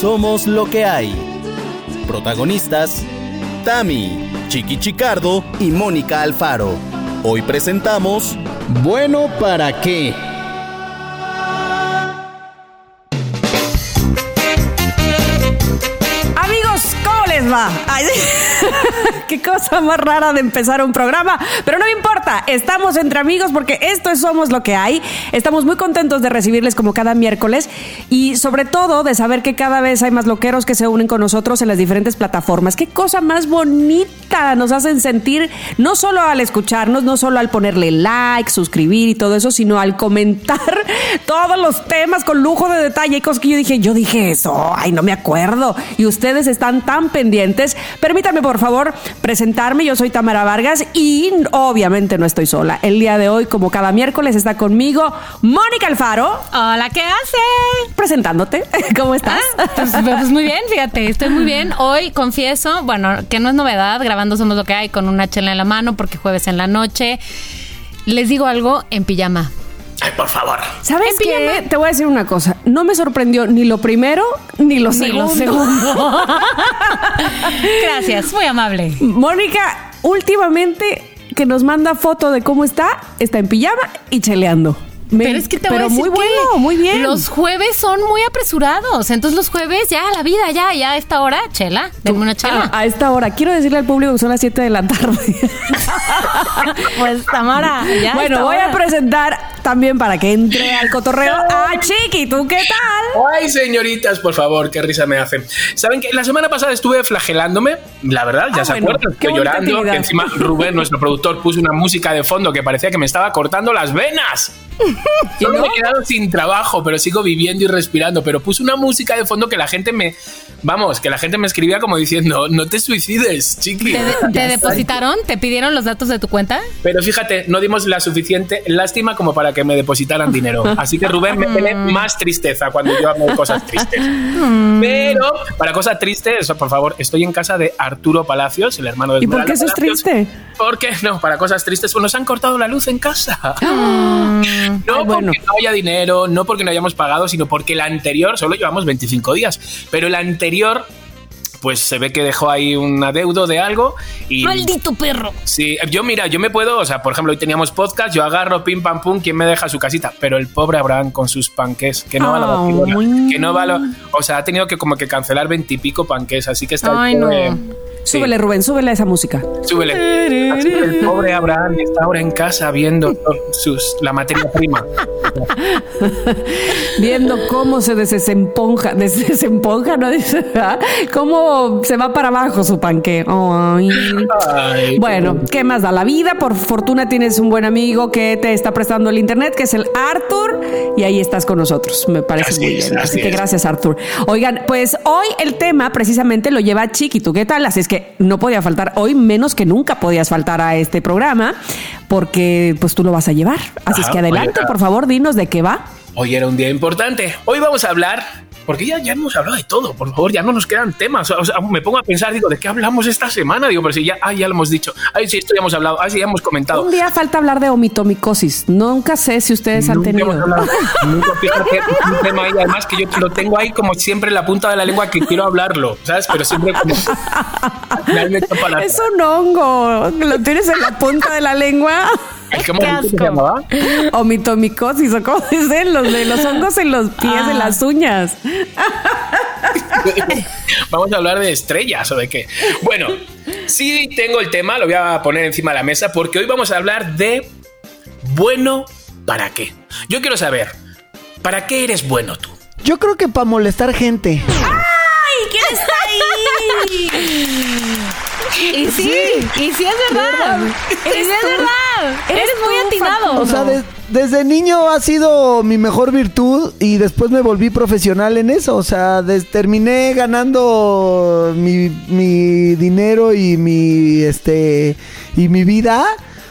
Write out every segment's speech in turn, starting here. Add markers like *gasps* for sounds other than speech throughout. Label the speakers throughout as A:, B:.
A: somos lo que hay. Protagonistas: Tami, Chiqui Chicardo y Mónica Alfaro. Hoy presentamos
B: Bueno, ¿para qué?
C: Amigos, ¿cómo les va? Ay, *laughs* *laughs* qué cosa más rara de empezar un programa, pero no me importa, estamos entre amigos porque esto es Somos lo que hay. Estamos muy contentos de recibirles como cada miércoles y sobre todo de saber que cada vez hay más loqueros que se unen con nosotros en las diferentes plataformas. Qué cosa más bonita nos hacen sentir, no solo al escucharnos, no solo al ponerle like, suscribir y todo eso, sino al comentar *laughs* todos los temas con lujo de detalle y cosas que yo dije, yo dije eso, ay, no me acuerdo. Y ustedes están tan pendientes. Permítanme, por favor, presentarme. Yo soy Tamara Vargas y obviamente no estoy sola. El día de hoy, como cada miércoles, está conmigo Mónica Alfaro.
D: Hola, ¿qué hace?
C: Presentándote. *laughs* ¿Cómo estás?
D: Ah, pues, pues muy bien, fíjate, estoy muy bien. Hoy confieso, bueno, que no es novedad, grabando Somos lo que hay con una chela en la mano porque jueves en la noche. Les digo algo en pijama.
E: Ay, por favor.
C: ¿Sabes qué? Te voy a decir una cosa. No me sorprendió ni lo primero ni lo
D: Ni
C: segundo.
D: lo segundo. *laughs* Gracias, muy amable.
C: Mónica, últimamente que nos manda foto de cómo está, está en pijama y cheleando. Me-
D: Pero es que te
C: pero
D: voy a decir
C: muy
D: que
C: bueno, muy bien.
D: Los jueves son muy apresurados. Entonces los jueves ya, la vida, ya, ya a esta hora, chela, denme una chela.
C: a, a esta hora, quiero decirle al público que son las 7 de la tarde. *laughs*
D: pues Tamara, ya.
C: bueno, voy a presentar también para que entre al cotorreo a *laughs* Chiqui. ¿Tú qué tal?
E: Ay, señoritas, por favor, qué risa me hace. ¿Saben que La semana pasada estuve flagelándome, la verdad, ya
C: Ah,
E: se
C: bueno,
E: acuerdan, estoy llorando, que encima Rubén, nuestro productor, puso una música de fondo que parecía que me estaba cortando las venas. *laughs* Yo no me he quedado sin trabajo, pero sigo viviendo y respirando, pero puso una música de fondo que la gente me, vamos, que la gente me escribía como diciendo, no te suicides, chiqui.
D: ¿Te, te *laughs* depositaron? ¿Te pidieron los datos de tu cuenta?
E: Pero fíjate, no dimos la suficiente lástima como para que me depositaran dinero. Así que Rubén me tiene más tristeza cuando yo de cosas tristes. Pero para cosas tristes, por favor, estoy en casa de Arturo Palacios, el hermano de
C: ¿Y por qué eso es triste?
E: ¿Por qué no? Para cosas tristes, pues nos han cortado la luz en casa. *gasps* No
C: Ay, bueno.
E: porque no haya dinero, no porque no hayamos pagado, sino porque el anterior, solo llevamos 25 días, pero el anterior, pues se ve que dejó ahí un adeudo de algo y...
D: ¡Maldito perro!
E: Sí, yo mira, yo me puedo, o sea, por ejemplo, hoy teníamos podcast, yo agarro pim pam pum, ¿quién me deja su casita? Pero el pobre Abraham con sus panques, que no va a la que no va a lo- o sea, ha tenido que como que cancelar veintipico panques, así que está
D: Ay,
E: el pobre-
D: no.
E: Sí,
C: Súbele, Rubén, súbele a esa música.
E: súbele. Así que el pobre Abraham está ahora en casa viendo sus, la materia prima. *laughs*
C: Viendo cómo se desemponja, desemponja, ¿no? Dice, ¿ah? Cómo se va para abajo su panque. Ay.
E: Ay,
C: Bueno, ¿qué más da la vida? Por fortuna tienes un buen amigo que te está prestando el internet, que es el Arthur, y ahí estás con nosotros. Me parece
E: Así
C: muy
E: es,
C: bien. Así, que gracias, Arthur. Oigan, pues hoy el tema precisamente lo lleva Chiqui. ¿Tú qué tal? Así es que no podía faltar hoy, menos que nunca podías faltar a este programa, porque pues tú lo vas a llevar. Así es que adelante,
E: oye,
C: por favor, dinos de qué va.
E: Hoy era un día importante. Hoy vamos a hablar, porque ya, ya hemos hablado de todo, por favor, ya no nos quedan temas. O sea, me pongo a pensar, digo, ¿de qué hablamos esta semana? Digo, pero si ya, ah, ya lo hemos dicho. Ay, sí, esto ya hemos hablado. Ay, sí, ya hemos comentado.
C: Un día falta hablar de omitomicosis. Nunca sé si ustedes han tenido.
E: hemos hablado. Nunca, fíjate, un *laughs* tema ahí, además que yo lo tengo ahí como siempre en la punta de la lengua que quiero hablarlo, ¿sabes? Pero siempre como... *laughs* para.
C: Es un hongo. Lo tienes en la punta de la lengua.
E: Ay, ¿Cómo se llamaba?
C: Omitomicosis, o cómo dicen los de los hongos en los pies de
D: Ah.
C: las uñas. *laughs*
E: Vamos a hablar de estrellas o de qué. Bueno, sí tengo el tema, lo voy a poner encima de la mesa porque hoy vamos a hablar de bueno para qué. Yo quiero saber, ¿para qué eres bueno tú?
B: Yo creo que para molestar gente.
D: ¿Quién está ahí? Y sí, y sí es verdad. Y sí es verdad. Eres muy atinado.
B: O sea, de- desde niño ha sido mi mejor virtud y después me volví profesional en eso. O sea, des- terminé ganando mi, mi dinero y mi este y mi vida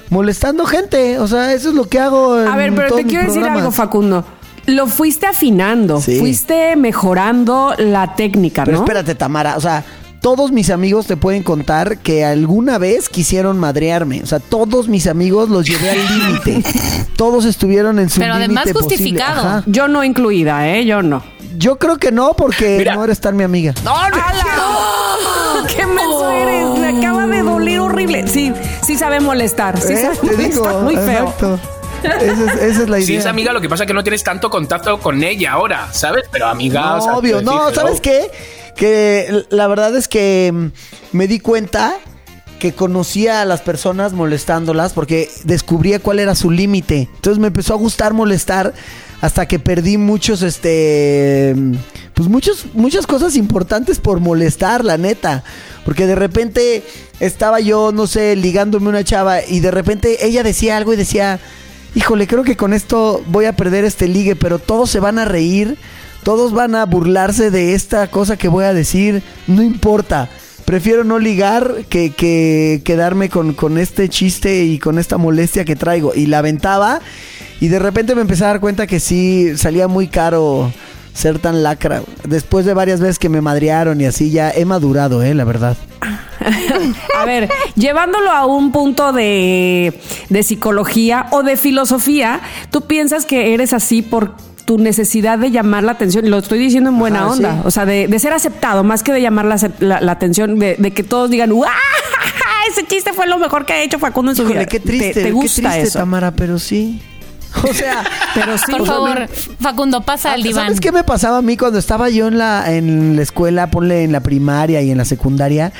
B: molestando gente. O sea, eso es lo que hago. En
C: A ver, pero te quiero decir algo, Facundo. Lo fuiste afinando,
B: Sí.
C: fuiste mejorando la técnica,
B: Pero
C: ¿no?
B: espérate, Tamara, o sea, todos mis amigos te pueden contar que alguna vez quisieron madrearme. O sea, todos mis amigos los llevé al límite. *laughs* Todos estuvieron en su
D: Pero además justificado.
B: Ajá.
C: Yo no incluida, ¿eh? Yo no.
B: Yo creo que no, porque
E: Mira.
B: no eres tan mi amiga.
C: ¡Hala! *laughs* ¡Qué menso eres! Me acaba de doler horrible. Sí, sí sabe molestar. Sí
B: ¿Eh?
C: sabe
B: Te digo,
C: molestar muy feo.
B: exacto. Esa es, esa es la idea.
E: Si es amiga, lo que pasa es que no tienes tanto contacto con ella ahora, ¿sabes? Pero amiga,
B: No,
E: o sea,
B: obvio, no, ¿sabes qué? Que la verdad es que mm, me di cuenta que conocía a las personas molestándolas porque descubría cuál era su límite. Entonces me empezó a gustar molestar hasta que perdí muchos, este, mm, pues muchos, muchas cosas importantes por molestar, la neta. Porque de repente estaba yo, no sé, ligándome una chava y de repente ella decía algo y decía, híjole, creo que con esto voy a perder este ligue, pero todos se van a reír, todos van a burlarse de esta cosa que voy a decir, no importa. Prefiero no ligar que, que quedarme con, con este chiste y con esta molestia que traigo. Y la aventaba y de repente me empecé a dar cuenta que sí, salía muy caro ser tan lacra. Después de varias veces que me madrearon y así, ya he madurado, eh, la verdad. *laughs*
C: A ver, llevándolo a un punto de, de psicología o de filosofía, ¿tú piensas que eres así por tu necesidad de llamar la atención? Y Lo estoy diciendo en buena
B: Ajá,
C: onda.
B: sí.
C: O sea, de, de ser aceptado, más que de llamar la, acep- la- la atención, de, de que todos digan, ¡Uah! *laughs* Ese chiste fue lo mejor que ha hecho Facundo en su
B: Híjole,
C: vida.
B: qué triste,
C: ¿Te, te gusta
B: qué triste,
C: eso?
B: Tamara, pero sí. *laughs* O sea,
C: Pero sí.
D: Por favor, Facundo, pasa al diván.
B: ¿Sabes qué me pasaba a mí cuando estaba yo en la, en la escuela, ponle en la primaria y en la secundaria?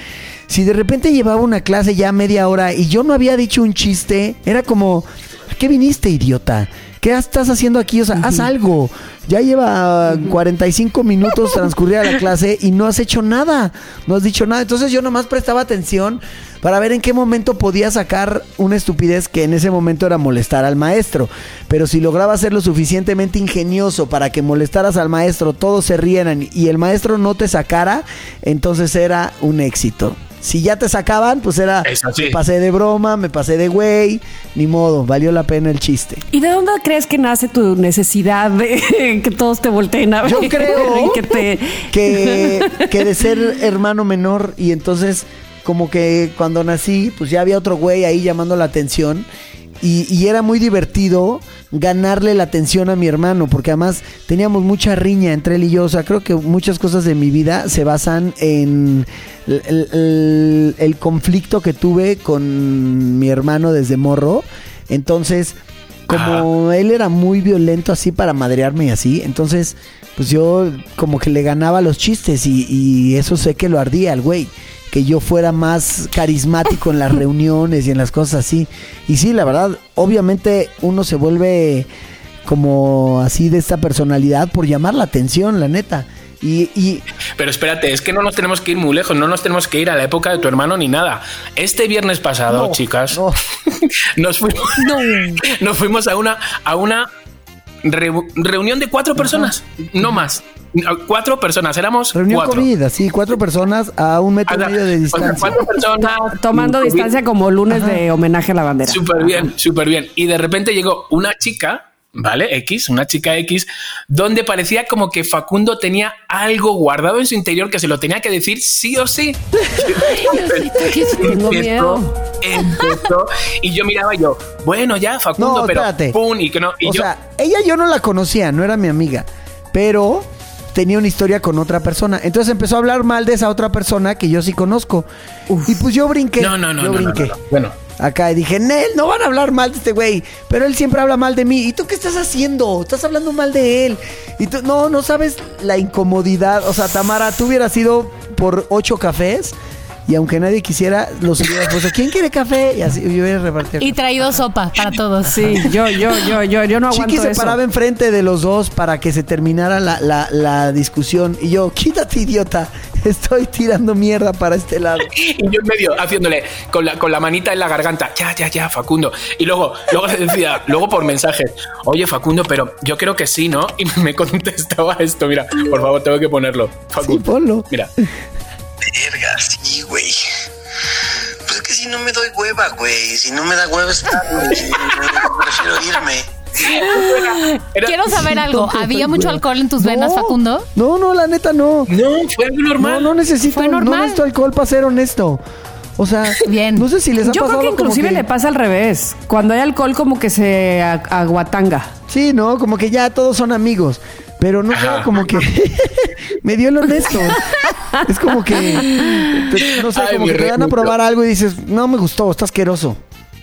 B: Si de repente llevaba una clase ya media hora y yo no había dicho un chiste, era como, ¿a qué viniste, idiota? ¿Qué estás haciendo aquí? O sea, haz algo. Ya lleva 45 minutos transcurrida la clase y no has hecho nada. No has dicho nada. Entonces yo nomás prestaba atención para ver en qué momento podía sacar una estupidez que en ese momento era molestar al maestro. Pero si lograba ser lo suficientemente ingenioso para que molestaras al maestro, todos se rieran y el maestro no te sacara, entonces era un éxito. Si ya te sacaban, pues era,
E: sí.
B: me pasé de broma, me pasé de güey, ni modo, valió la pena el chiste.
C: ¿Y de dónde crees que nace tu necesidad de *laughs* que todos te volteen a ver?
B: Yo creo *laughs*
C: y que te...
B: que, que de ser hermano menor y entonces como que cuando nací pues ya había otro güey ahí llamando la atención y, y era muy divertido ganarle la atención a mi hermano porque además teníamos mucha riña entre él y yo, o sea creo que muchas cosas de mi vida se basan en el, el- el- el conflicto que tuve con mi hermano desde morro, entonces como él era muy violento así para madrearme y así, entonces pues yo como que le ganaba los chistes y, y eso sé que lo ardía al güey. Que yo fuera más carismático en las *laughs* reuniones y en las cosas así. Y sí, la verdad, obviamente uno se vuelve como así de esta personalidad por llamar la atención, la neta. Y, y
E: Pero espérate, es que no nos tenemos que ir muy lejos, no nos tenemos que ir a la época de tu hermano ni nada. Este viernes pasado,
B: No,
E: chicas,
B: no. *laughs*
E: nos fuimos, *laughs* nos fuimos a una, a una reu- reunión de cuatro personas, no más. Cuatro personas, éramos
B: reunión
E: cuatro.
B: COVID, así, cuatro personas a un metro y medio de
E: o sea,
B: distancia.
E: cuatro personas. *laughs*
C: Tomando distancia como lunes de homenaje a la bandera.
E: Súper bien, súper bien. Y de repente llegó una chica, ¿vale? X, una chica X, donde parecía como que Facundo tenía algo guardado en su interior que se lo tenía que decir sí o sí.
C: Tengo miedo.
E: empezó, y yo miraba y yo, bueno, ya, Facundo,
B: No,
E: pero
B: espérate.
E: pum, y que no. Y
B: o
E: yo,
B: sea, ella yo no la conocía, no era mi amiga, pero tenía una historia con otra persona. Entonces empezó a hablar mal de esa otra persona que yo sí conozco. Y pues yo brinqué.
E: no, no, no,
B: yo
E: no, no,
B: brinqué.
E: no, no. Bueno,
B: Acá y dije, Nel, no van a hablar mal de este güey. Pero él siempre habla mal de mí. ¿Y tú qué estás haciendo? Estás hablando mal de él. Y tú, no, no sabes la incomodidad. O sea, Tamara, tú hubieras ido por ocho cafés. Y aunque nadie quisiera, los hubieras puesto. ¿Quién quiere café? Y así yo hubiera repartido.
D: Y traído sopa para todos.
C: Sí, yo, yo, yo, yo, yo no aguanto
B: Chiqui se
C: eso.
B: paraba enfrente de los dos para que se terminara la, la- la discusión. Y yo, quítate, idiota. Estoy tirando mierda para este lado. *laughs*
E: y yo en medio haciéndole con la, con la manita en la garganta, ya, ya, ya, Facundo. Y luego, luego le *laughs* decía, luego por mensaje, oye, Facundo, pero yo creo que sí, ¿no? Y me *laughs* contestaba esto, mira, por favor, tengo que ponerlo. Facundo.
B: Sí, ponlo.
E: Mira,
F: Verga, sí, güey. Pues es que si no me doy hueva, güey. Si no me da hueva estar, güey. Prefiero irme.
E: Era-
D: Quiero saber algo. ¿Había mucho alcohol en tus venas,
B: No,
D: Facundo?
B: No, no, la neta no.
E: No, fue algo normal.
B: No, no necesito,
D: Fue
B: no
D: normal.
B: necesito alcohol para ser honesto. O sea, *laughs*
D: Bien.
B: no sé si les ha
C: Yo
B: pasado
C: creo que inclusive
B: que-
C: le pasa al revés. Cuando hay alcohol como que se ag- aguatanga.
B: Sí, no, como que ya todos son amigos. Pero no sé, como que *laughs* me dio el honesto. Es como que, te- no sé,
E: Ay,
B: como que te dan a probar algo y dices, no me gustó, está asqueroso.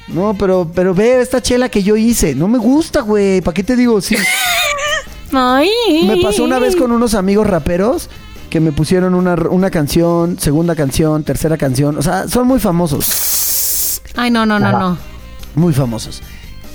B: No, pero, pero ve esta chela que yo hice. No me gusta, güey. ¿Para qué te digo? Sí. *laughs*
D: Ay.
B: Me pasó una vez con unos amigos raperos que me pusieron una, una canción, segunda canción, tercera canción. O sea, son muy famosos.
D: Ay, no, no, no, no.
B: Muy famosos.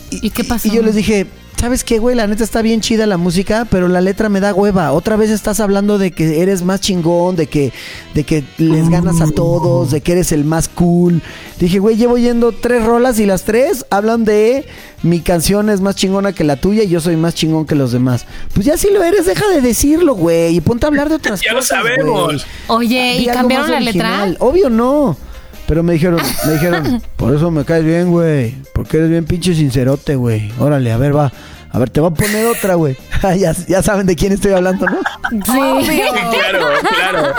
D: ¿Y qué pasó?
B: Y yo les dije, ¿sabes qué, güey? La neta está bien chida la música, pero la letra me da hueva. Otra vez estás hablando de que eres más chingón, de que, de que les ganas a todos, de que eres el más cool. Dije, güey, llevo yendo tres rolas y las tres hablan de mi canción es más chingona que la tuya y yo soy más chingón que los demás. Pues ya si lo eres, deja de decirlo, güey, y ponte a hablar de otras *laughs*
E: Ya lo
B: cosas.
E: sabemos.
B: güey.
D: Oye,
B: Di
D: ¿y cambiaron la letra?
B: original. Obvio no. Pero me dijeron, me dijeron, *laughs* por eso me caes bien, güey. Porque eres bien pinche sincerote, güey. Órale, a ver, va. A ver, te voy a poner otra, güey. *laughs* ya, ya saben de quién estoy hablando, ¿no? *laughs*
E: Claro, claro.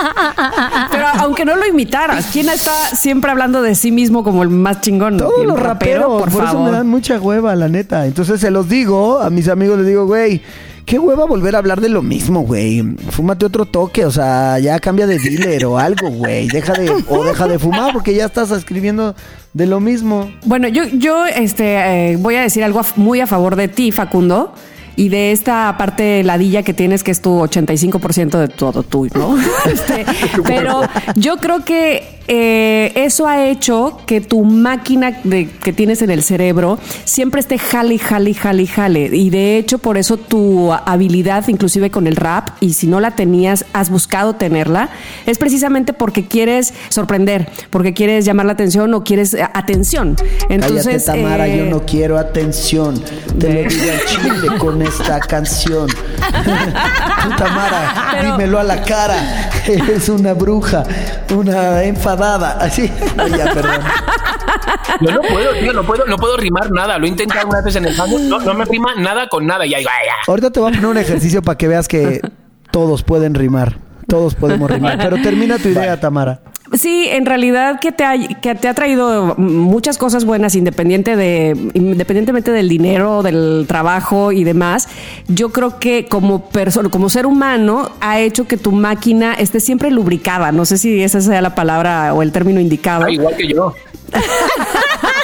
C: Pero aunque no lo imitaras, ¿quién está siempre hablando de sí mismo como el más chingón?
B: Todos
C: ¿El
B: los raperos,
C: por,
B: por, eso
C: favor.
B: me dan mucha hueva, la neta. Entonces se los digo, a mis amigos les digo, güey, qué hueva volver a hablar de lo mismo, güey. Fúmate otro toque, o sea, ya cambia de dealer o algo, güey. Deja de, o deja de fumar porque ya estás escribiendo de lo mismo.
C: Bueno, yo, yo este, eh, voy a decir algo muy a favor de ti, Facundo. Y de esta parte ladilla que tienes, que es tu 85% de todo tú, ¿no? *laughs* Este, pero yo creo que eh, eso ha hecho que tu máquina de, que tienes en el cerebro siempre esté jale, jale, jale, jale. Y de hecho, por eso tu habilidad, inclusive con el rap, y si no la tenías, has buscado tenerla, es precisamente porque quieres sorprender, porque quieres llamar la atención o quieres eh, atención. Entonces,
B: Cállate, Tamara,
C: eh,
B: yo no quiero atención. Te lo digo al chile con esta canción. *laughs* Tú, Tamara,
C: Pero-
B: dímelo a la cara. Eres una bruja, una enfadada. Así. No, ya, perdón.
E: Yo no puedo, tío, no puedo, no puedo rimar nada. Lo he intentado algunas veces en el fandom, no, no me rima nada con nada. Y ahí va, ya.
B: Ahorita te voy a poner un ejercicio para que veas que todos pueden rimar. Todos podemos rimar. *laughs* Pero termina tu idea, Tamara.
C: Sí, en realidad que te ha, que te ha traído muchas cosas buenas independiente de, independientemente del dinero, del trabajo y demás. Yo creo que como persona, como ser humano, ha hecho que tu máquina esté siempre lubricada. No sé si esa sea la palabra o el término indicado.
E: Ah, igual que yo. *laughs*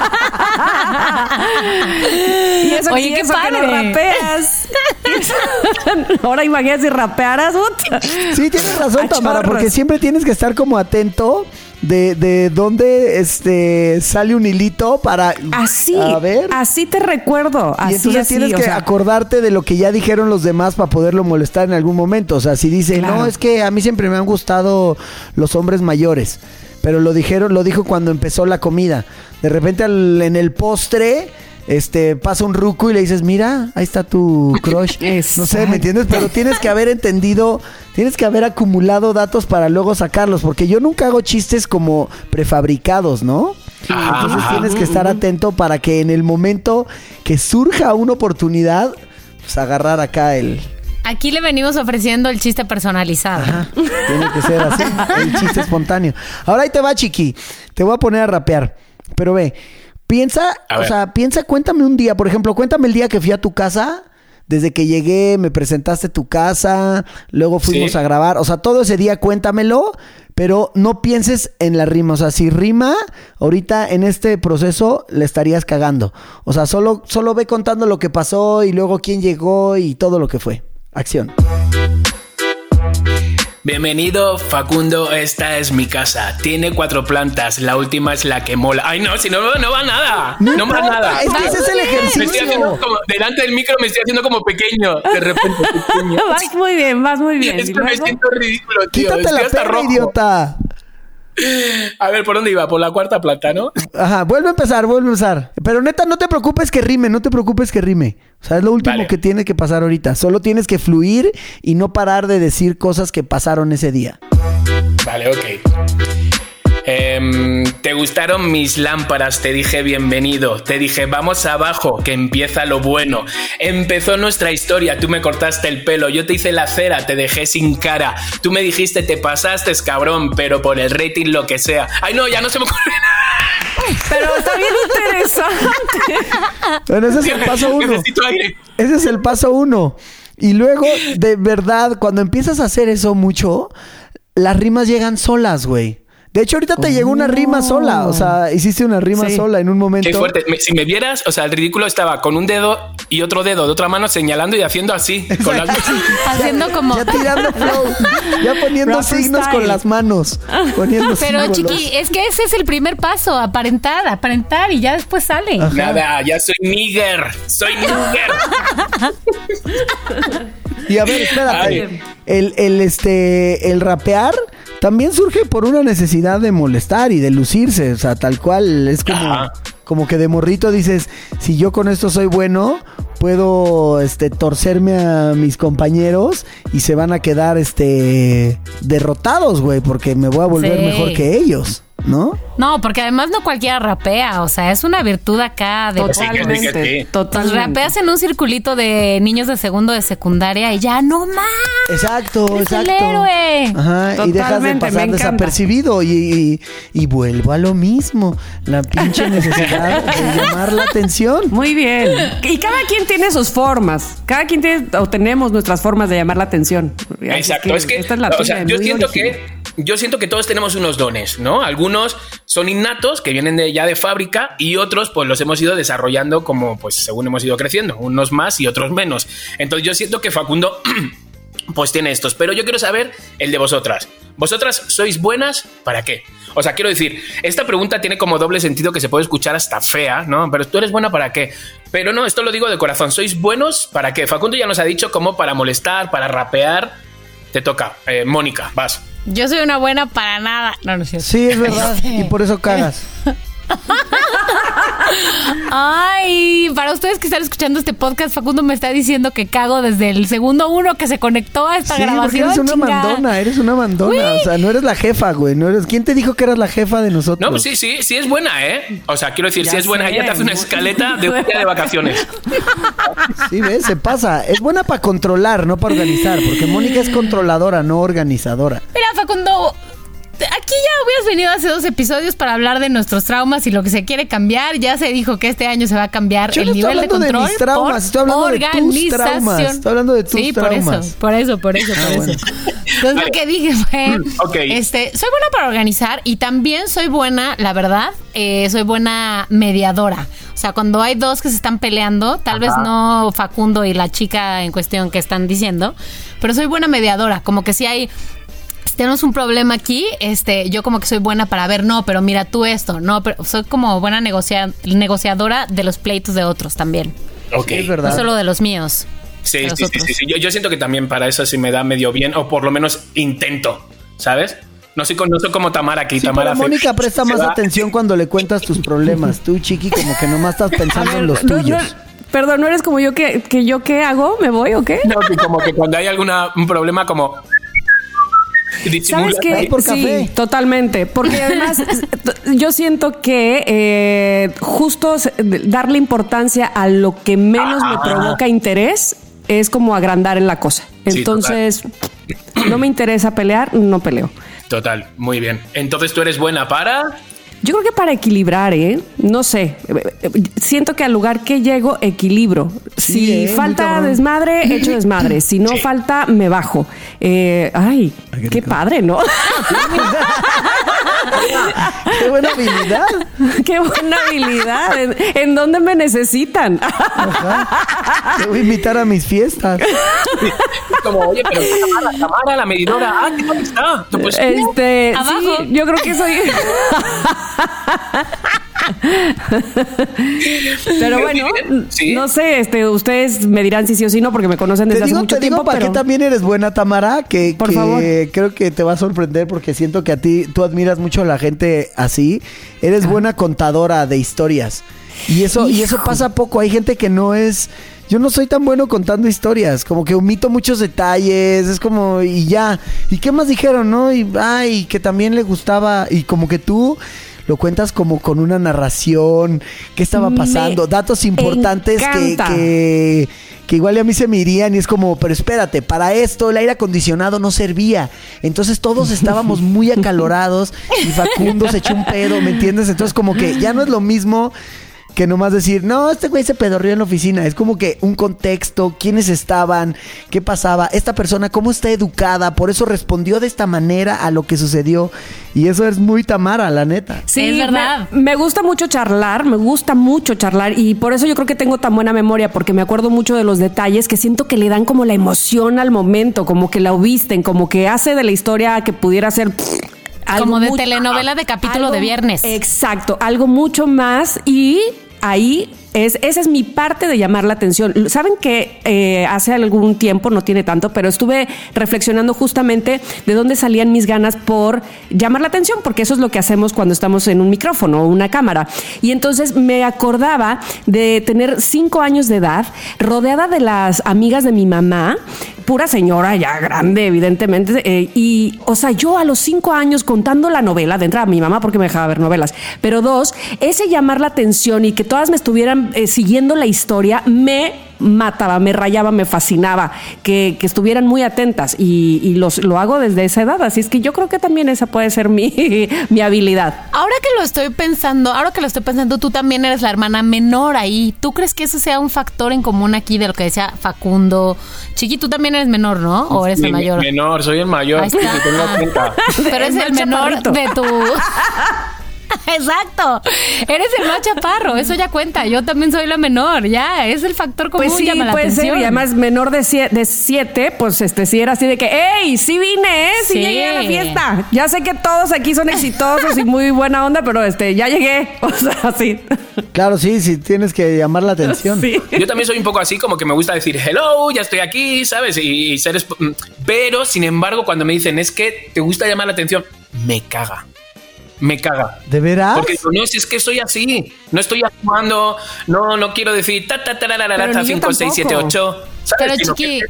C: Y eso,
D: Oye,
C: y
D: qué
C: eso que no
D: padre.
C: rapeas. *laughs* Ahora imagínate si rapearas.
B: Sí, tienes razón,
C: A
B: Tamara,
C: chorros.
B: porque siempre tienes que estar como atento de, de dónde este, sale un hilito para...
C: Así,
B: A ver.
C: así te recuerdo.
B: Y
C: Así,
B: entonces
C: así,
B: tienes
C: o
B: que
C: sea,
B: acordarte de lo que ya dijeron los demás para poderlo molestar en algún momento. O sea, si dice,
C: Claro.
B: no, es que a mí siempre me han gustado los hombres mayores. Pero lo dijeron, lo dijo cuando empezó la comida. De repente al- en el postre, este, pasa un ruco y le dices, mira, ahí está tu crush. *laughs* no sé, ¿me entiendes? Pero tienes que haber entendido, tienes que haber acumulado datos para luego sacarlos. Porque yo nunca hago chistes como prefabricados, ¿no? Entonces tienes que estar atento para que en el momento que surja una oportunidad, pues agarrar acá el...
D: Aquí le venimos ofreciendo el chiste personalizado.
B: Ajá, tiene que ser así, *laughs* el chiste espontáneo. Ahora ahí te va, chiqui. Te voy a poner a rapear. Pero ve, piensa,
E: A
B: o
E: ver.
B: sea, piensa, cuéntame un día, por ejemplo, cuéntame el día que fui a tu casa. Desde que llegué, me presentaste tu casa, luego fuimos
E: Sí.
B: a grabar. O sea, todo ese día cuéntamelo, pero no pienses en la rima. O sea, si rima, ahorita en este proceso le estarías cagando. O sea, solo, solo ve contando lo que pasó y luego quién llegó y todo lo que fue. Acción.
E: Bienvenido, Facundo. Esta es mi casa. Tiene cuatro plantas. La última es la que mola. Ay, no, si no, no va nada. No, va
B: importa,
E: nada.
B: Es que ese es el
E: Me estoy
B: ejercicio.
E: haciendo como, delante del micro me estoy haciendo como pequeño. De repente, pequeño. *laughs*
C: Vas muy bien, vas muy bien.
E: Es que me siento ridículo, tío.
B: Quítate
E: Estoy
B: la
E: hasta
B: pena,
E: rojo.
B: idiota.
E: A ver, ¿por dónde iba? Por la cuarta planta, ¿no?
B: Ajá, vuelve a empezar, vuelve a empezar. Pero neta, no te preocupes que rime, no te preocupes que rime. O sea, es lo último
E: Vale.
B: que tiene que pasar ahorita. Solo tienes que fluir y no parar de decir cosas que pasaron ese día.
E: Vale, ok. Em, ¿Te gustaron mis lámparas? Te dije bienvenido. Te dije vamos abajo, que empieza lo bueno. Empezó nuestra historia. Tú me cortaste el pelo. Yo te hice la cera. Te dejé sin cara. Tú me dijiste te pasaste, cabrón. Pero por el rating lo que sea. Ay, no, ya no se me ocurre nada.
C: Pero está bien interesante.
B: Bueno, ese es el paso uno.
E: Necesito aire.
B: Ese es el paso uno. Y luego, de verdad, cuando empiezas a hacer eso mucho, las rimas llegan solas, güey. De hecho, ahorita te llegó una rima sola. O sea, hiciste una rima
C: Sí.
B: sola en un momento.
E: Qué fuerte. Me- si me vieras, o sea, el ridículo estaba con un dedo y otro dedo de otra mano señalando y haciendo así. Con las *laughs*
D: Haciendo como.
B: Ya tirando flow. Ya poniendo
C: Rapper
B: signos
C: style.
B: con las manos. Poniendo *laughs*
D: Pero
B: símbolos.
D: chiqui, es que ese es el primer paso, aparentar, aparentar y ya después sale.
E: Nada, ya soy nigger. Soy nigger.
B: Y a ver, espérate. El, el, este, el rapear también surge por una necesidad de molestar y de lucirse. O sea, tal cual. Es como,
E: Ajá.
B: como que de morrito dices, si yo con esto soy bueno, puedo este, torcerme a mis compañeros y se van a quedar este, derrotados, güey, porque me voy a volver
D: Sí.
B: mejor que ellos, ¿no?
D: No, porque además no cualquiera rapea, o sea, es una virtud acá de...
E: Que
C: Totalmente.
E: sí.
D: Pues
C: Totalmente.
D: rapeas en un circulito de niños de segundo de secundaria y ya no más.
B: Exacto,
D: Es el
B: exacto.
D: héroe.
B: Ajá, y dejas de
C: Totalmente,
B: pasar desapercibido y, y, y vuelvo a lo mismo. La pinche *laughs* necesidad de llamar la atención.
C: Muy bien. Y cada quien tiene sus formas. Cada quien tiene o tenemos nuestras formas de llamar la atención.
E: Exacto, es que,
C: esta es la
E: o
C: tuya,
E: sea, yo siento
C: original.
E: que yo siento que todos tenemos unos dones, ¿no? Algunos son innatos, que vienen de ya de fábrica, y otros pues los hemos ido desarrollando como pues según hemos ido creciendo, unos más y otros menos. Entonces yo siento que Facundo *clears throat* pues tiene estos, pero yo quiero saber el de vosotras. ¿Vosotras sois buenas para qué? O sea, quiero decir, esta pregunta tiene como doble sentido que se puede escuchar hasta fea, ¿no? Pero tú eres buena para qué? Pero no, esto lo digo de corazón. ¿Sois buenos para qué? Facundo ya nos ha dicho como para molestar, para rapear. Te toca. Eh, Mónica, vas.
D: Yo soy una buena para nada. No, no es cierto.
B: Sí, es verdad. *laughs* Y por eso cagas. *laughs*
D: Ay, para ustedes que están escuchando este podcast, Facundo me está diciendo que cago desde el segundo uno que se conectó a esta
B: Sí, porque
D: grabación.
B: eres una
D: chingada.
B: mandona, eres una mandona. O sea, no eres la jefa, güey. No eres... ¿Quién te dijo que eras la jefa de nosotros?
E: No, pues sí, sí, sí es buena, ¿eh? O sea, quiero decir,
C: Ya
E: si es buena, ella te hace una escaleta de un día de vacaciones.
B: Sí, ves, se pasa. Es buena para controlar, no para organizar. Porque Mónica es controladora, no organizadora.
D: Mira, Facundo, aquí ya hubieras venido hace dos episodios para hablar de nuestros traumas y lo que se quiere cambiar. Ya se dijo que este año se va a cambiar
B: Yo
D: el
B: no estoy
D: nivel de
B: hablando de
D: control.
B: mis traumas,
D: por
B: estoy hablando de tus
D: organización.
B: traumas, estoy hablando de tus
D: sí,
B: traumas.
D: por eso, por eso, por eso, por
B: Ah,
D: eso.
B: bueno.
D: Entonces lo que dije fue, *laughs* este, soy buena para organizar y también soy buena, la verdad, eh, soy buena mediadora. O sea, cuando hay dos que se están peleando, tal vez no Facundo y la chica en cuestión que están diciendo, pero soy buena mediadora. Como que si hay tenemos un problema aquí, este, yo como que soy buena para ver, no, pero mira tú esto, no, pero soy como buena negocia- negociadora de los pleitos de otros también,
E: Ok.
B: Sí, es
D: no
B: verdad.
D: solo de los míos.
E: Sí, sí,
D: los
E: sí, sí, sí. Yo, yo siento que también para eso sí me da medio bien, o por lo menos intento, ¿sabes? No soy, con- no soy como Tamara aquí.
B: Sí,
E: Tamara
B: pero
E: hace-
B: Mónica presta más
E: va-
B: atención cuando le cuentas tus problemas. Tú, chiqui, como que nomás estás *laughs* pensando en los
C: No, no,
B: tuyos.
C: perdón, ¿no eres como yo que, que yo qué hago? ¿Me voy o qué?
E: No, que como que cuando hay alguna un problema como
C: ¿Sabes qué? Sí, totalmente. Porque además *laughs* yo siento que eh, justo darle importancia a lo que menos me
E: Ah.
C: provoca interés es como agrandar en la cosa.
E: Sí,
C: Entonces, no me interesa pelear, no peleo.
E: Total, muy bien. Entonces tú eres buena para
C: Yo creo que para equilibrar, ¿eh? No sé. Siento que al lugar que llego, equilibro.
B: Sí,
C: si
B: ¿eh?
C: Falta desmadre, echo desmadre. Si no *laughs*
E: Sí.
C: falta, me bajo. Eh, ay,
B: qué
C: padre, ¿no? *laughs*
B: ¡Qué buena habilidad!
C: qué buena habilidad. ¿En, en dónde me necesitan?
B: Ajá. Te voy a invitar a mis fiestas. *laughs*
E: como, oye, pero Tamara, Tamara, la medidora, ah, ¿qué tal está? Pues,
C: Este,
D: Abajo.
C: sí, yo creo que soy. *laughs* Pero bueno,
E: sí.
C: no sé, este, ustedes me dirán si sí o si no, porque me conocen desde
B: Te
C: hace mucho
B: te digo
C: tiempo.
B: para
C: pero...
B: qué también eres buena, Tamara, que,
C: Por
B: que
C: favor.
B: creo que te va a sorprender porque siento que a ti, tú admiras mucho a la gente así. Eres buena contadora de historias. Y eso, y eso pasa poco. Hay gente que no es... Yo no soy tan bueno contando historias, como que omito muchos detalles, es como, y ya. ¿Y qué más dijeron, no? Y, ay, que también le gustaba, y como que tú lo cuentas como con una narración, qué estaba
C: Me
B: pasando, datos importantes que, que, que igual a mí se me irían y es como, pero espérate, para esto el aire acondicionado no servía. Entonces todos estábamos muy acalorados y Facundo se echó un pedo, ¿me entiendes? Entonces como que ya no es lo mismo que nomás decir, no, este güey se pedorrió en la oficina. Es como que un contexto, quiénes estaban, qué pasaba, esta persona cómo está educada, por eso respondió de esta manera a lo que sucedió. Y eso es muy Tamara, la neta.
C: Sí,
D: Es verdad.
C: Me, me gusta mucho charlar, me gusta mucho charlar y por eso yo creo que tengo tan buena memoria porque me acuerdo mucho de los detalles que siento que le dan como la emoción al momento, como que la visten, como que hace de la historia que pudiera ser
D: Como de
C: mucho-
D: telenovela de capítulo
C: algo-
D: de viernes.
C: Exacto, algo mucho más y ahí es, esa es mi parte de llamar la atención. Saben que eh, hace algún tiempo, no tiene tanto, pero estuve reflexionando justamente de dónde salían mis ganas por llamar la atención, porque eso es lo que hacemos cuando estamos en un micrófono o una cámara. Y entonces me acordaba de tener cinco años de edad, rodeada de las amigas de mi mamá, pura señora ya grande, evidentemente. eh, y, o sea, yo a los cinco años contando la novela, de entrada mi mamá porque me dejaba ver novelas, pero dos, ese llamar la atención y que todas me estuvieran eh, siguiendo la historia, me mataba, me rayaba, me fascinaba, que, que estuvieran muy atentas y, y los, lo hago desde esa edad, así es que yo creo que también esa puede ser mi, *laughs* mi habilidad.
D: Ahora que lo estoy pensando, ahora que lo estoy pensando, tú también eres la hermana menor ahí. ¿Tú crees que ese sea un factor en común aquí de lo que decía Facundo? Chiqui, tú también eres menor, ¿no? ¿O eres el mayor?
E: Menor, soy el mayor.
D: Ahí está.
E: y tengo 30.
D: Pero *laughs* es
C: El
D: menor de tu. *laughs* *laughs* Exacto. Eres el más chaparro, eso ya cuenta. Yo también soy la menor, ya. Es el factor común,
C: Pues sí,
D: llama la
C: puede ser. Y además, menor de siete, de siete, pues este sí era así de que, ¡Ey! Sí vine, ¿eh? Sí,
D: Sí.
C: llegué a la fiesta. Ya sé que todos aquí son exitosos y muy buena onda, pero este, ya llegué. *laughs* O sea, sí.
B: Claro, sí, sí, tienes que llamar la atención.
C: Sí.
E: Yo también soy un poco así, como que me gusta decir hello, ya estoy aquí, ¿sabes? Y, y ser. esp- mm, Pero, sin embargo, cuando me dicen es que te gusta llamar la atención, me caga. Me caga.
B: ¿De veras?
E: Porque digo, no, si es que soy así. No estoy actuando. No, no quiero decir ta ta ta la, la, la,
C: Pero
E: ta,
C: ni yo
E: 5, 6, 7,
C: tampoco.
E: 8.
D: Pero chiqui,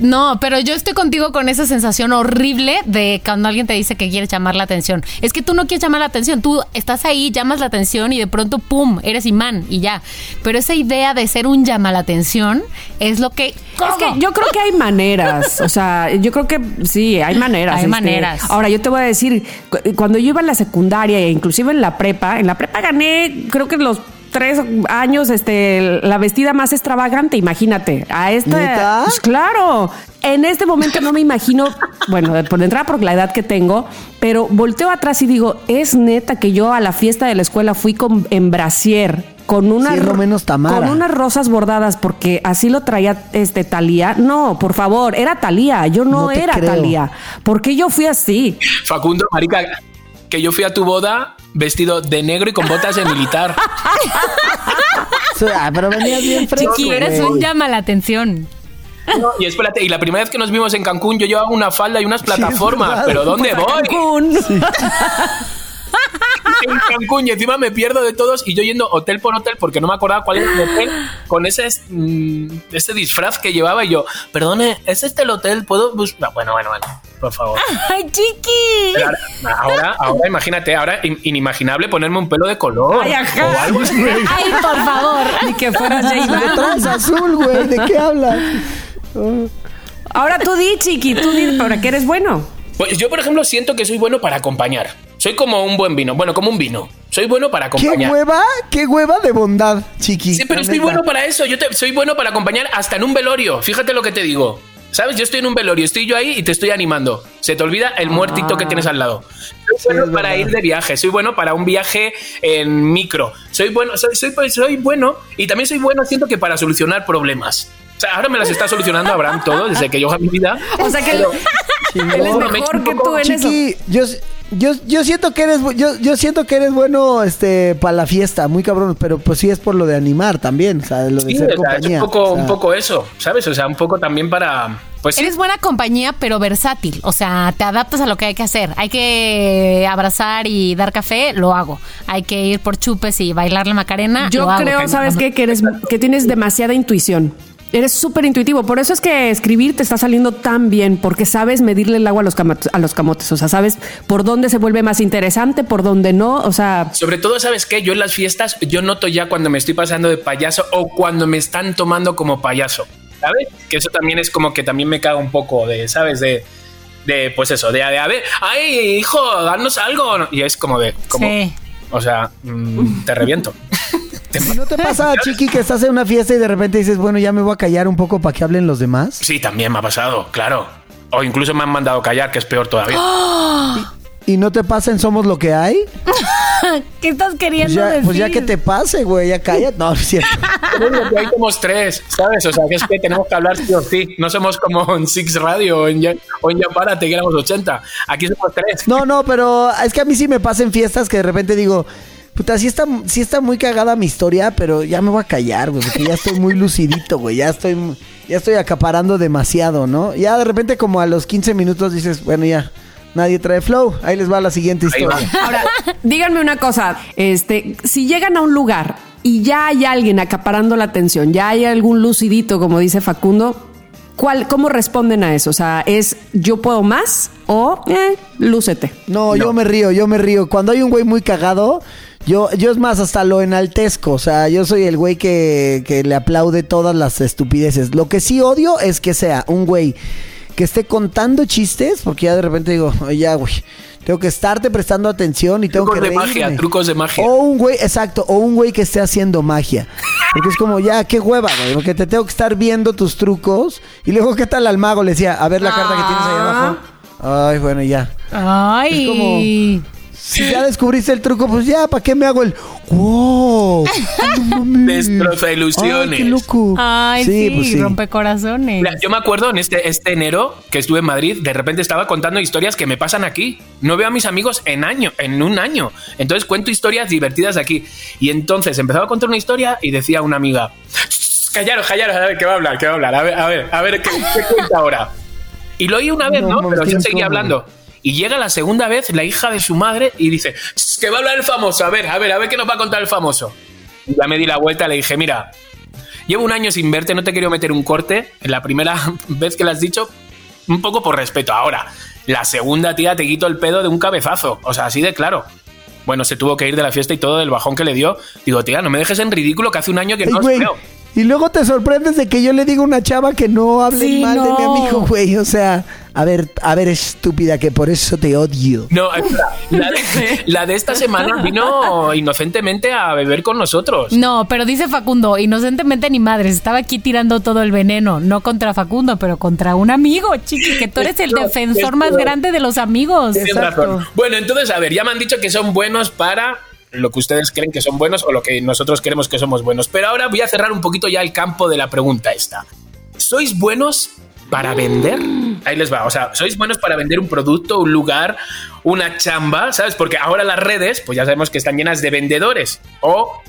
D: no, pero yo estoy contigo con esa sensación horrible de cuando alguien te dice que quiere llamar la atención. Es que tú no quieres llamar la atención, tú estás ahí, llamas la atención y de pronto, ¡pum!, eres imán y ya. Pero esa idea de ser un llama la atención es lo que...
C: Es que yo creo que hay maneras, o sea, yo creo que sí, hay maneras.
D: Hay
C: este.
D: maneras.
C: Ahora, yo te voy a decir, cu- cuando yo iba en la secundaria e inclusive en la prepa, en la prepa gané, creo que los tres años, este, la vestida más extravagante, imagínate. A esta, pues claro. En este momento no me imagino, bueno, por entrada por la edad que tengo, pero volteo atrás y digo, es neta que yo a la fiesta de la escuela fui con en brasier, con una
B: Siendo menos Tamara.
C: con unas rosas bordadas porque así lo traía este Talía. No, por favor, era Talía, yo no,
B: No
C: era
B: creo.
C: Talía. ¿Por qué yo fui así?
E: Facundo, marica, que yo fui a tu boda vestido de negro y con botas de militar.
B: Sí, ah, pero venías bien fresco,
D: Chiqui, eres un llama la atención.
E: No, y espérate, y la primera vez que nos vimos en Cancún, yo llevaba una falda y unas plataformas. ¿Pero dónde voy?
C: Cancún. *laughs*
E: en Cancún y encima me pierdo de todos y yo yendo hotel por hotel porque no me acordaba cuál era el hotel con ese mm, ese disfraz que llevaba y yo, perdone, ¿es este el hotel? ¿Puedo buscar? Bueno, bueno, bueno, por favor.
D: ¡Ay, chiqui!
E: Ahora, ahora, ahora imagínate, ahora in- inimaginable ponerme un pelo de color
C: Ay, ajá.
E: o algo así.
D: ¡Ay, por favor!
C: Ni que fueras J
B: azul, güey. ¿De qué hablas?
C: Ahora tú di, chiqui, tú di, ¿para qué eres bueno?
E: Pues yo, por ejemplo, siento que soy bueno para acompañar. Soy como un buen vino, bueno, como un vino. Soy bueno para
B: ¿Qué
E: acompañar.
B: hueva? ¿Qué hueva de bondad, chiqui?
E: Sí, pero
B: neta.
E: bueno para eso. Yo te- soy bueno para acompañar hasta en un velorio. Fíjate lo que te digo. ¿Sabes? Yo estoy en un velorio, estoy yo ahí y te estoy animando. Se te olvida el muertito que tienes al lado. Soy bueno para ir de viaje, soy bueno para un viaje en micro. Soy bueno, soy, soy, soy bueno y también soy bueno, siento que para solucionar problemas. O sea, ahora me las está solucionando Abraham todo desde que yo hago mi vida.
C: O sea que él, él es mejor que tú en eso.
B: Chiqui, yo, yo, yo siento que eres yo, yo siento que eres bueno este para la fiesta, muy cabrón, pero pues sí es por lo de animar también, o sea, lo de
E: Sí,
B: ser
E: o sea, es
B: compañía.
E: un poco,
B: o sea.
E: un poco eso, ¿sabes? O sea, un poco también para. Pues sí.
D: Eres buena compañía, pero versátil. O sea, te adaptas a lo que hay que hacer. Hay que abrazar y dar café, lo hago. Hay que ir por chupes y bailar la macarena.
C: Yo
D: lo hago.
C: creo, ¿sabes qué? Que, eres, que tienes demasiada intuición. Eres súper intuitivo. Por eso es que escribir te está saliendo tan bien, porque sabes medirle el agua a los, camotes, a los camotes. O sea, sabes por dónde se vuelve más interesante, por dónde no. O sea,
E: Sobre todo, ¿sabes qué? Yo en las fiestas, yo noto ya cuando me estoy pasando de payaso o cuando me están tomando como payaso, ¿sabes? Que eso también es como que también me caga un poco de, ¿sabes? De, de pues eso, de, de a ver, ay, hijo, danos algo. Y es como de, como,
D: Sí.
E: o sea, mm, te reviento. Te
B: ¿Y no te pasa, *laughs* Chiqui, que estás en una fiesta y de repente dices, bueno, ya me voy a callar un poco para que hablen los demás?
E: Sí, también me ha pasado, claro. O incluso me han mandado callar, que es peor todavía. *gasps*
B: ¿Y no te pasa en Somos lo que hay? *laughs*
D: ¿Qué estás
B: Pues
D: queriendo
B: ya,
D: decir?
B: pues ya que te pase, güey, ya cállate. No, no es cierto. *laughs*
E: Ahí somos tres, ¿sabes? O sea, que es que tenemos que hablar sí o sí. No somos como en Six Radio o en, Ya- o en Yapárate, que éramos 80. Aquí somos tres.
B: No, no, pero es que a mí sí me pasa en fiestas que de repente digo, puta, sí está, sí está muy cagada mi historia, pero ya me voy a callar, güey, porque ya estoy muy lucidito, güey, ya estoy, ya estoy acaparando demasiado, ¿no? Ya de repente como a los 15 minutos dices, bueno, ya, nadie trae flow, ahí les va la siguiente historia.
C: Ahora, díganme una cosa, este, si llegan a un lugar y ya hay alguien acaparando la atención, ya hay algún lucidito, como dice Facundo, ¿cuál, ¿cómo responden a eso? O sea, ¿es yo puedo más o eh, lúcete?
B: No, yo me río, yo me río. Cuando hay un güey muy cagado, yo, yo es más, hasta lo enaltezco. O sea, yo soy el güey que, que le aplaude todas las estupideces. Lo que sí odio es que sea un güey que esté contando chistes, porque ya de repente digo, "Oye, ya, güey, tengo que estarte prestando atención y tengo
E: Trucos
B: que
E: de magia,
B: reírme".
E: trucos de magia.
B: O un güey, exacto, o un güey que esté haciendo magia. Porque es como, ya, qué hueva, güey, porque te tengo que estar viendo tus trucos. Y luego, ¿qué tal al mago? Le decía, a ver la carta que tienes ahí abajo. Ay, bueno, ya.
D: Ay.
B: Es como- Si ya descubriste el truco, pues ya, ¿para qué me hago el wow? *laughs* No.
E: Destroza ilusiones.
B: Ay, qué loco.
D: Ay, sí,
B: pues sí.
D: rompe corazones.
E: Mira, yo me acuerdo en este, este enero que estuve en Madrid, de repente estaba contando historias que me pasan aquí. No veo a mis amigos en año, en un año. Entonces cuento historias divertidas aquí. Y entonces empezaba a contar una historia y decía una amiga, "Shh, callaros, callaros, a ver qué va a hablar, qué va a hablar, a ver, a ver, a ver qué, qué cuenta ahora. Y lo oí una vez,
B: No,
E: ¿no? Pero yo seguía hablando. Y llega la segunda vez la hija de su madre y dice, "Shh, que va a hablar el famoso, a ver, a ver, a ver qué nos va a contar el famoso. Y ya me di la vuelta le dije, mira, Llevo un año sin verte, no te quiero meter un corte. La primera *laughs* vez que lo has dicho, un poco por respeto. Ahora, la segunda, tía, te quito el pedo de un cabezazo. O sea, así de claro. Bueno, se tuvo que ir de la fiesta y todo del bajón que le dio. Digo, tía, no me dejes en ridículo que hace un año que no os veo.
B: Y luego te sorprendes de que yo le digo a una chava que no hable
D: Sí,
B: mal de mi amigo, güey. O sea, a ver, a ver, estúpida, que por eso te odio.
E: No, espera, la de, *laughs* la de esta semana vino inocentemente a beber con nosotros.
D: No, pero dice Facundo, inocentemente ni madres, estaba aquí tirando todo el veneno, no contra Facundo, pero contra un amigo, chiqui, que tú eres el defensor más grande de los amigos.
E: Tienes razón. Bueno, entonces, a ver, ya me han dicho que son buenos para lo que ustedes creen que son buenos o lo que nosotros creemos que somos buenos. Pero ahora voy a cerrar un poquito ya el campo de la pregunta esta. ¿Sois buenos para vender? Ahí les va. O sea, ¿sois buenos para vender un producto, un lugar, una chamba? ¿Sabes? Porque ahora las redes, pues ya sabemos que están llenas de vendedores. O,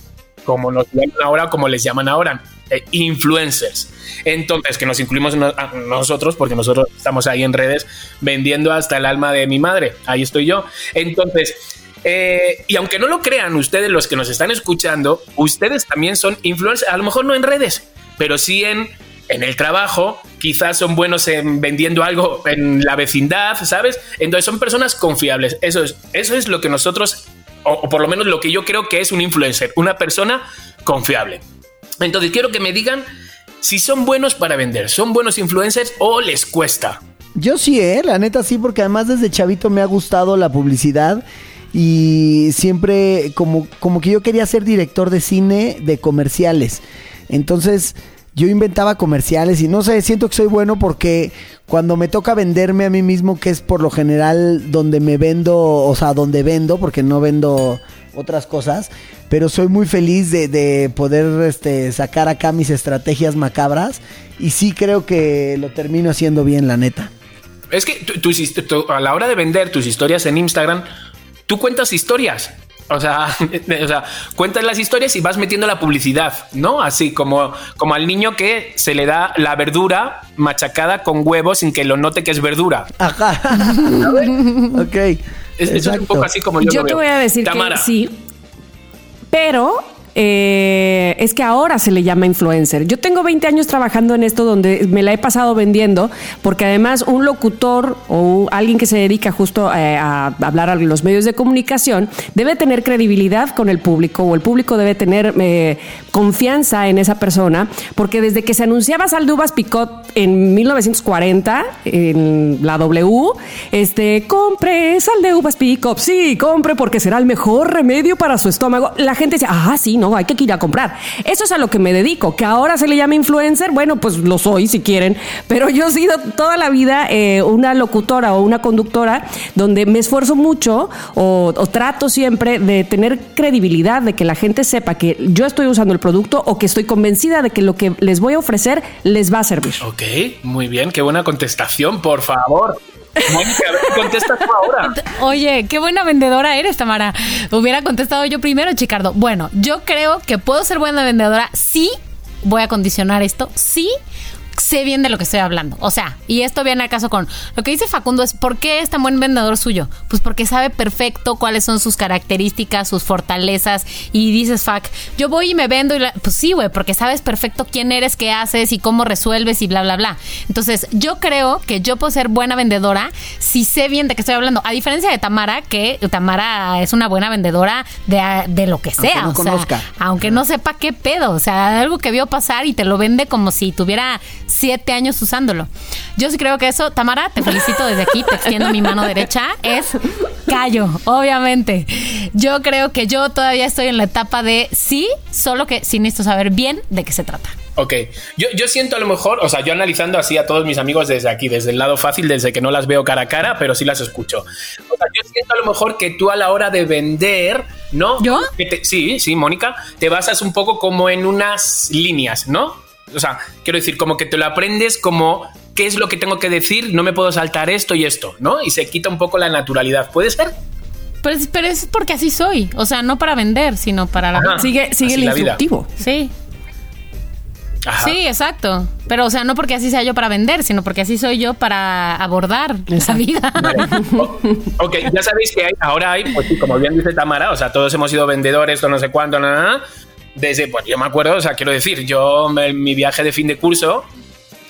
E: como nos llaman ahora, como les llaman ahora, eh, influencers. Entonces, que nos incluimos nosotros, porque nosotros estamos ahí en redes vendiendo hasta el alma de mi madre. Ahí estoy yo. Entonces, eh, y aunque no lo crean ustedes, los que nos están escuchando, ustedes también son influencers, a lo mejor no en redes, pero sí en, en el trabajo, quizás son buenos en vendiendo algo en la vecindad, ¿sabes? Entonces son personas confiables. Eso es, eso es lo que nosotros, o, o por lo menos lo que yo creo que es un influencer, una persona confiable. Entonces quiero que me digan si son buenos para vender, son buenos influencers o les cuesta.
B: Yo sí, eh, la neta sí, porque además desde chavito me ha gustado la publicidad y siempre como, como que yo quería ser director de cine de comerciales. Entonces yo inventaba comerciales y no sé, siento que soy bueno porque cuando me toca venderme a mí mismo, que es por lo general donde me vendo, o sea, donde vendo, porque no vendo otras cosas, pero soy muy feliz de, de poder este, sacar acá mis estrategias macabras y sí creo que lo termino haciendo bien, la neta.
E: Es que a la hora de vender tus historias en Instagram, tú cuentas historias. O sea, *laughs* o sea, cuentas las historias y vas metiendo la publicidad, ¿no? Así como, como al niño que se le da la verdura machacada con huevo sin que lo note que es verdura.
B: Ajá. *laughs* ok.
E: Es, eso es un poco así como yo,
C: Yo
E: lo
C: te
E: veo.
C: voy a decir
E: Tamara,
C: que sí, pero eh, es que ahora se le llama influencer. Yo tengo 20 años trabajando en esto donde me la he pasado vendiendo, porque además un locutor o alguien que se dedica justo eh, a hablar a los medios de comunicación debe tener credibilidad con el público o el público debe tener eh, confianza en esa persona, porque desde que se anunciaba Sal de Uvas Picot en 1940 en la W, este, compre sal de uvas Picot, sí, compre porque será el mejor remedio para su estómago. La gente decía, ah, sí, no, Hay que ir a comprar. Eso es a lo que me dedico. Que ahora se le llama influencer, bueno, pues lo soy si quieren, pero yo he sido toda la vida eh, una locutora o una conductora donde me esfuerzo mucho o, o trato siempre de tener credibilidad, de que la gente sepa que yo estoy usando el producto o que estoy convencida de que lo que les voy a ofrecer les va a servir.
E: Ok, muy bien, qué buena contestación, por favor. Mónica, a ver tú ahora.
D: Oye, qué buena vendedora eres, Tamara. Hubiera contestado yo primero, Chicardo. Bueno, yo creo que puedo ser buena vendedora. Sí, voy a condicionar esto. Sí, sé bien de lo que estoy hablando. O sea, y esto viene al caso con lo que dice Facundo es ¿por qué es tan buen vendedor suyo? Pues porque sabe perfecto cuáles son sus características, sus fortalezas y dices, fuck, yo voy y me vendo y la- pues sí, güey, porque sabes perfecto quién eres, qué haces y cómo resuelves y bla, bla, bla. Entonces, yo creo que yo puedo ser buena vendedora si sé bien de qué estoy hablando. A diferencia de Tamara, que Tamara es una buena vendedora de, de lo que sea.
B: no
D: o sea,
B: conozca.
D: aunque no sepa qué pedo, o sea, algo que vio pasar y te lo vende como si tuviera siete años usándolo. Yo sí creo que eso, Tamara, te felicito desde aquí, te extiendo mi mano derecha, es callo, obviamente. Yo creo que yo todavía estoy en la etapa de sí, solo que sí necesito saber bien de qué se trata.
E: Ok, yo, yo siento a lo mejor, o sea, yo analizando así a todos mis amigos desde aquí, desde el lado fácil, desde que no las veo cara a cara, pero sí las escucho. O sea, yo siento a lo mejor que tú a la hora de vender, ¿no?
D: ¿Yo?
E: Que te- sí, sí, Mónica, te basas un poco como en unas líneas, ¿no? O sea, quiero decir, como que te lo aprendes como qué es lo que tengo que decir, no me puedo saltar esto y esto, ¿no? Y se quita un poco la naturalidad. ¿Puede ser?
D: Pero es, pero es porque así soy, o sea, no para vender, sino para la...
E: Ajá.
C: Sigue, sigue el instructivo.
D: Sí,
E: Ajá.
D: sí, exacto. Pero, o sea, no porque así sea yo para vender, sino porque así soy yo para abordar la vida.
E: O- ok, ya sabéis que hay, ahora hay, pues como bien dice Tamara, o sea, todos hemos sido vendedores, o no sé cuánto, nada, nada. Desde, pues yo me acuerdo, o sea, quiero decir, yo me- mi viaje de fin de curso,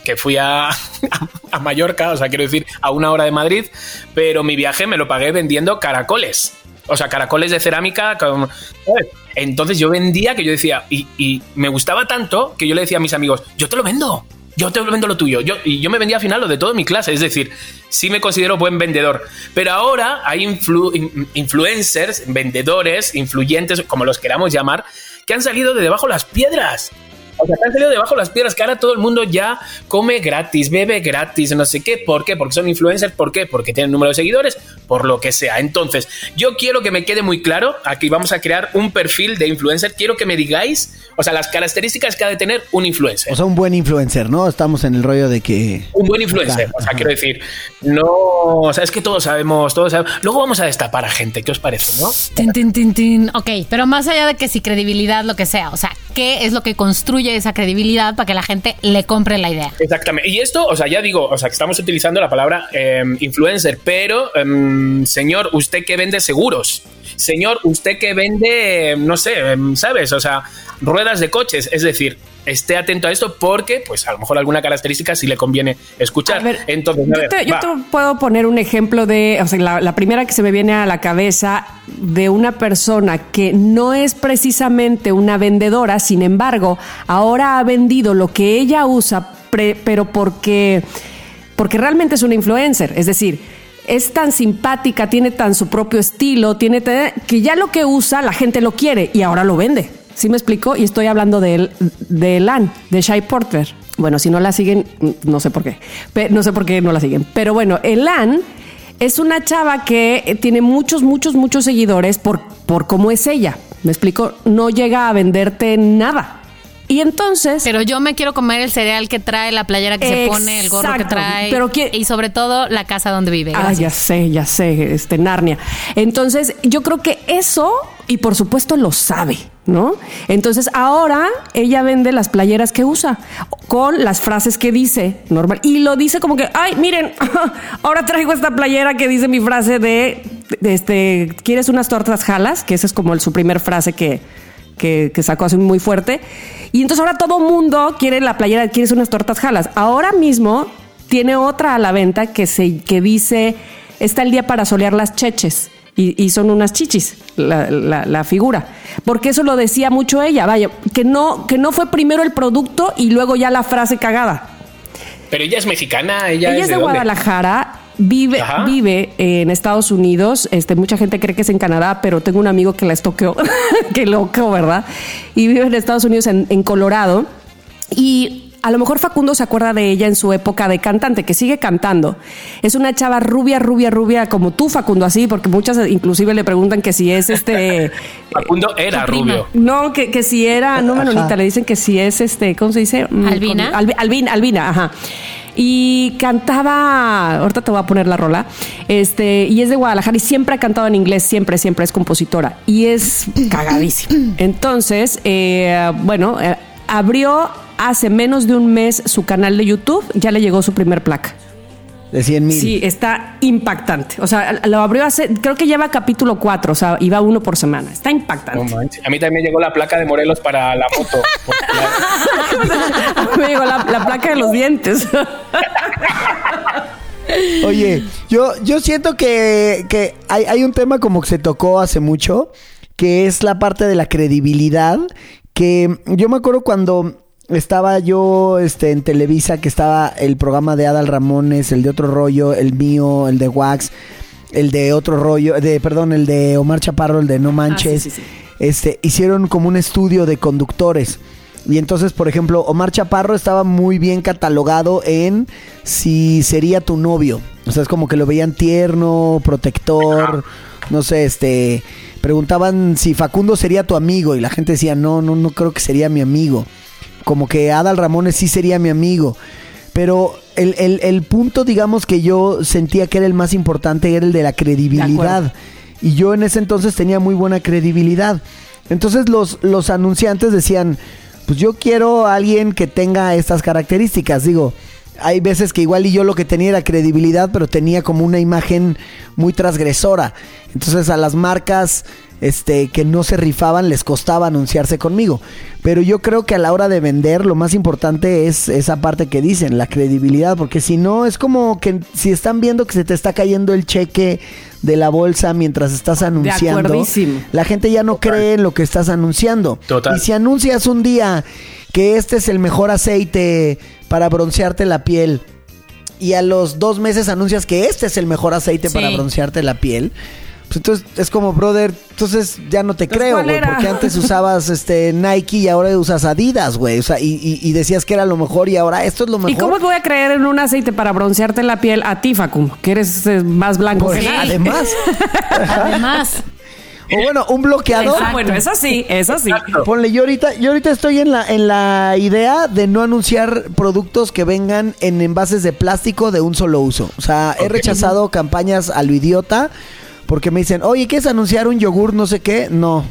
E: que fui a, *laughs* a Mallorca, o sea, quiero decir, a una hora de Madrid, pero mi viaje me lo pagué vendiendo caracoles. O sea, caracoles de cerámica. Entonces yo vendía que yo decía, y, y me gustaba tanto que yo le decía a mis amigos, yo te lo vendo. Yo te lo vendo lo tuyo. Yo, y yo me vendía al final lo de toda mi clase. Es decir, sí me considero buen vendedor. Pero ahora hay influ- in- influencers, vendedores, influyentes, como los queramos llamar, que han salido de debajo las piedras. O sea, que han salido debajo las piedras, que ahora todo el mundo ya come gratis, bebe gratis, no sé qué. ¿Por qué? Porque son influencers. ¿Por qué? Porque tienen número de seguidores, por lo que sea. Entonces, yo quiero que me quede muy claro, aquí vamos a crear un perfil de influencer. Quiero que me digáis, o sea, las características que ha de tener un influencer.
B: O sea, un buen influencer, ¿no? Estamos en el rollo de que...
E: un buen influencer.
B: Ajá,
E: O sea,
B: ajá.
E: quiero decir, no, o sea, es que todos sabemos, todos sabemos. Luego vamos a destapar a gente, ¿qué os parece, no?
D: Tin, tin, tin, tin. Ok, pero más allá de que si credibilidad, lo que sea, o sea, ¿qué es lo que construye esa credibilidad para que la gente le compre la idea?
E: Exactamente. Y esto, o sea, ya digo, o sea, que estamos utilizando la palabra eh, influencer, pero, em, señor, usted que vende seguros. Señor, usted que vende, eh, no sé, em, ¿sabes? O sea, ruedas de coches. Es decir, esté atento a esto porque, pues, a lo mejor alguna característica sí le conviene escuchar.
C: A ver,
E: Entonces, a
C: yo,
E: ver,
C: te, yo
E: va.
C: te puedo poner un ejemplo de, o sea, la, la primera que se me viene a la cabeza de una persona que no es precisamente una vendedora, sin embargo, ahora ha vendido lo que ella usa, pre- pero porque, porque realmente es una influencer, es decir, es tan simpática, tiene tan su propio estilo, tiene que ya lo que usa la gente lo quiere y ahora lo vende. ¿Sí me explico? Y estoy hablando de, de Elan, de Shai Porter. Bueno, si no la siguen, no sé por qué. No sé por qué no la siguen. Pero bueno, Elan es una chava que tiene muchos, muchos, muchos seguidores por, por cómo es ella. ¿Me explico? No llega a venderte nada. Y entonces...
D: Pero yo me quiero comer el cereal que trae, la playera que se pone, el gorro que trae.
C: Pero ¿quién-
D: Y sobre todo la casa donde vive.
C: Ah,
D: Gracias.
C: ya sé, ya sé, este Narnia. Entonces, yo creo que eso, y por supuesto lo sabe, ¿no? Entonces, ahora ella vende las playeras que usa con las frases que dice, normal. Y lo dice como que, ay, miren, *laughs* ahora traigo esta playera que dice mi frase de, de este, ¿quieres unas tortas jalas? Que esa es como el- su primer frase que, que, que sacó así muy fuerte. Y entonces ahora todo mundo quiere la playera, quieres unas tortas jalas. Ahora mismo tiene otra a la venta que, se, que dice, está el día para solear las cheches. Y, y son unas chichis, la, la- la figura. Porque eso lo decía mucho ella, vaya, que no, que no fue primero el producto y luego ya la frase cagada.
E: Pero ella es mexicana, ella,
C: Ella, es de,
E: dónde?
C: Guadalajara vive,
E: Ajá.
C: vive en Estados Unidos. Este, mucha gente cree que es en Canadá, pero tengo un amigo que la estoqueó, *laughs* que loco, ¿verdad? Y vive en Estados Unidos, en, en Colorado. Y a lo mejor Facundo se acuerda de ella en su época de cantante, que sigue cantando. Es una chava rubia, rubia, rubia, como tú, Facundo, así, porque muchas inclusive le preguntan que si es este. *laughs*
E: Facundo era rubio.
C: No, que, que si era, no Manolita, le dicen que si es este, ¿cómo se dice? Mm,
D: ¿Albina?
C: Albi- Albina, Albina, ajá. Y cantaba, ahorita te voy a poner la rola, este, y es de Guadalajara y siempre ha cantado en inglés, siempre, siempre es compositora y es cagadísima. *clears throat* Entonces, eh, bueno, eh, abrió hace menos de un mes su canal de YouTube, ya le llegó su primer placa.
B: De 100 mil.
C: Sí, está impactante. O sea, lo abrió hace, creo que lleva capítulo 4, o sea, iba uno por semana. Está
E: No
C: impactante.
E: manches. A mí también me llegó la placa de Morelos para la moto. *laughs*
C: Me llegó la, la placa de los dientes. *laughs*
B: Oye, yo, yo siento que, que hay, hay un tema como que se tocó hace mucho, que es la parte de la credibilidad, que yo me acuerdo cuando estaba yo este, en Televisa, que estaba el programa de Adal Ramones, el de otro rollo, el mío, el de Wax, el de otro rollo, de, perdón, el de Omar Chaparro, el de No Manches,
C: sí, sí, sí.
B: este, hicieron como un estudio de conductores. Y entonces, por ejemplo, Omar Chaparro estaba muy bien catalogado en si sería tu novio. O sea, es como que lo veían tierno, protector, no sé, este... Preguntaban si Facundo sería tu amigo y la gente decía, no, no, no creo que sería mi amigo. Como que Adal Ramones sí sería mi amigo. Pero el, el- el punto, digamos, que yo sentía que era el más importante era el de la credibilidad. Y yo en ese entonces tenía muy buena credibilidad. Entonces los, los anunciantes decían, pues yo quiero a alguien que tenga estas características. Digo, hay veces que igual y yo lo que tenía era credibilidad, pero tenía como una imagen muy transgresora. Entonces a las marcas este, que no se rifaban les costaba anunciarse conmigo. Pero yo creo que a la hora de vender lo más importante es esa parte que dicen, la credibilidad, porque si no es como que si están viendo que se te está cayendo el cheque de la bolsa mientras estás anunciando, la gente ya no cree en lo que estás anunciando.
E: Total.
B: Y si anuncias un día que este es el mejor aceite para broncearte la piel. Y a los dos meses anuncias que este es el mejor aceite
D: Sí.
B: para broncearte la piel, pues entonces es como, brother, entonces ya no te
C: Entonces,
B: creo,
C: ¿cuál
B: güey, porque *laughs* antes usabas este Nike y ahora usas Adidas, güey, o sea, y, y- y decías que era lo mejor y ahora esto es lo mejor.
C: ¿Y cómo voy a creer en un aceite para broncearte la piel a ti, Facundo? Que eres eh, más blanco
B: Pues,
C: que
B: además, *laughs*
D: Además,
B: o bueno, un bloqueador.
C: Ah, bueno, eso sí, eso sí.
E: Exacto.
B: Ponle, yo ahorita, yo ahorita estoy en la, en la idea de no anunciar productos que vengan en envases de plástico de un solo uso. O sea, he rechazado campañas a lo idiota porque me dicen, oye, ¿quieres anunciar un yogur no sé qué? No.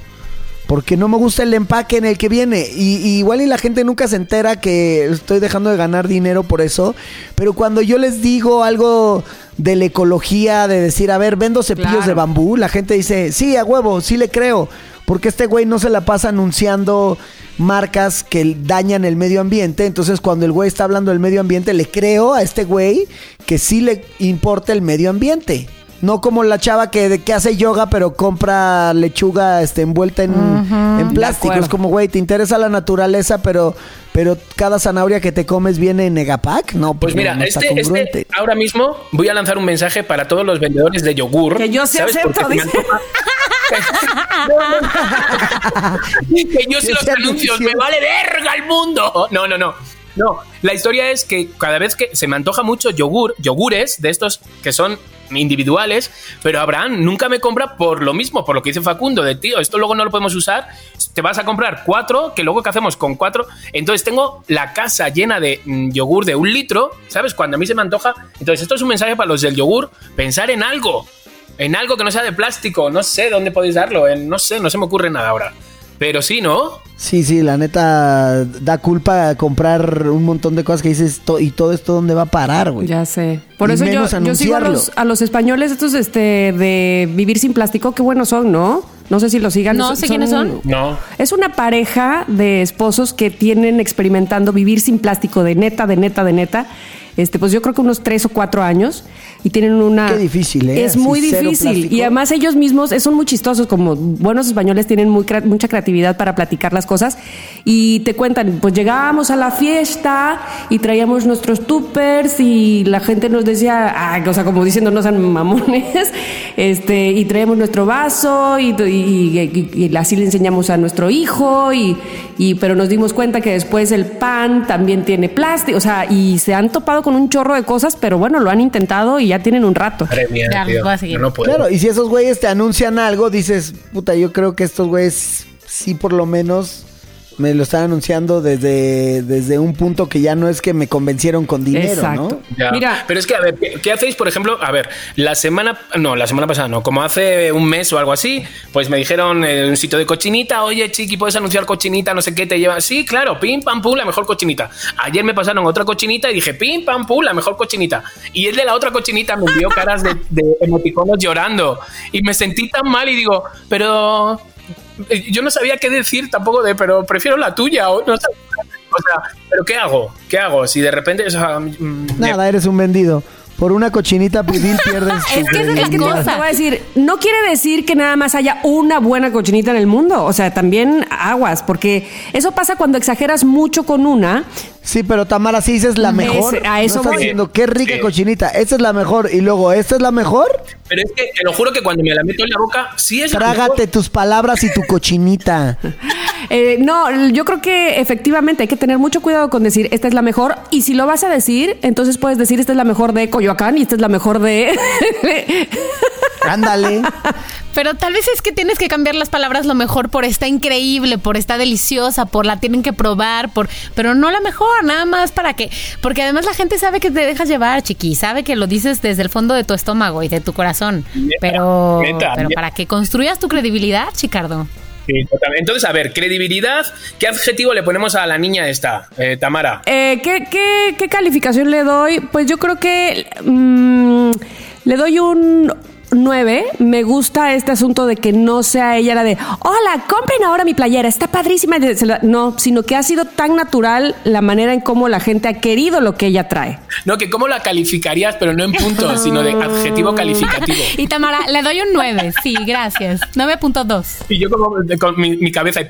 B: Porque no me gusta el empaque en el que viene. Y, y igual y la gente nunca se entera que estoy dejando de ganar dinero por eso. Pero cuando yo les digo algo de la ecología, de decir, a ver, vendo cepillos
C: Claro.
B: de bambú, la gente dice, sí, a huevo, sí le creo. Porque este güey no se la pasa anunciando marcas que dañan el medio ambiente. Entonces, cuando el güey está hablando del medio ambiente, le creo a este güey que sí le importa el medio ambiente. No como la chava que, que hace yoga, pero compra lechuga este, envuelta en, en plástico. Es como, güey, te interesa la naturaleza, pero, pero cada zanahoria que te comes viene en Negapack. No, pues,
E: Pues mira,
B: no,
E: este,
B: congruente.
E: este, ahora mismo voy a lanzar un mensaje para todos los vendedores de yogur.
C: Que yo sí acepto, dice. *laughs*
E: que yo sé los anuncios. me vale verga el mundo. No, no, no. No, la historia es que cada vez que se me antoja mucho yogur, yogures de estos que son individuales, pero Abraham nunca me compra por lo mismo, por lo que dice Facundo, de tío, esto luego no lo podemos usar, te vas a comprar cuatro, que luego qué hacemos con cuatro, entonces tengo la casa llena de mm, yogur de un litro, ¿sabes? Cuando a mí se me antoja, entonces esto es un mensaje para los del yogur, pensar en algo, en algo que no sea de plástico, no sé dónde podéis darlo, en, no sé, no se me ocurre nada ahora, pero sí, ¿no?
B: Sí, sí, la neta da culpa comprar un montón de cosas que dices, "To- ¿y todo esto dónde va a parar, güey?
C: Ya sé. Por
B: Y
C: eso yo,
B: menos
C: yo sigo a los, a los españoles estos este, de vivir sin plástico. Qué buenos son, ¿no? No sé si los sigan.
D: No sé quiénes son.
E: No.
C: Es una pareja de esposos que tienen experimentando vivir sin plástico de neta, de neta, de neta. este, pues yo creo que unos tres o cuatro años y tienen una...
B: Qué difícil, ¿eh?
C: Es
B: Así,
C: muy difícil. Y además ellos mismos son muy chistosos, como buenos españoles tienen muy mucha creatividad para platicar las cosas y te cuentan, pues llegábamos a la fiesta y traíamos nuestros tuppers y la gente nos decía, ah, o sea, como diciendo no sean mamones, *laughs* este, y traíamos nuestro vaso y, y- y- y así le enseñamos a nuestro hijo y, y pero nos dimos cuenta que después el pan también tiene plástico, o sea, y se han topado con un chorro de cosas, pero bueno, lo han intentado y ya tienen un rato.
E: Mía,
D: Ya,
E: no puedo.
B: Claro, y si esos güeyes te anuncian algo, dices, puta, yo creo que estos güeyes sí por lo menos me lo están anunciando desde, desde un punto que ya no es que me convencieron con dinero,
C: Exacto.
B: ¿no?
E: Ya.
C: Mira,
E: pero es que, a ver, ¿qué, qué hacéis, por ejemplo? A ver, la semana, no, la semana pasada no, como hace un mes o algo así, pues me dijeron en un sitio de cochinita, oye, chiqui, ¿puedes anunciar cochinita? No sé qué te lleva. Sí, claro, pim, pam, pum, la mejor cochinita. Ayer me pasaron otra cochinita y dije, pim, pam, pum, la mejor cochinita. Y el de la otra cochinita me envió caras de, de emoticonos llorando. Y me sentí tan mal y digo, pero yo no sabía qué decir tampoco de, pero prefiero la tuya. O, no sé. O sea, ¿pero qué hago? ¿Qué hago? Si de repente... o sea, mm, me-
B: Nada, eres un vendido. Por una cochinita pibil *laughs* pierdes tu
D: Es que esa es la cosa.
C: Te voy a decir, no quiere decir que nada más haya una buena cochinita en el mundo. O sea, también aguas, porque eso pasa cuando exageras mucho con una.
B: Sí, pero Tamara, sí dices la mejor.
C: Es- a eso
B: no estás diciendo, qué rica
E: Sí.
B: cochinita. Esta es la mejor. Y luego, ¿esta es la mejor?
E: Pero es que te lo juro que cuando me la meto en la boca, sí es la
B: Trágate
E: mejor.
B: tus palabras y tu cochinita. *laughs*
C: Eh, no, yo creo que efectivamente hay que tener mucho cuidado con decir esta es la mejor. Y si lo vas a decir, entonces puedes decir esta es la mejor de Coyoacán y esta es la mejor de.
B: Ándale. *laughs*
D: Pero tal vez es que tienes que cambiar las palabras lo mejor por está increíble, por está deliciosa, por la tienen que probar, por pero no la mejor, nada más para que porque además la gente sabe que te dejas llevar, chiqui, sabe que lo dices desde el fondo de tu estómago y de tu corazón. pero
E: neta,
D: pero
E: neta.
D: para que construyas tu credibilidad, Chicardo.
E: Totalmente. Entonces, a ver, credibilidad. ¿Qué adjetivo le ponemos a la niña esta, eh, Tamara?
C: Eh, ¿qué, qué, qué calificación le doy? Pues yo creo que mm, le doy un 9. Me gusta este asunto de que no sea ella la de, hola, compren ahora mi playera, está padrísima. No, sino que ha sido tan natural la manera en cómo la gente ha querido lo que ella trae.
E: No, que cómo la calificarías, pero no en puntos, sino de adjetivo calificativo. *laughs*
D: Y Tamara, le doy un 9. Sí, gracias. 9.2.
E: Y yo como con mi, mi cabeza, y,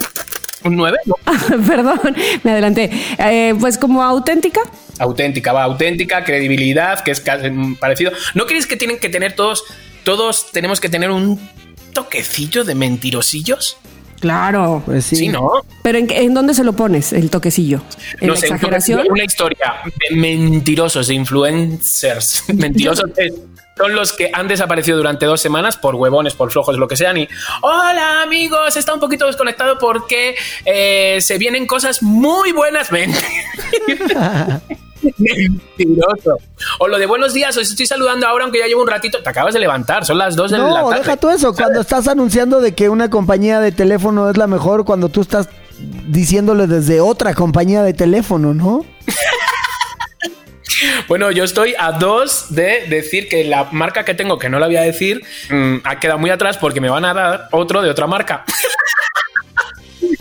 E: un 9, ¿no? *laughs*
C: Perdón, me adelanté. Eh, pues como auténtica.
E: Auténtica, va, auténtica, credibilidad, que es mm, parecido. ¿No creéis que tienen que tener todos, todos tenemos que tener un toquecillo de mentirosillos?
C: Claro.
B: Pues sí.
E: Sí, ¿no?
C: Pero ¿en, dónde se lo pones el toquecillo? ¿En
E: no
C: la
E: sé,
C: exageración?
E: una historia de mentirosos, de influencers. *laughs* Mentirosos es- son los que han desaparecido durante dos semanas por huevones, por flojos, lo que sean. Y, hola amigos, está un poquito desconectado porque eh, se vienen cosas muy buenas. *laughs* *laughs* Mentiroso. O lo de buenos días, os estoy saludando ahora, aunque ya llevo un ratito. Te acabas de levantar, son las dos de la
B: No, deja tú eso. Cuando estás anunciando de que una compañía de teléfono es la mejor, cuando tú estás diciéndole desde otra compañía de teléfono, ¿no? *laughs*
E: Bueno, yo estoy a dos de decir que la marca que tengo, que no la voy a decir, mm, ha quedado muy atrás porque me van a dar otro de otra marca. *laughs*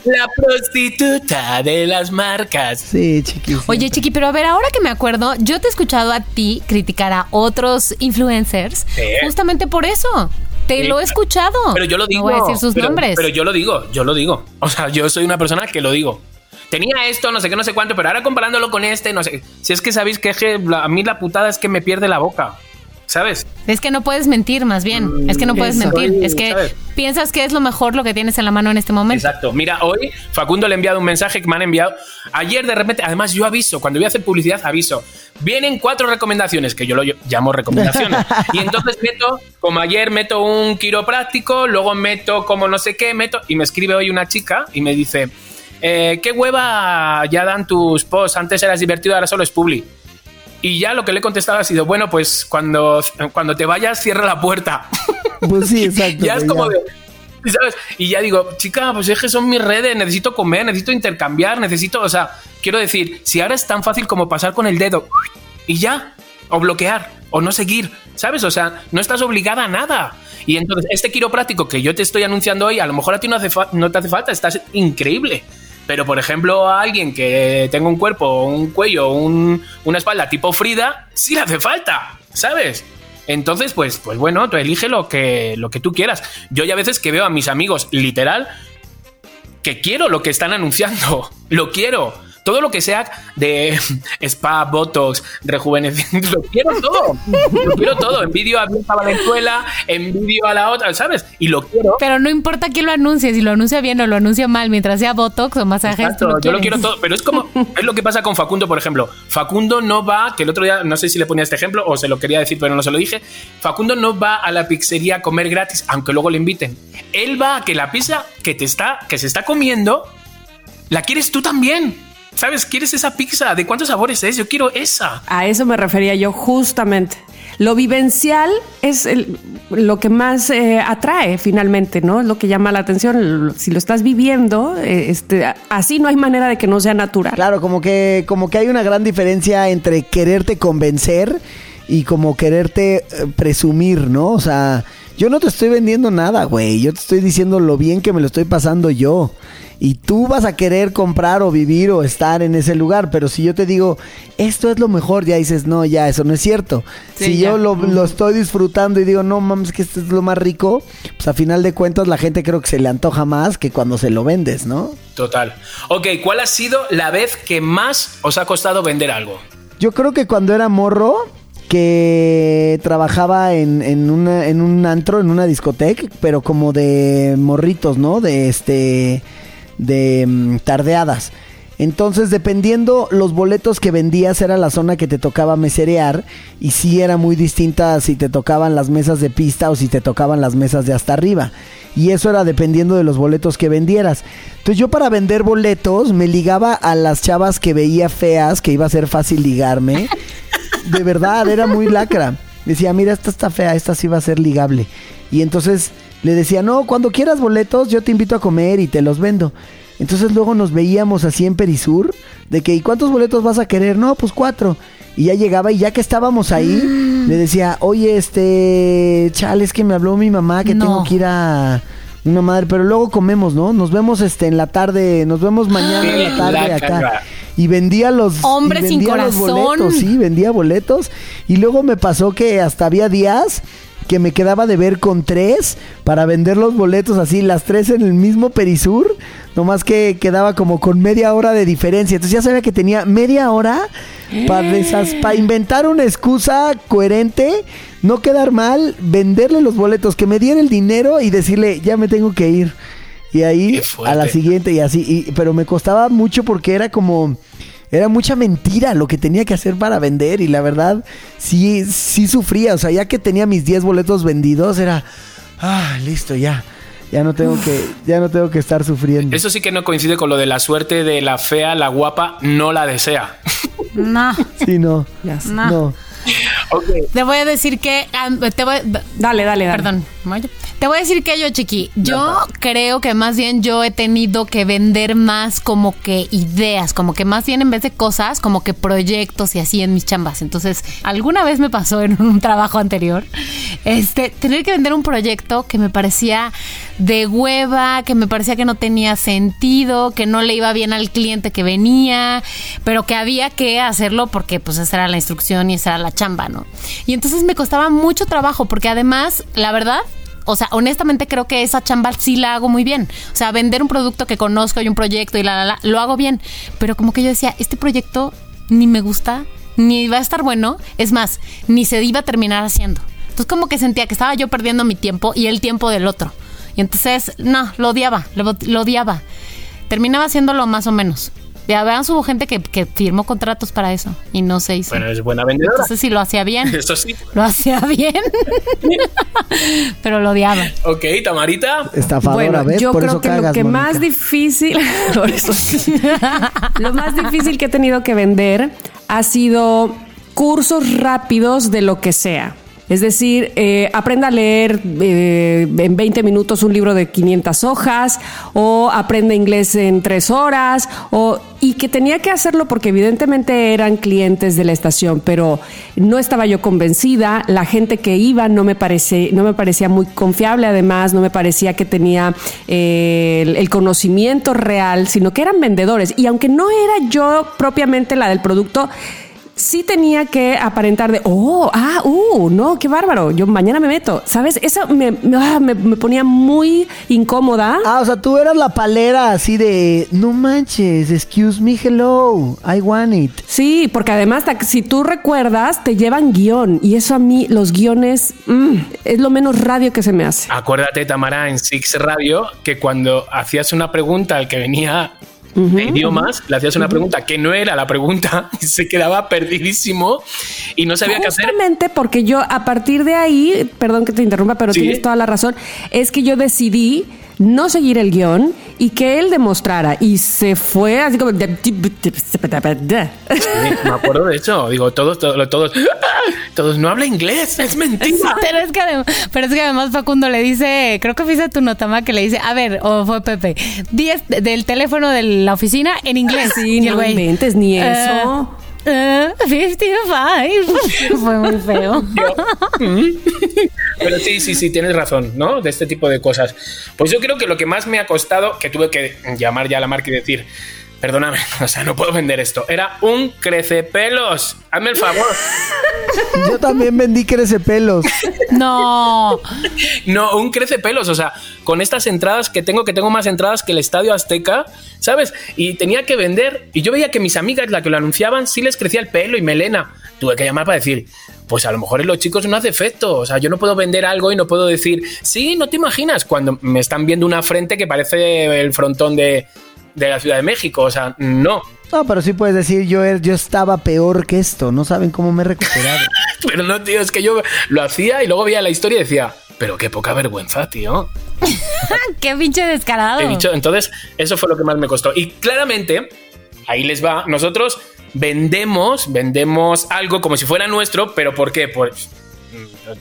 E: la prostituta de las marcas.
B: Sí, chiquis.
D: Oye, Chiqui, pero a ver, ahora que me acuerdo, yo te he escuchado a ti criticar a otros influencers
E: Sí.
D: justamente por eso. Te
E: Sí.
D: lo he escuchado.
E: Pero yo lo digo.
D: No voy a decir sus
E: pero,
D: nombres.
E: Pero yo lo digo, yo lo digo. O sea, yo soy una persona que lo digo. Tenía esto, no sé qué, no sé cuánto, pero ahora comparándolo con este, no sé. Si es que sabéis que, a mí la putada es que me pierde la boca. ¿Sabes?
D: Es que no puedes mentir, más bien. es que no puedes
C: eso.
D: mentir. Es que
E: ¿sabes?
D: piensas que es lo mejor lo que tienes en la mano en este momento.
E: Exacto. Mira, hoy Facundo le ha enviado un mensaje que me han enviado. Ayer de repente, además yo aviso, cuando voy a hacer publicidad aviso. Vienen cuatro recomendaciones, que yo lo llamo recomendaciones. *laughs* y entonces meto, como ayer meto un quiropráctico, luego meto como no sé qué, meto, y me escribe hoy una chica y me dice, eh, ¿qué hueva ya dan tus posts? Antes eras divertido, ahora solo es publi. Y ya lo que le he contestado ha sido, bueno, pues cuando, cuando te vayas, cierra la puerta. *laughs*
B: Pues sí, *laughs* exacto.
E: ya es como
B: ya.
E: de. ¿Sabes? Y ya digo, chica, pues es que son mis redes, necesito comer, necesito intercambiar, necesito. O sea, quiero decir, si ahora es tan fácil como pasar con el dedo y ya, o bloquear, o no seguir, ¿sabes? O sea, no estás obligada a nada. Y entonces, este quiropráctico que yo te estoy anunciando hoy, a lo mejor a ti no, hace no te hace falta, estás increíble. Pero, por ejemplo, a alguien que tenga un cuerpo, un cuello, un- una espalda tipo Frida, sí le hace falta, ¿sabes? Entonces, pues, pues bueno, tú elige lo que, lo que tú quieras. Yo ya a veces que veo a mis amigos, literal, que quiero lo que están anunciando. *laughs* Lo quiero. Todo lo que sea de *laughs* spa, botox, rejuvenecimiento, lo quiero todo. Lo quiero todo. Envidio a Bianca Valenzuela, envidio a la otra, ¿sabes? Y lo quiero.
D: Pero no importa quién lo anuncie, si lo anuncia bien o lo anuncia mal, mientras sea Botox o masajes,
E: Exacto,
D: lo
E: yo lo quiero todo, pero es como es lo que pasa con Facundo, por ejemplo. Facundo no va, que el otro día no sé si le ponía este ejemplo o se lo quería decir, pero no se lo dije. Facundo no va a la pizzería a comer gratis, aunque luego le inviten. Él va a que la pizza que te está que se está comiendo la quieres tú también. ¿Sabes? ¿Quieres esa pizza? ¿De cuántos sabores es? Yo quiero esa.
C: A eso me refería yo justamente. Lo vivencial es el- lo que más eh, atrae finalmente, ¿no? Es lo que llama la atención. Si lo estás viviendo, eh, este, así no hay manera de que no sea natural.
B: Claro, como que, como que hay una gran diferencia entre quererte convencer y como quererte eh, presumir, ¿no? O sea, yo no te estoy vendiendo nada, güey. Yo te estoy diciendo lo bien que me lo estoy pasando yo. Y tú vas a querer comprar o vivir o estar en ese lugar. Pero si yo te digo, esto es lo mejor, ya dices, no, ya, eso no es cierto.
C: Sí,
B: si
C: ya.
B: yo lo, lo estoy disfrutando y digo, no mames, que esto es lo más rico, pues a final de cuentas la gente creo que se le antoja más que cuando se lo vendes, ¿no?
E: Total. Ok, ¿cuál ha sido la vez que más os ha costado vender algo?
B: Yo creo que cuando era morro, que trabajaba en, en, una- en un antro, en una discoteca, pero como de morritos, ¿no? De este. De mm, tardeadas. Entonces, dependiendo los boletos que vendías, era la zona que te tocaba meserear. Y sí era muy distinta si te tocaban las mesas de pista o si te tocaban las mesas de hasta arriba. Y eso era dependiendo de los boletos que vendieras. Entonces, yo para vender boletos me ligaba a las chavas que veía feas, que iba a ser fácil ligarme. De verdad, era muy lacra. Decía, mira, esta está fea, esta sí va a ser ligable. Y entonces le decía, no, cuando quieras boletos, yo te invito a comer y te los vendo. Entonces luego nos veíamos así en Perisur, de que, ¿y cuántos boletos vas a querer? No, pues cuatro. Y ya llegaba y ya que estábamos ahí, *gasps* le decía, oye, este, chale, es que me habló mi mamá que
D: No.
B: tengo que ir a una madre, pero luego comemos, ¿no? Nos vemos este en la tarde, nos vemos mañana en la tarde
E: La
B: acá. Y vendía los
D: Hombre
B: y
D: sin
B: vendía los
D: corazón.
B: boletos, sí, vendía boletos. Y luego me pasó que hasta había días que me quedaba de ver con tres para vender los boletos así, las tres en el mismo Perisur, nomás que quedaba como con media hora de diferencia. Entonces ya sabía que tenía media hora para inventar una excusa coherente, no quedar mal, venderle los boletos, que me diera el dinero y decirle, ya me tengo que ir. Y ahí a la siguiente y así, y- pero me costaba mucho porque era como... Era mucha mentira lo que tenía que hacer para vender y la verdad sí, sí sufría. O sea, ya que tenía mis 10 boletos vendidos era, ah, listo, ya. Ya no tengo que, ya no tengo que estar sufriendo.
E: Eso sí que no coincide con lo de la suerte de la fea, la guapa, no la desea.
D: No.
B: Sí, no.
D: No.
B: No.
D: Te voy a decir que. te voy,
C: Dale, dale, dale.
D: Perdón, te voy a decir que yo, chiqui, yo creo que más bien yo he tenido que vender más como que ideas, como que más bien en vez de cosas, como que proyectos y así en mis chambas. Entonces, alguna vez me pasó en *laughs* un trabajo anterior, este, tener que vender un proyecto que me parecía de hueva, que me parecía que no tenía sentido, que no le iba bien al cliente que venía, pero que había que hacerlo porque pues esa era la instrucción y esa era la chamba, Y entonces me costaba mucho trabajo porque además, la verdad, o sea, honestamente creo que esa chamba sí la hago muy bien. O sea, vender un producto que conozco y un proyecto y la, la, la, lo hago bien. Pero como que yo decía, este proyecto ni me gusta, ni va a estar bueno. Es más, ni se iba a terminar haciendo. Entonces como que sentía que estaba yo perdiendo mi tiempo y el tiempo del otro. Y entonces, no, lo odiaba, lo odiaba. Terminaba haciéndolo más o menos. Ya vean, hubo gente que, que firmó contratos para eso y no se hizo.
E: Bueno, es buena vendedora.
D: Entonces sí lo hacía bien.
E: Eso sí.
D: Lo hacía bien. *laughs* Pero lo odiaba.
E: Ok, Tamarita.
B: Estafadora,
C: Bueno,
B: ¿ves?
C: yo
B: Por
C: creo
B: eso
C: que
B: cagas,
C: lo que más difícil, *laughs* por eso sí. lo más difícil que he tenido que vender ha sido cursos rápidos de lo que sea. Es decir, eh, aprenda a leer eh, en 20 minutos un libro de 500 hojas o aprenda inglés en 3 horas o, y que tenía que hacerlo porque evidentemente eran clientes de la estación, pero no estaba yo convencida. La gente que iba no me, parece, no me parecía muy confiable, además no me parecía que tenía eh, el, el conocimiento real, sino que eran vendedores. Y aunque no era yo propiamente la del producto, sí tenía que aparentar de, oh, ah, uh, no, qué bárbaro, yo mañana me meto, ¿sabes? Eso me, ah, me, me ponía muy incómoda.
B: Ah, o sea, tú eras la palera así de, no manches, excuse me, hello, I want it.
C: Sí, porque además, si tú recuerdas, te llevan guion y eso a mí, los guiones, mm, es lo menos radio que se me hace.
E: Acuérdate, Tamara, en Six Radio, que cuando hacías una pregunta al que venía de idiomas, le hacías una pregunta que no era la pregunta *laughs* y se quedaba perdidísimo y no sabía qué hacer.
C: Justamente porque yo a partir de ahí, perdón que te interrumpa, pero
E: Sí.
C: tienes toda la razón, es que yo decidí no seguir el guion y que él demostrara y se fue así como
E: Sí, me acuerdo de eso. Digo, todos, todos, todos, todos no habla inglés, es mentira. *laughs*
D: Pero es, que adem- pero es que además Facundo le dice, creo que fuiste tu notama que le dice, a ver, o fue Pepe, 10 del teléfono de la oficina en inglés.
C: Sí,
D: Y el
C: no inventes ni
D: "Eh,
C: eso".
D: Eh, 55. *laughs* fue muy feo.
E: Pero sí, sí, sí, tienes razón, ¿no? De este tipo de cosas. Pues yo creo que lo que más me ha costado, que tuve que llamar ya a la marca y decir, perdóname, *laughs* o sea, no puedo vender esto, era un crecepelos. Hazme el favor.
B: Yo también vendí crecepelos.
D: No. *laughs*
E: No, un crecepelos, o sea, con estas entradas que tengo, que tengo más entradas que el Estadio Azteca, ¿sabes? Y tenía que vender, y yo veía que mis amigas, las que lo anunciaban, sí les crecía el pelo y melena. Tuve que llamar para decir, pues a lo mejor en los chicos no hace efecto, o sea, yo no puedo vender algo y no puedo decir, sí, no te imaginas, cuando me están viendo una frente que parece el frontón de, de la Ciudad de México, o sea, no.
B: No, pero sí puedes decir, yo, er- yo estaba peor que esto. No saben cómo me he recuperado. *laughs*
E: Pero no, tío, es que yo lo hacía y luego veía la historia y decía, pero qué poca vergüenza, tío. *laughs*
D: Qué pinche descarado.
E: He dicho, entonces, eso fue lo que más me costó. Y claramente, ahí les va, nosotros vendemos, vendemos algo como si fuera nuestro, pero ¿por qué? Pues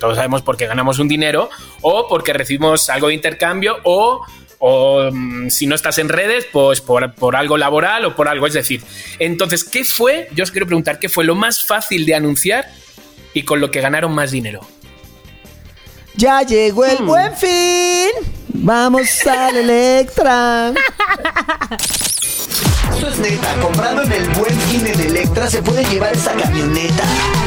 E: todos sabemos porque ganamos un dinero, o porque recibimos algo de intercambio, o, o mm, si no estás en redes, pues por, por algo laboral o por algo. Es decir, entonces, ¿qué fue? Yo os quiero preguntar, ¿qué fue lo más fácil de anunciar y con lo que ganaron más dinero?
B: Ya llegó el buen fin. Vamos al Electra.
G: Esto es neta, comprando en el buen fin en Electra se puede llevar esta camioneta.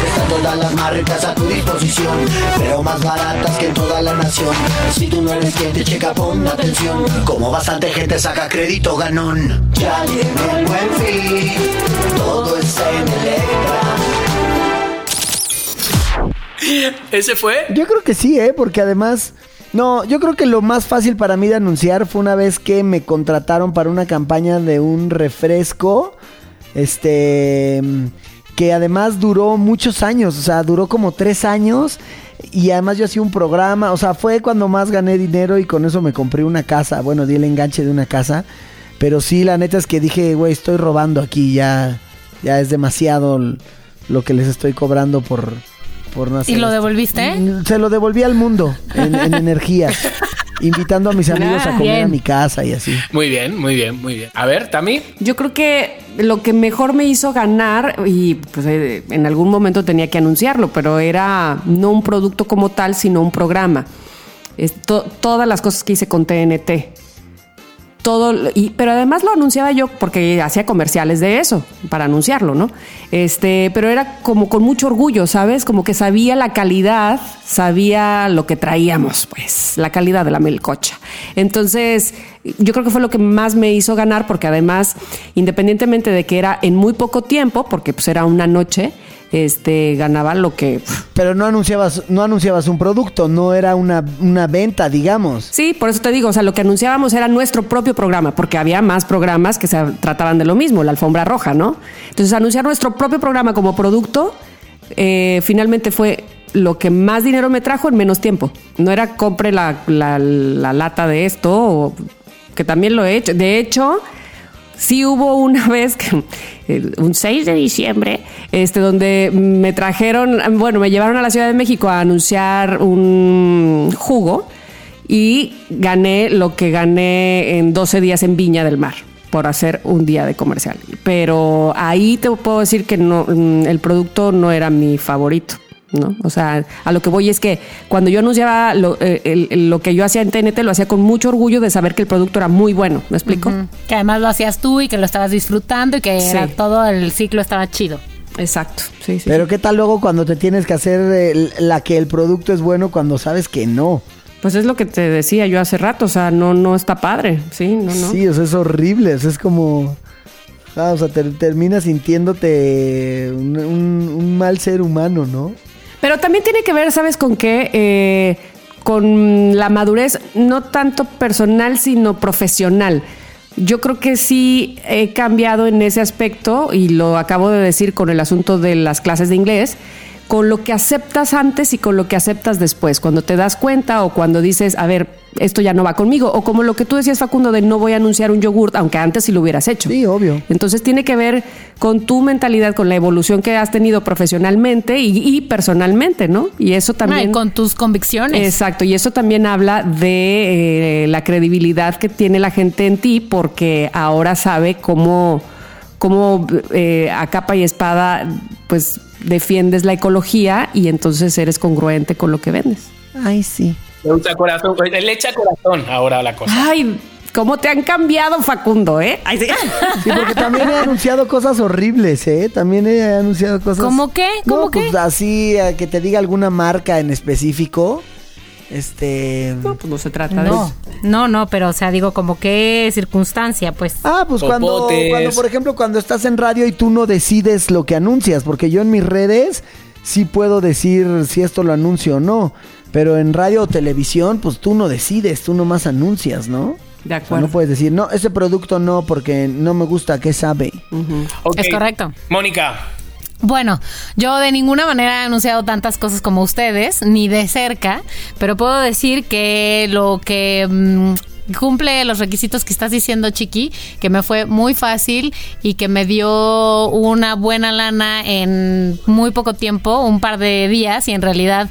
G: Están todas las marcas a tu disposición, pero más baratas que en toda la nación. Si tú no eres cliente, checa, pon atención. Como bastante gente saca crédito ganón. Ya llegó el buen fin, todo está en Electra.
E: Ese fue
B: Yo creo que sí, ¿eh? Porque además... No, yo creo que lo más fácil para mí de anunciar fue una vez que me contrataron para una campaña de un refresco. Este... Que además duró muchos años, o sea, duró como tres años. Y además yo hacía un programa, o sea, fue cuando más gané dinero y con eso me compré una casa. Bueno, di el enganche de una casa. Pero sí, la neta es que dije, güey, estoy robando aquí, ya, ya es demasiado lo que les estoy cobrando por, por no hacer
D: ¿Y lo
B: esto".
D: devolviste?
B: Se lo devolví al mundo en, en *laughs* energías, invitando a mis amigos a
C: Ah,
B: comer a
D: bien.
B: mi casa y así.
E: muy bien, muy bien, muy bien. A ver, Tami.
C: Yo creo que lo que mejor me hizo ganar, y pues eh, en algún momento tenía que anunciarlo, pero era no un producto como tal, sino un programa. Es to- todas las cosas que hice con TNT. Todo, y, pero además lo anunciaba yo porque hacía comerciales de eso, para anunciarlo, ¿no? Este, pero era como con mucho orgullo, ¿sabes? Como que sabía la calidad, sabía lo que traíamos, pues, la calidad de la melcocha. Entonces, yo creo que fue lo que más me hizo ganar, porque además, independientemente de que era en muy poco tiempo, porque pues era una noche, este, ganaba lo que
B: Pero no anunciabas, no anunciabas un producto, no era una, una venta, digamos.
C: Sí, por eso te digo, o sea, lo que anunciábamos era nuestro propio programa, porque había más programas que se trataban de lo mismo, la alfombra roja, ¿no? Entonces, anunciar nuestro propio programa como producto, eh, finalmente fue lo que más dinero me trajo en menos tiempo. No era compre la, la- la lata de esto, o, que también lo he hecho. De hecho, sí hubo una *laughs* vez, un 6 de diciembre, este, donde me trajeron, bueno, me llevaron a la Ciudad de México a anunciar un jugo y gané lo que gané en 12 días en Viña del Mar por hacer un día de comercial. Pero ahí te puedo decir que no, mm, el producto no era mi favorito. ¿No? O sea, a lo que voy es que cuando yo anunciaba lo, eh, el- lo que yo hacía en TNT, lo hacía con mucho orgullo de saber que el producto era muy bueno. ¿Me explico?
D: Que además lo hacías tú y que lo estabas disfrutando y que
C: Sí.
D: era todo el ciclo estaba chido.
C: Exacto. Sí, sí.
B: Pero
C: sí.
B: qué tal luego cuando te tienes que hacer el- la que el producto es bueno cuando sabes que no.
C: Pues es lo que te decía yo hace rato. O sea, no, no está padre. Sí, no, no.
B: Sí, o sea, es horrible. O sea, es como. ah, o sea, te, terminas sintiéndote un, un- un mal ser humano, ¿no?
C: Pero también tiene que ver, ¿sabes con qué? Eh, con la madurez, no tanto personal, sino profesional. Yo creo que sí he cambiado en ese aspecto y lo acabo de decir con el asunto de las clases de inglés, con lo que aceptas antes y con lo que aceptas después. Cuando te das cuenta o cuando dices, a ver, esto ya no va conmigo. O como lo que tú decías, Facundo, de no voy a anunciar un yogurt, aunque antes sí lo hubieras hecho.
B: Sí, obvio.
C: Entonces tiene que ver con tu mentalidad, con la evolución que has tenido profesionalmente y, y personalmente, ¿no? Y eso también...
D: Con tus convicciones.
C: Exacto, y eso también habla de eh, la credibilidad que tiene la gente en ti porque ahora sabe cómo, cómo eh, a capa y espada pues defiendes la ecología y entonces eres congruente con lo que vendes.
B: Ay, sí.
E: Le echa corazón, le echa corazón ahora la cosa.
C: Ay, cómo te han cambiado, Facundo, ¿eh? Ay, sí. *laughs*
B: Sí, porque también he anunciado cosas horribles, ¿eh? También he anunciado cosas.
D: ¿Cómo qué? ¿Cómo
B: no, pues
D: qué?
B: así, a que te diga alguna marca en específico. Este.
C: No, pues no se trata de
D: No,
C: eso.
D: no, no, pero o sea, digo, como qué circunstancia, pues.
B: Ah, pues cuando,
E: Popotes.
B: cuando, por ejemplo, cuando estás en radio y tú no decides lo que anuncias, porque yo en mis redes sí puedo decir si esto lo anuncio o no, pero en radio o televisión, pues tú no decides, tú nomás anuncias, ¿no?
C: De
B: O sea,
C: acuerdo.
B: no puedes decir, no, ese producto no, porque no me gusta, ¿qué sabe?
D: Es correcto.
E: Mónica,
D: Bueno, yo de ninguna manera he anunciado tantas cosas como ustedes, ni de cerca, pero puedo decir que lo que mm, cumple los requisitos que estás diciendo, Chiqui, que me fue muy fácil y que me dio una buena lana en muy poco tiempo, un par de días, y en realidad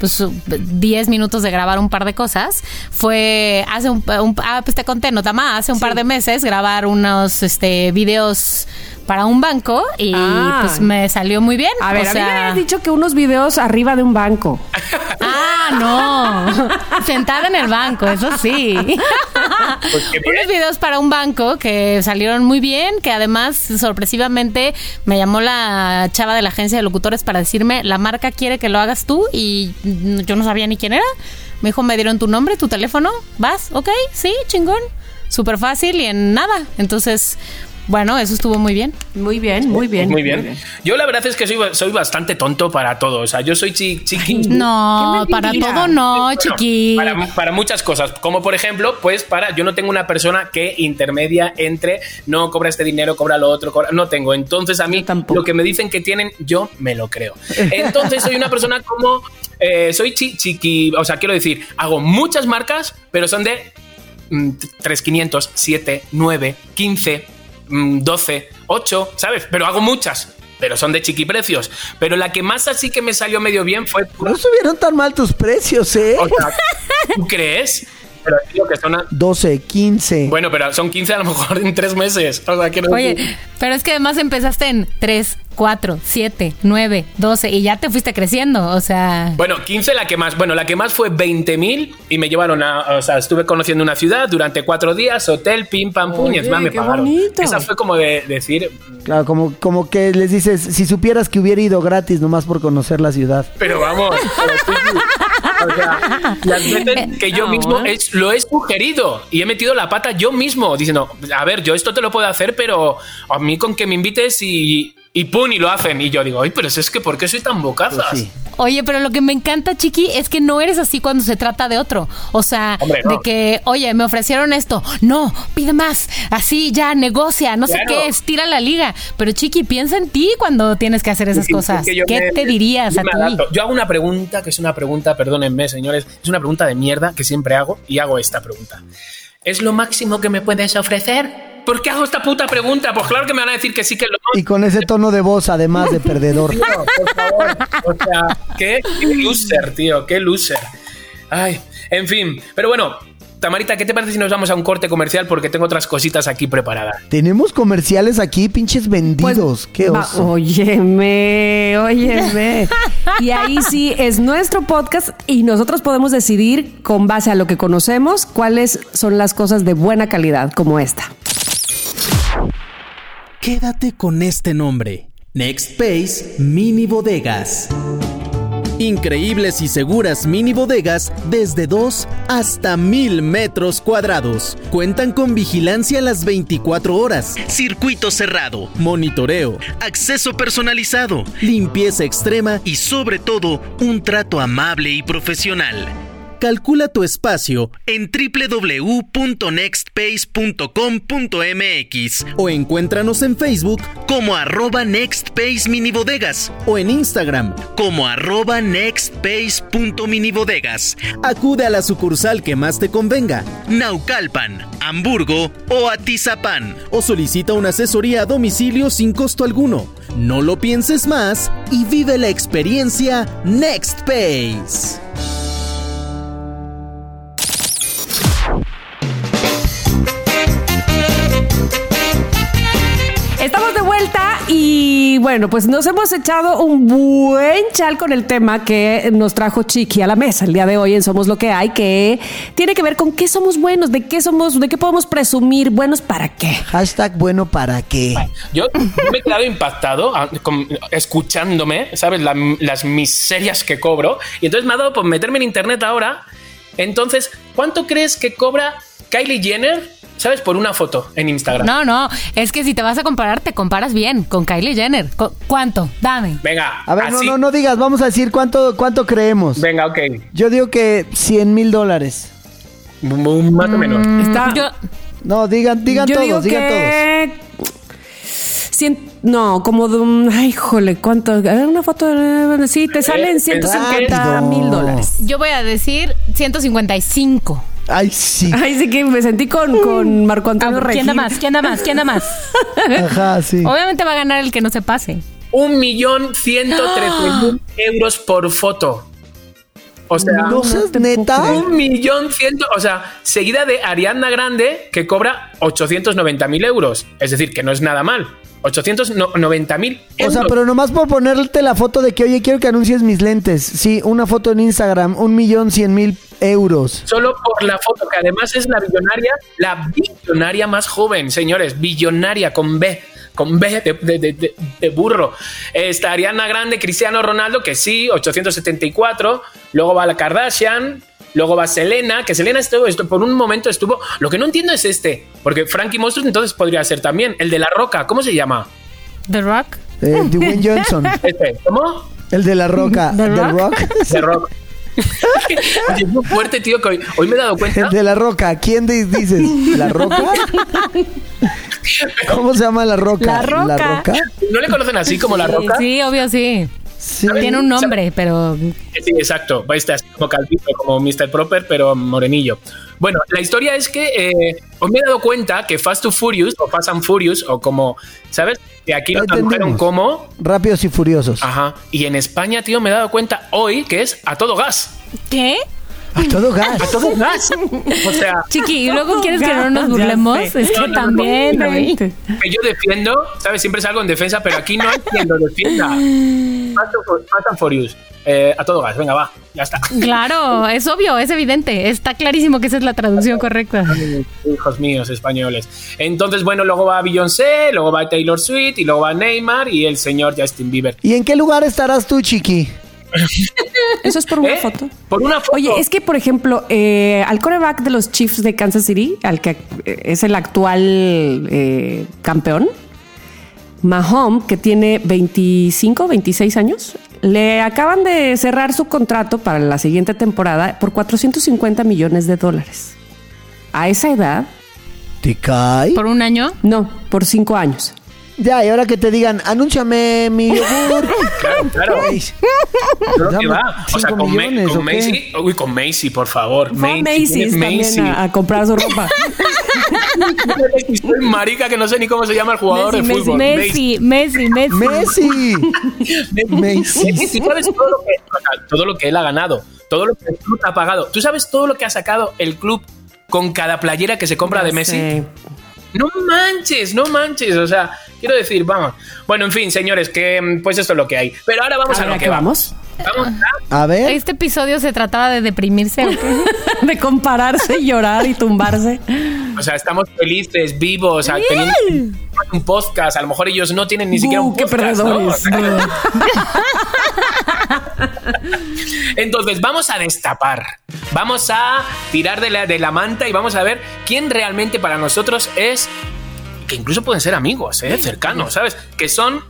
D: pues 10 minutos de grabar un par de cosas. Fue hace un, un- ah, pues te conté, no Tamá, hace un par de meses grabar unos este videos para un banco y
C: Ah.
D: pues me salió muy bien.
C: A ver,
D: o
C: a mí me habías dicho que unos videos arriba de un banco. *laughs*
D: Ah, no. *laughs* Sentada en el banco, eso sí. *laughs*
E: Pues.
D: Unos videos para un banco que salieron muy bien, que además sorpresivamente me llamó la chava de la agencia de locutores para decirme, la marca quiere que lo hagas tú y yo no sabía ni quién era. Me dijo, me dieron tu nombre, tu teléfono, vas, ok, sí, chingón. Súper fácil y en nada. Entonces, bueno, eso estuvo muy bien.
C: Muy bien, muy bien.
E: muy bien. Yo la verdad es que soy, soy bastante tonto para todo. O sea, yo soy chi- chiqui.
D: No, para todo no,
E: Bueno,
D: chiqui.
E: Para, para muchas cosas, como por ejemplo, pues para, yo no tengo una persona que intermedia entre no cobra este dinero, cobra lo otro, cobra- no tengo. Entonces a mí lo que me dicen que tienen, yo me lo creo. Entonces soy una persona como, eh, soy chi- chiqui, o sea, quiero decir, hago muchas marcas, pero son de mm, 3500, 7, 9, 15, mm, 12, 8, ¿sabes? Pero hago muchas. Pero son de chiquiprecios. Pero la que más así que me salió medio bien fue
B: No subieron tan mal tus precios, ¿eh?
E: o sea, ¿tú crees? Pero digo que son. a-
B: 12, 15.
E: Bueno, pero son 15 a lo mejor en tres meses. O sea, quiero
D: Oye,
E: decir-
D: pero es que además empezaste en 3, 4, 7, 9, 12 y ya te fuiste creciendo, o sea...
E: Bueno, 15 la que más. Bueno, la que más fue 20.000 y me llevaron a. O sea, estuve conociendo una ciudad durante cuatro días, hotel, pim, pam, pum, y
C: Oye,
E: encima me
C: qué
E: pagaron.
C: bonito.
E: Esa fue como de decir.
B: Claro, como, como que les dices, si supieras que hubiera ido gratis nomás por conocer la ciudad.
E: Pero vamos. pero sí. O sea, las veces que yo mismo
C: ¿eh?
E: es- lo he sugerido y he metido la pata yo mismo, diciendo, a ver, yo esto te lo puedo hacer, pero a mí con que me invites y, y pum, y lo hacen. Y yo digo, ay, pero es que ¿por qué soy tan bocazas?
B: Pues sí.
D: Oye, pero lo que me encanta, Chiqui, es que no eres así cuando se trata de otro. O sea,
E: Hombre, no.
D: de que, oye, me ofrecieron esto. No, pide más. Así ya, negocia, no sé
E: Claro.
D: qué, estira la liga. Pero, Chiqui, piensa en ti cuando tienes que hacer esas
E: Sí,
D: cosas.
E: es que
D: ¿Qué
E: me-
D: te dirías a ti?
E: adapto. Yo hago una pregunta, que es una pregunta, perdónenme, señores, es una pregunta de mierda que siempre hago y hago esta pregunta. ¿Es lo máximo que me puedes ofrecer? ¿Por qué hago esta puta pregunta? Pues claro que me van a decir que sí que lo
B: Y con ese tono de voz, además de perdedor. *laughs*
E: Tío, por favor. O sea, qué, qué loser, tío, qué loser. Ay, en fin. Pero bueno, Tamarita, ¿qué te parece si nos vamos a un corte comercial? Porque tengo otras cositas aquí preparadas.
B: Tenemos comerciales aquí, pinches vendidos. Qué
C: Va,
B: oso.
C: óyeme, óyeme. y ahí sí es nuestro podcast y nosotros podemos decidir con base a lo que conocemos cuáles son las cosas de buena calidad como esta.
A: Quédate con este nombre. Next Space Mini Bodegas. Increíbles y seguras mini bodegas desde 2 hasta 1000 metros cuadrados. Cuentan con vigilancia las 24 horas, circuito cerrado, monitoreo, acceso personalizado, limpieza extrema y sobre todo un trato amable y profesional. Calcula tu espacio en www.nextpace.com.mx o encuéntranos en Facebook como arroba nextpace minibodegas o en Instagram como arroba nextpace.minibodegas. Acude a la sucursal que más te convenga, Naucalpan, Hamburgo o Atizapán o solicita una asesoría a domicilio sin costo alguno. No lo pienses más y vive la experiencia Nextpace.
C: Estamos de vuelta y bueno, pues nos hemos echado un buen chal con el tema que nos trajo Chiqui a la mesa el día de hoy en Somos lo que hay, que tiene que ver con qué somos buenos, de qué somos, de qué podemos presumir, buenos para qué.
B: Hashtag bueno para qué.
E: Yo me he quedado impactado ah, con- escuchándome, ¿sabes? La- las miserias que cobro. Y entonces me ha dado por meterme en internet ahora. Entonces, ¿cuánto crees que cobra Kylie Jenner, ¿sabes? Por una foto en Instagram.
D: No, no, es que si te vas a comparar, te comparas bien con Kylie Jenner. Cu- ¿Cuánto? Dame.
E: Venga,
B: A ver, no,
E: así.
B: no, no digas, vamos a decir cuánto, cuánto creemos.
E: Venga, ok.
B: Yo digo que 100 mil dólares.
E: Más o menos.
C: Está,
D: Yo,
B: No, digan, digan
C: yo digo
B: todos, digan todos.
C: No, como de un, ay, jole, ¿cuánto? A ver, Una foto, de- sí, te salen
E: Eh,
C: 150 mil
B: rápido.
C: dólares.
D: yo voy a decir 155.
B: Ay, sí.
C: Ay, sí que me sentí con, con Marco Antonio
D: Ah, ¿Quién da más? ¿Quién da más? ¿Quién da más? *laughs*
B: Ajá, sí.
D: Obviamente va a ganar el que no se pase.
E: Un millón ciento trece mil euros por foto. O sea,
B: ¿No seas neta?
E: un millón ciento, o sea, seguida de Ariana Grande, que cobra 890 mil euros. Es decir, que no es nada mal. 890 mil
B: O sea, pero nomás por ponerte la foto de que, oye, quiero que anuncies mis lentes. Sí, una foto en Instagram, un millón cien mil euros.
E: Solo por la foto, que además es la billonaria, la billonaria más joven, señores, billonaria con B, con B de, de- de- de- de burro. Está Ariana Grande, Cristiano Ronaldo, que sí, 874, luego va la Kardashian, luego va Selena, que Selena estuvo, esto- por un momento estuvo, lo que no entiendo es este, porque Frankie Monstruo entonces podría ser también, el de la roca, ¿cómo se llama?
D: The Rock.
B: Eh, Dwayne *laughs* Johnson,
E: Este, ¿cómo?
B: el de la roca.
C: ¿The
B: ¿The
C: Rock?
B: Rock? *laughs*
E: The Rock. Oye, es muy fuerte, tío, que hoy, hoy me he dado cuenta.
B: El de la roca. ¿Quién di- dices? ¿La roca? *laughs* ¿Cómo se llama la roca?
C: La Roca.
E: ¿No le conocen así como la roca?
D: Sí, obvio, sí.
B: Sí.
D: Tiene un nombre, pero
E: Sí, exacto. Este así como calvito, como Mr. Proper, pero morenillo. Bueno, la historia es que eh, os me he dado cuenta que Fast to Furious, o Fast and Furious, o como, ¿sabes? Que aquí lo tradujeron como.
B: Rápidos y furiosos.
E: Ajá. Y en España, tío, me he dado cuenta hoy que es a todo gas.
D: ¿qué?
B: A todo gas.
E: A todo gas. O sea,
D: Chiqui, y luego quieres que no nos burlemos. Es que
E: No, no,
D: también,
E: no, que yo defiendo, ¿sabes? Siempre salgo en defensa, pero aquí no hay quien lo defienda. Fast and Furious. Eh, a todo gas, venga, va, ya está.
D: Claro, es obvio, es evidente. Está clarísimo que esa es la traducción correcta.
E: Hijos míos, españoles. Entonces, bueno, luego va Beyoncé, luego va Taylor Swift, y luego va Neymar y el señor Justin Bieber.
B: ¿Y en qué lugar estarás tú, Chiqui?
C: Eso es por una
E: ¿Eh?
C: foto.
E: Por una foto.
C: Oye, es que, por ejemplo, eh, al coreback de los Chiefs de Kansas City, al que eh, es el actual eh, campeón, Mahomes, que tiene 25, 26 años, le acaban de cerrar su contrato para la siguiente temporada por 450 millones de dólares. A esa edad,
B: ¿Te cae?
D: Por un año.
C: no, por cinco años.
B: Ya, y ahora que te digan, anúnciame mi yogur. *laughs*
E: Claro, claro. Creo que va. O sea, con, Ma-
B: millones,
E: con
B: ¿o qué?
E: Macy. Uy, con Macy, por favor.
C: A Macy's
E: ¿tienes
C: también
E: Macy?
C: a, a comprar su ropa. *laughs*
E: Soy marica que no sé ni cómo se llama el jugador de fútbol.
D: Messi, Messi, Messi.
B: Messi. Messi.
E: Messi, tú sabes todo lo, que, o sea, todo lo que él ha ganado, todo lo que el club ha pagado. ¿Tú sabes todo lo que ha sacado el club con cada playera que se compra de Messi? No manches, no manches. O sea, quiero decir, vamos. Bueno, en fin, señores, que mm, pues esto es lo que hay. Pero ahora vamos a,
C: A ver,
E: lo
C: ¿a
E: que vamos. Vamos a
B: A ver.
D: Este episodio se trataba de deprimirse. *laughs*
C: De compararse, *laughs* llorar y tumbarse.
E: O sea, estamos felices, vivos, a- teniendo un podcast. A lo mejor ellos no tienen ni siquiera un
C: qué
E: podcast. *laughs* Entonces, vamos a destapar. Vamos a tirar de la, de la manta y vamos a ver quién realmente para nosotros es. Que incluso pueden ser amigos, ¿eh? cercanos, ¿sabes? Que son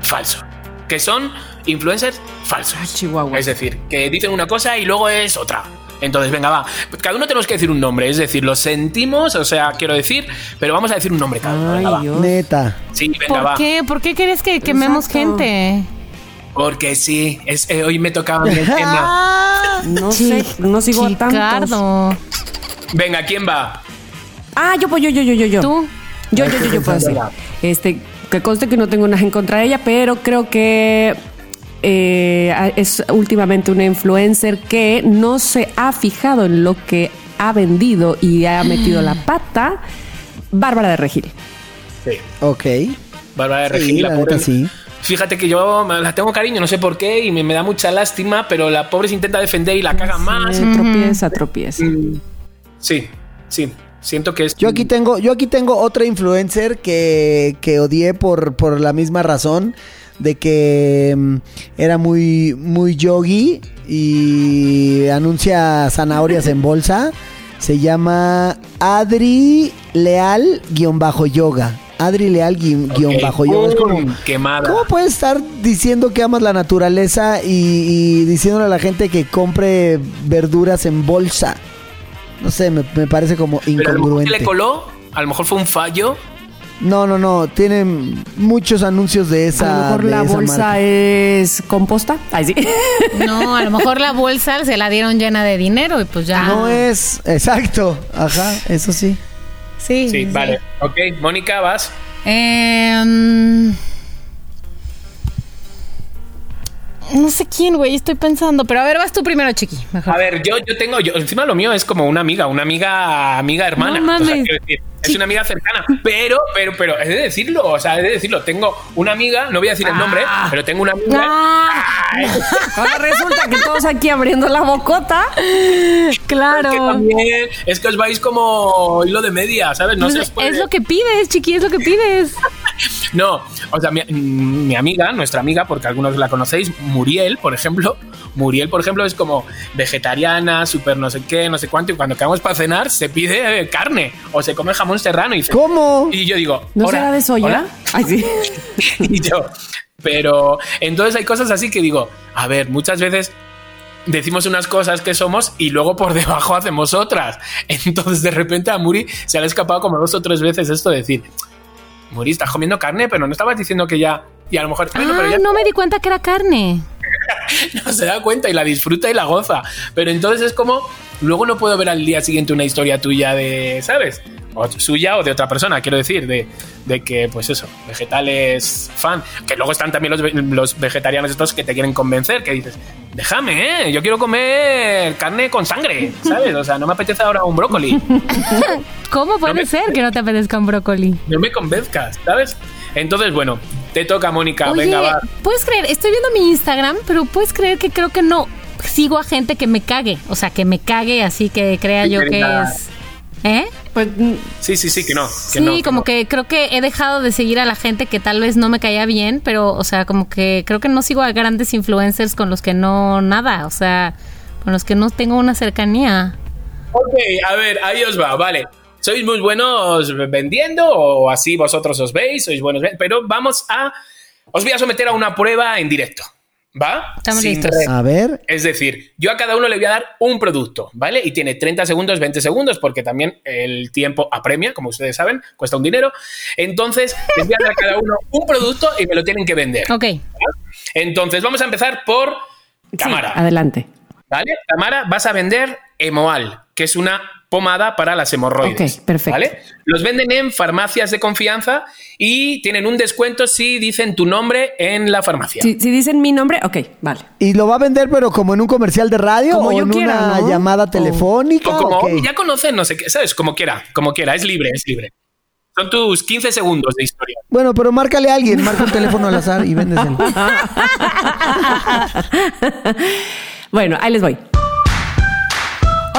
E: falsos. Que son influencers falsos.
C: Chihuahua.
E: Es decir, que dicen una cosa y luego es otra. Entonces, venga, va. Cada uno tenemos que decir un nombre. Es decir, lo sentimos, o sea, quiero decir, pero vamos a decir un nombre cada uno. Venga, va.
B: Neta.
E: Sí, venga,
D: ¿Por
E: va.
D: qué? ¿Por qué querés que quememos
C: Exacto.
D: gente?
E: Porque sí, es, eh, hoy me tocaba mi *laughs* tema.
B: Ah,
C: No sé, no sigo a tantos.
D: Ricardo.
E: Venga, ¿quién va?
C: Ah, yo, pues yo, yo, yo, yo, yo.
D: ¿Tú?
C: Yo, yo, yo, yo puedo decir. Este, que conste que no tengo nada en contra de ella, pero creo que eh, es últimamente una influencer que no se ha fijado en lo que ha vendido y ha metido la pata. Bárbara de Regil.
E: Sí.
B: Ok.
E: Bárbara de
B: Sí,
E: Regil,
B: la
E: la pobre.
B: sí.
E: Fíjate que yo la tengo cariño, no sé por qué, y me, me da mucha lástima, pero la pobre se intenta defender y la caga más.
C: Sí, tropieza, tropieza.
E: Mm, Sí, sí. Siento que es.
B: Yo aquí tengo, yo aquí tengo otra influencer que, que odié por, por la misma razón de que mm, era muy, muy yogi y anuncia zanahorias en bolsa. Se llama Adri Leal guion bajo yoga. Adri Leal guion
E: Ok,
B: bajo yoga. Es como,
E: ¡pum! quemada.
B: ¿Cómo puedes estar diciendo que amas la naturaleza y, y diciéndole a la gente que compre verduras en bolsa? No sé, me, me parece como
E: Pero a lo mejor que
B: incongruente.
E: le coló, a lo mejor fue un fallo.
B: No, no, no. Tienen muchos anuncios de
C: A
B: esa.
C: lo mejor la bolsa
B: marca.
C: es composta. Ay, sí. *laughs*
D: No, a lo mejor la bolsa se la dieron llena de dinero y pues ya.
B: No es. Exacto. Ajá, eso sí.
D: Sí,
E: Sí, vale. Ok, Mónica, vas.
D: Em, no sé quién, güey, estoy pensando. Pero a ver, vas tú primero, Chiqui. Mejor.
E: A ver, yo, yo tengo, yo, encima lo mío es como una amiga, una amiga, amiga hermana.
D: No mames.
E: O sea, quiero decir, es una amiga cercana, pero, pero, pero, he de decirlo, o sea, he de decirlo. Tengo una amiga, no voy a decir el nombre, pero tengo una amiga.
C: Ah. Ahora resulta que todos aquí abriendo la bocota.
E: que
D: Claro.
E: también es que os vais como hilo de media, ¿sabes? No
D: Pues es lo que pides, Chiqui, es lo que pides. *laughs*
E: No, o sea, mi, mi amiga, nuestra amiga, porque algunos la conocéis, Muriel, por ejemplo. Muriel, por ejemplo, es como vegetariana, súper no sé qué, no sé cuánto, y cuando quedamos para cenar se pide eh, carne o se come jamón serrano. Y, dice-
B: ¿Cómo?
E: y yo digo,
C: ¿No
E: "Hola,
C: será de soya?
E: hola". *laughs*
C: Ay, sí. *laughs*
E: y yo, pero entonces hay cosas así que digo, a ver, muchas veces decimos unas cosas que somos y luego por *laughs* debajo hacemos otras. Entonces de repente a Muri se le ha escapado como dos o tres veces esto de decir, Muri, estás comiendo carne, pero no estabas diciendo que ya... Y a lo mejor, pero
D: Ah,
E: ya
D: no me di cuenta que era carne. *laughs*
E: no se da cuenta y la disfruta y la goza. Pero entonces es como, luego no puedo ver al día siguiente una historia tuya de, ¿sabes? O suya o de otra persona, quiero decir, de, de que, pues eso, vegetales fan. Que luego están también los, los vegetarianos estos que te quieren convencer, que dices, déjame, ¿eh? Yo quiero comer carne con sangre, ¿sabes? O sea, no me apetece ahora un brócoli. *laughs*
D: ¿Cómo puede
E: me-
D: ser que no te apetezca un brócoli?
E: No me convenzcas, ¿sabes? Entonces, bueno, te toca, Mónica,
D: Oye,
E: venga, va.
D: puedes creer, estoy viendo mi Instagram, pero puedes creer que creo que no sigo a gente que me cague. O sea, que me cague así que crea
E: Sí,
D: yo
E: que
D: es. ¿Eh?
C: Pues mm,
E: Sí, sí, sí, que no. Que
D: Sí,
E: no, que
D: como
E: no.
D: que creo que he dejado de seguir a la gente que tal vez no me caía bien, pero, o sea, como que creo que no sigo a grandes influencers con los que no nada, o sea, con los que no tengo una cercanía.
E: Ok, a ver, ahí os va, vale. ¿Sois muy buenos vendiendo o así vosotros os veis? ¿Sois buenos? Pero vamos a... Os voy a someter a una prueba en directo, ¿va?
D: Estamos
E: Sin
D: listos.
E: red.
B: A ver.
E: Es decir, yo a cada uno le voy a dar un producto, ¿vale? Y tiene 30 segundos, 20 segundos, porque también el tiempo apremia, como ustedes saben, cuesta un dinero. Entonces, les voy a dar a cada uno un producto y me lo tienen que vender.
D: Ok.
E: Entonces, vamos a empezar por
C: sí,
E: cámara.
C: adelante.
E: ¿Vale? Tamara, vas a vender Emoal, que es una pomada para las hemorroides.
C: Ok, perfecto.
E: ¿Vale? Los venden en farmacias de confianza y tienen un descuento si dicen tu nombre en la farmacia.
C: Si, si dicen mi nombre, ok, vale.
B: ¿Y lo va a vender pero como en un comercial de radio
C: Como
B: o
C: yo
B: en
C: quiera,
B: una
C: ¿no?
B: llamada telefónica?
E: O como ya conocen, no sé qué, ¿sabes? Como quiera, como quiera, es libre, es libre. Son tus 15 segundos de historia.
B: Bueno, pero márcale a alguien, marca un teléfono al azar y véndeselo. *laughs*
C: bueno, ahí les voy.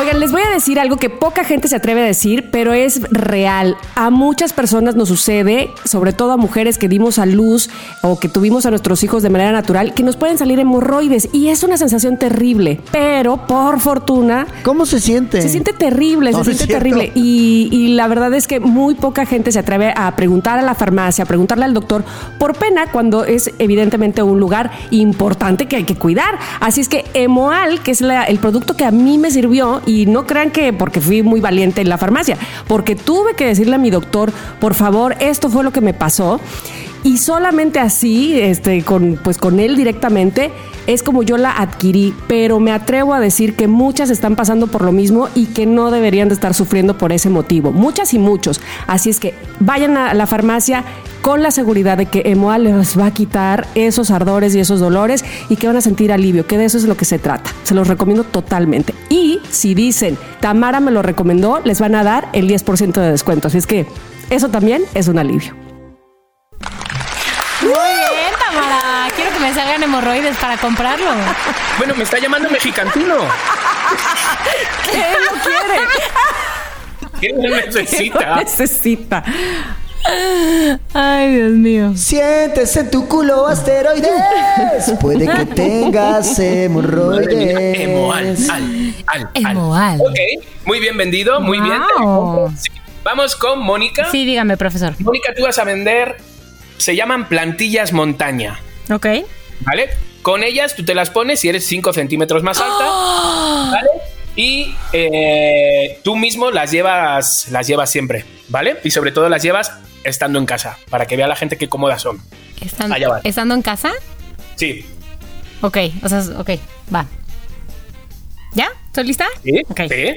C: Oigan, les voy a decir algo que poca gente se atreve a decir, pero es real. A muchas personas nos sucede, sobre todo a mujeres que dimos a luz o que tuvimos a nuestros hijos de manera natural, que nos pueden salir hemorroides y es una sensación terrible. Pero por fortuna,
B: ¿Cómo se siente?
C: se siente terrible,
B: No,
C: se siente terrible. Y, y la verdad es que muy poca gente se atreve a preguntar a la farmacia, a preguntarle al doctor, por pena cuando es evidentemente un lugar importante que hay que cuidar. Así es que Emoal, que es la- el producto que a mí me sirvió, y no crean que porque fui muy valiente en la farmacia, porque tuve que decirle a mi doctor, por favor, esto fue lo que me pasó. Y solamente así, este, con, pues con él directamente, es como yo la adquirí, pero me atrevo a decir que muchas están pasando por lo mismo y que no deberían de estar sufriendo por ese motivo. Muchas y muchos. Así es que vayan a la farmacia con la seguridad de que Emoal les va a quitar esos ardores y esos dolores y que van a sentir alivio, que de eso es lo que se trata. Se los recomiendo totalmente. Y si dicen, Tamara me lo recomendó, les van a dar el 10% de descuento. Así es que eso también es un alivio.
D: Muy bien, Tamara. Quiero que me salgan hemorroides para comprarlo.
E: Bueno, me está llamando Mexicantino.
C: ¿Qué lo quiere?
E: ¿Qué lo necesita?
C: Necesita.
D: Ay, Dios mío.
B: Sientes en tu culo asteroides. Puede que tengas *laughs* hemorroides.
E: Emoal, al, al, al.
D: Emoal.
E: Ok, muy bien vendido, muy bien. Sí. Vamos con Mónica.
D: Sí, dígame, profesor.
E: Mónica, tú vas a vender, se llaman plantillas montaña,
D: Ok.
E: ¿vale? Con ellas tú te las pones si eres 5 centímetros más alta, ¿vale? Y eh, tú mismo las llevas, las llevas siempre, ¿vale? Y sobre todo las llevas estando en casa, para que vea la gente qué cómodas son.
D: Estan-
E: Allá.
D: ¿Estando en casa?
E: Sí.
D: Ok, o sea, ok, va. ¿Ya? ¿Estoy lista?
E: ¿Sí?
D: Ok.
E: ¿Sí?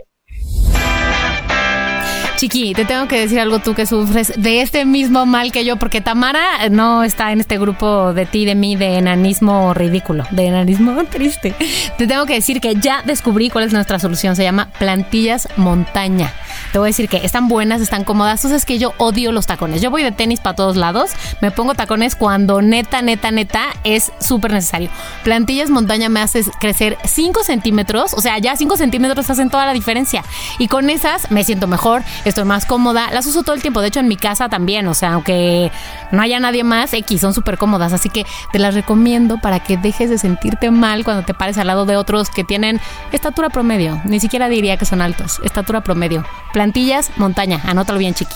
D: Chiqui, te tengo que decir algo tú que sufres de este mismo mal que yo, porque Tamara no está en este grupo de ti, de mí, de enanismo ridículo, de enanismo *laughs* triste. Te tengo que decir que ya descubrí cuál es nuestra solución. Se llama plantillas montaña. Te voy a decir que están buenas, están cómodas. Tú sabes que yo odio los tacones. Yo voy de tenis para todos lados. Me pongo tacones cuando neta, neta, neta es súper necesario. Plantillas montaña me haces crecer 5 centímetros. O sea, ya 5 centímetros hacen toda la diferencia. Y con esas me siento mejor, estoy más cómoda. Las uso todo el tiempo. De hecho, en mi casa también. O sea, aunque no haya nadie más, X, son súper cómodas. Así que te las recomiendo para que dejes de sentirte mal cuando te pares al lado de otros que tienen estatura promedio. Ni siquiera diría que son altos. Estatura promedio. Plantillas, montaña. Anótalo bien, chiqui.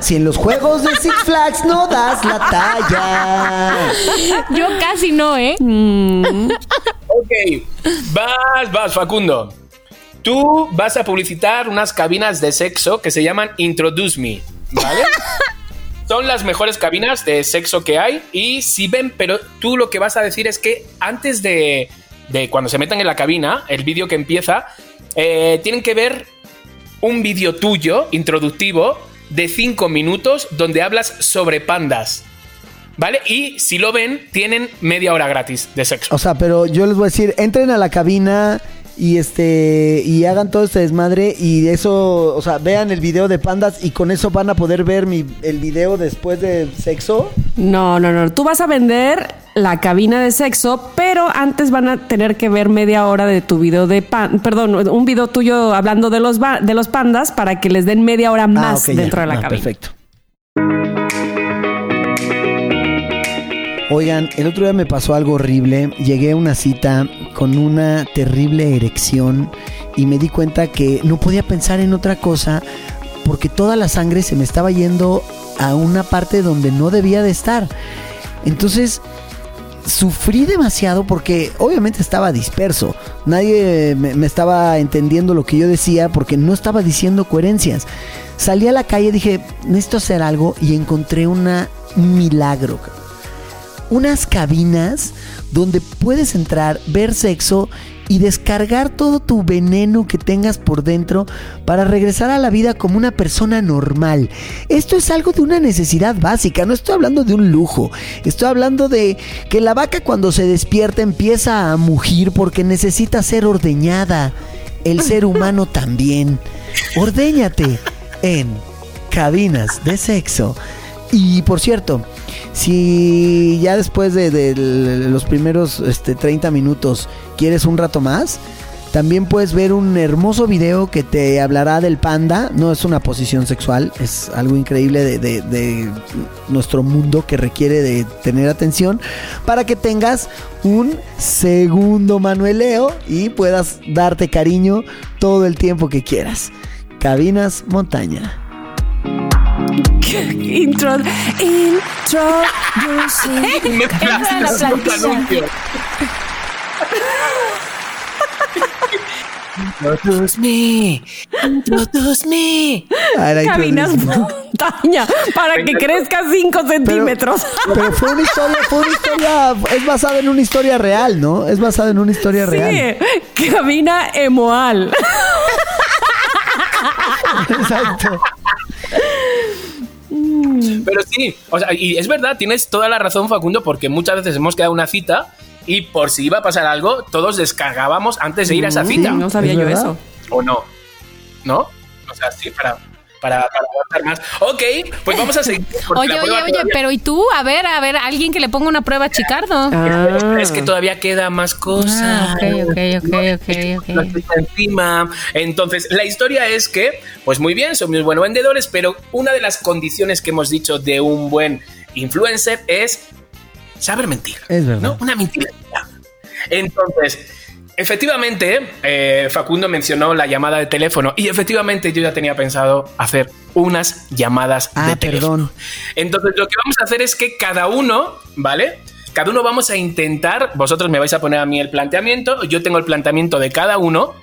B: Si en los juegos de Six Flags no das la talla.
D: Yo casi no, ¿eh?
E: Ok, vas, vas, Facundo. Tú vas a publicitar unas cabinas de sexo que se llaman Introduce Me, ¿vale? *laughs* Son las mejores cabinas de sexo que hay y si ven, pero tú lo que vas a decir es que antes de, de cuando se metan en la cabina, el vídeo que empieza, eh, tienen que ver un vídeo tuyo introductivo de 5 minutos donde hablas sobre pandas, ¿vale? Y si lo ven, tienen media hora gratis de sexo.
B: O sea, pero yo les voy a decir, entren a la cabina y este y hagan todo este desmadre y eso, o sea, vean el video de pandas y con eso van a poder ver mi, el video después del sexo.
C: No, no, no. Tú vas a vender la cabina de sexo, pero antes van a tener que ver media hora de tu video de pan, perdón, un video tuyo hablando de los de los pandas para que les den media hora más
B: Ah, ya.
C: dentro de la
B: Ah,
C: cabina.
B: Perfecto. Oigan, el otro día me pasó algo horrible. Llegué a una cita con una terrible erección y me di cuenta que no podía pensar en otra cosa porque toda la sangre se me estaba yendo a una parte donde no debía de estar. Entonces, sufrí demasiado porque obviamente estaba disperso. Nadie me, estaba entendiendo lo que yo decía porque no estaba diciendo coherencias. Salí a la calle, dije, necesito hacer algo y encontré una, un milagro. Unas cabinas donde puedes entrar, ver sexo y descargar todo tu veneno que tengas por dentro para regresar a la vida como una persona normal. Esto es algo de una necesidad básica, no estoy hablando de un lujo, estoy hablando de que la vaca cuando se despierta empieza a mugir porque necesita ser ordeñada. El ser humano *laughs* también. Ordéñate en cabinas de sexo. Y por cierto, si ya después de, los primeros este, 30 minutos quieres un rato más, también puedes ver un hermoso video que te hablará del panda. No es una posición sexual, es algo increíble de, de- de nuestro mundo que requiere de tener atención para que tengas un segundo manueleo y puedas darte cariño todo el tiempo que quieras. Cabinas Montaña.
C: Intro,
D: plantilla.
E: anuncios. Introduce me, introduce me.
B: Ah, introducción.
C: montaña para que crezca 5 centímetros.
B: Pero fue una historia, fue una historia, es basada en una historia real, ¿no? Es basada en una historia real.
C: Sí, cabina emoal. *laughs*
B: Exacto.
E: Pero sí, o sea, y es verdad, tienes toda la razón, Facundo, porque muchas veces hemos quedado en una cita y por si iba a pasar algo, todos descargábamos antes de ir a esa cita.
C: No sabía
B: Es
C: yo
B: verdad.
C: eso.
E: ¿O no? ¿No? O sea, sí, para, para, para aguantar más. Ok, pues vamos a seguir.
D: Oye, oye, oye,
E: todavía-
D: pero ¿y tú? A ver, a ver, alguien que le ponga una prueba a Chicardo.
C: Ah.
E: Es que todavía queda más cosas.
D: Ah, ok, ok, ok, ok,
E: No encima. Entonces, la historia es que, pues muy bien, somos buenos vendedores, pero una de las condiciones que hemos dicho de un buen influencer es saber mentir.
B: Es verdad.
E: ¿no? Una mentira. Entonces, efectivamente, eh, Facundo mencionó la llamada de teléfono y efectivamente yo ya tenía pensado hacer unas llamadas
B: Ah,
E: de teléfono.
B: perdón.
E: Entonces, lo que vamos a hacer es que cada uno, ¿vale? Cada uno vamos a intentar, vosotros me vais a poner a mí el planteamiento, yo tengo el planteamiento de cada uno,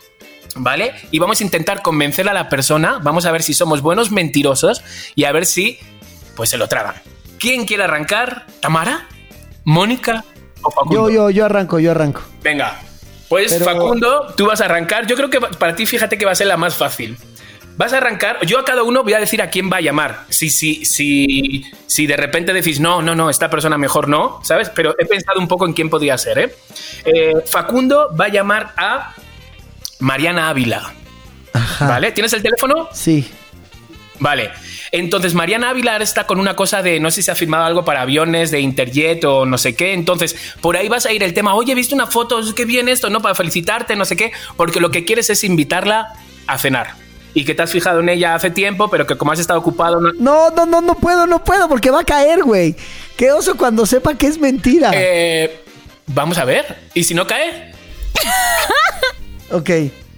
E: ¿vale? Y vamos a intentar convencer a la persona, vamos a ver si somos buenos mentirosos y a ver si, pues se lo tragan. ¿Quién quiere arrancar? ¿Tamara? ¿Mónica? ¿O Facundo?
B: Yo, yo, yo arranco, yo arranco.
E: Venga, pues
B: Pero-
E: Facundo, tú vas a arrancar. Yo creo que para ti, fíjate que va a ser la más fácil. Vas a arrancar. Yo a cada uno voy a decir a quién va a llamar. Si, si, si, si de repente decís, no, no, no, esta persona mejor no, ¿sabes? Pero he pensado un poco en quién podría ser, ¿eh? Eh, Facundo va a llamar a Mariana Ávila.
B: Ajá.
E: ¿Vale? ¿Tienes el teléfono?
B: Sí.
E: Vale. Entonces, Mariana Ávila está con una cosa de, no sé si se ha firmado algo para aviones de Interjet o no sé qué. Entonces, por ahí vas a ir el tema, oye, he visto una foto, qué bien esto, ¿no? Para felicitarte, no sé qué. Porque lo que quieres es invitarla a cenar. Y que te has fijado en ella hace tiempo, pero que como has estado ocupado... No,
B: No, no, no, no puedo, no puedo, porque va a caer, güey. Qué oso cuando sepa que es mentira.
E: Eh, vamos a ver. ¿Y si no cae? *laughs*
B: ok.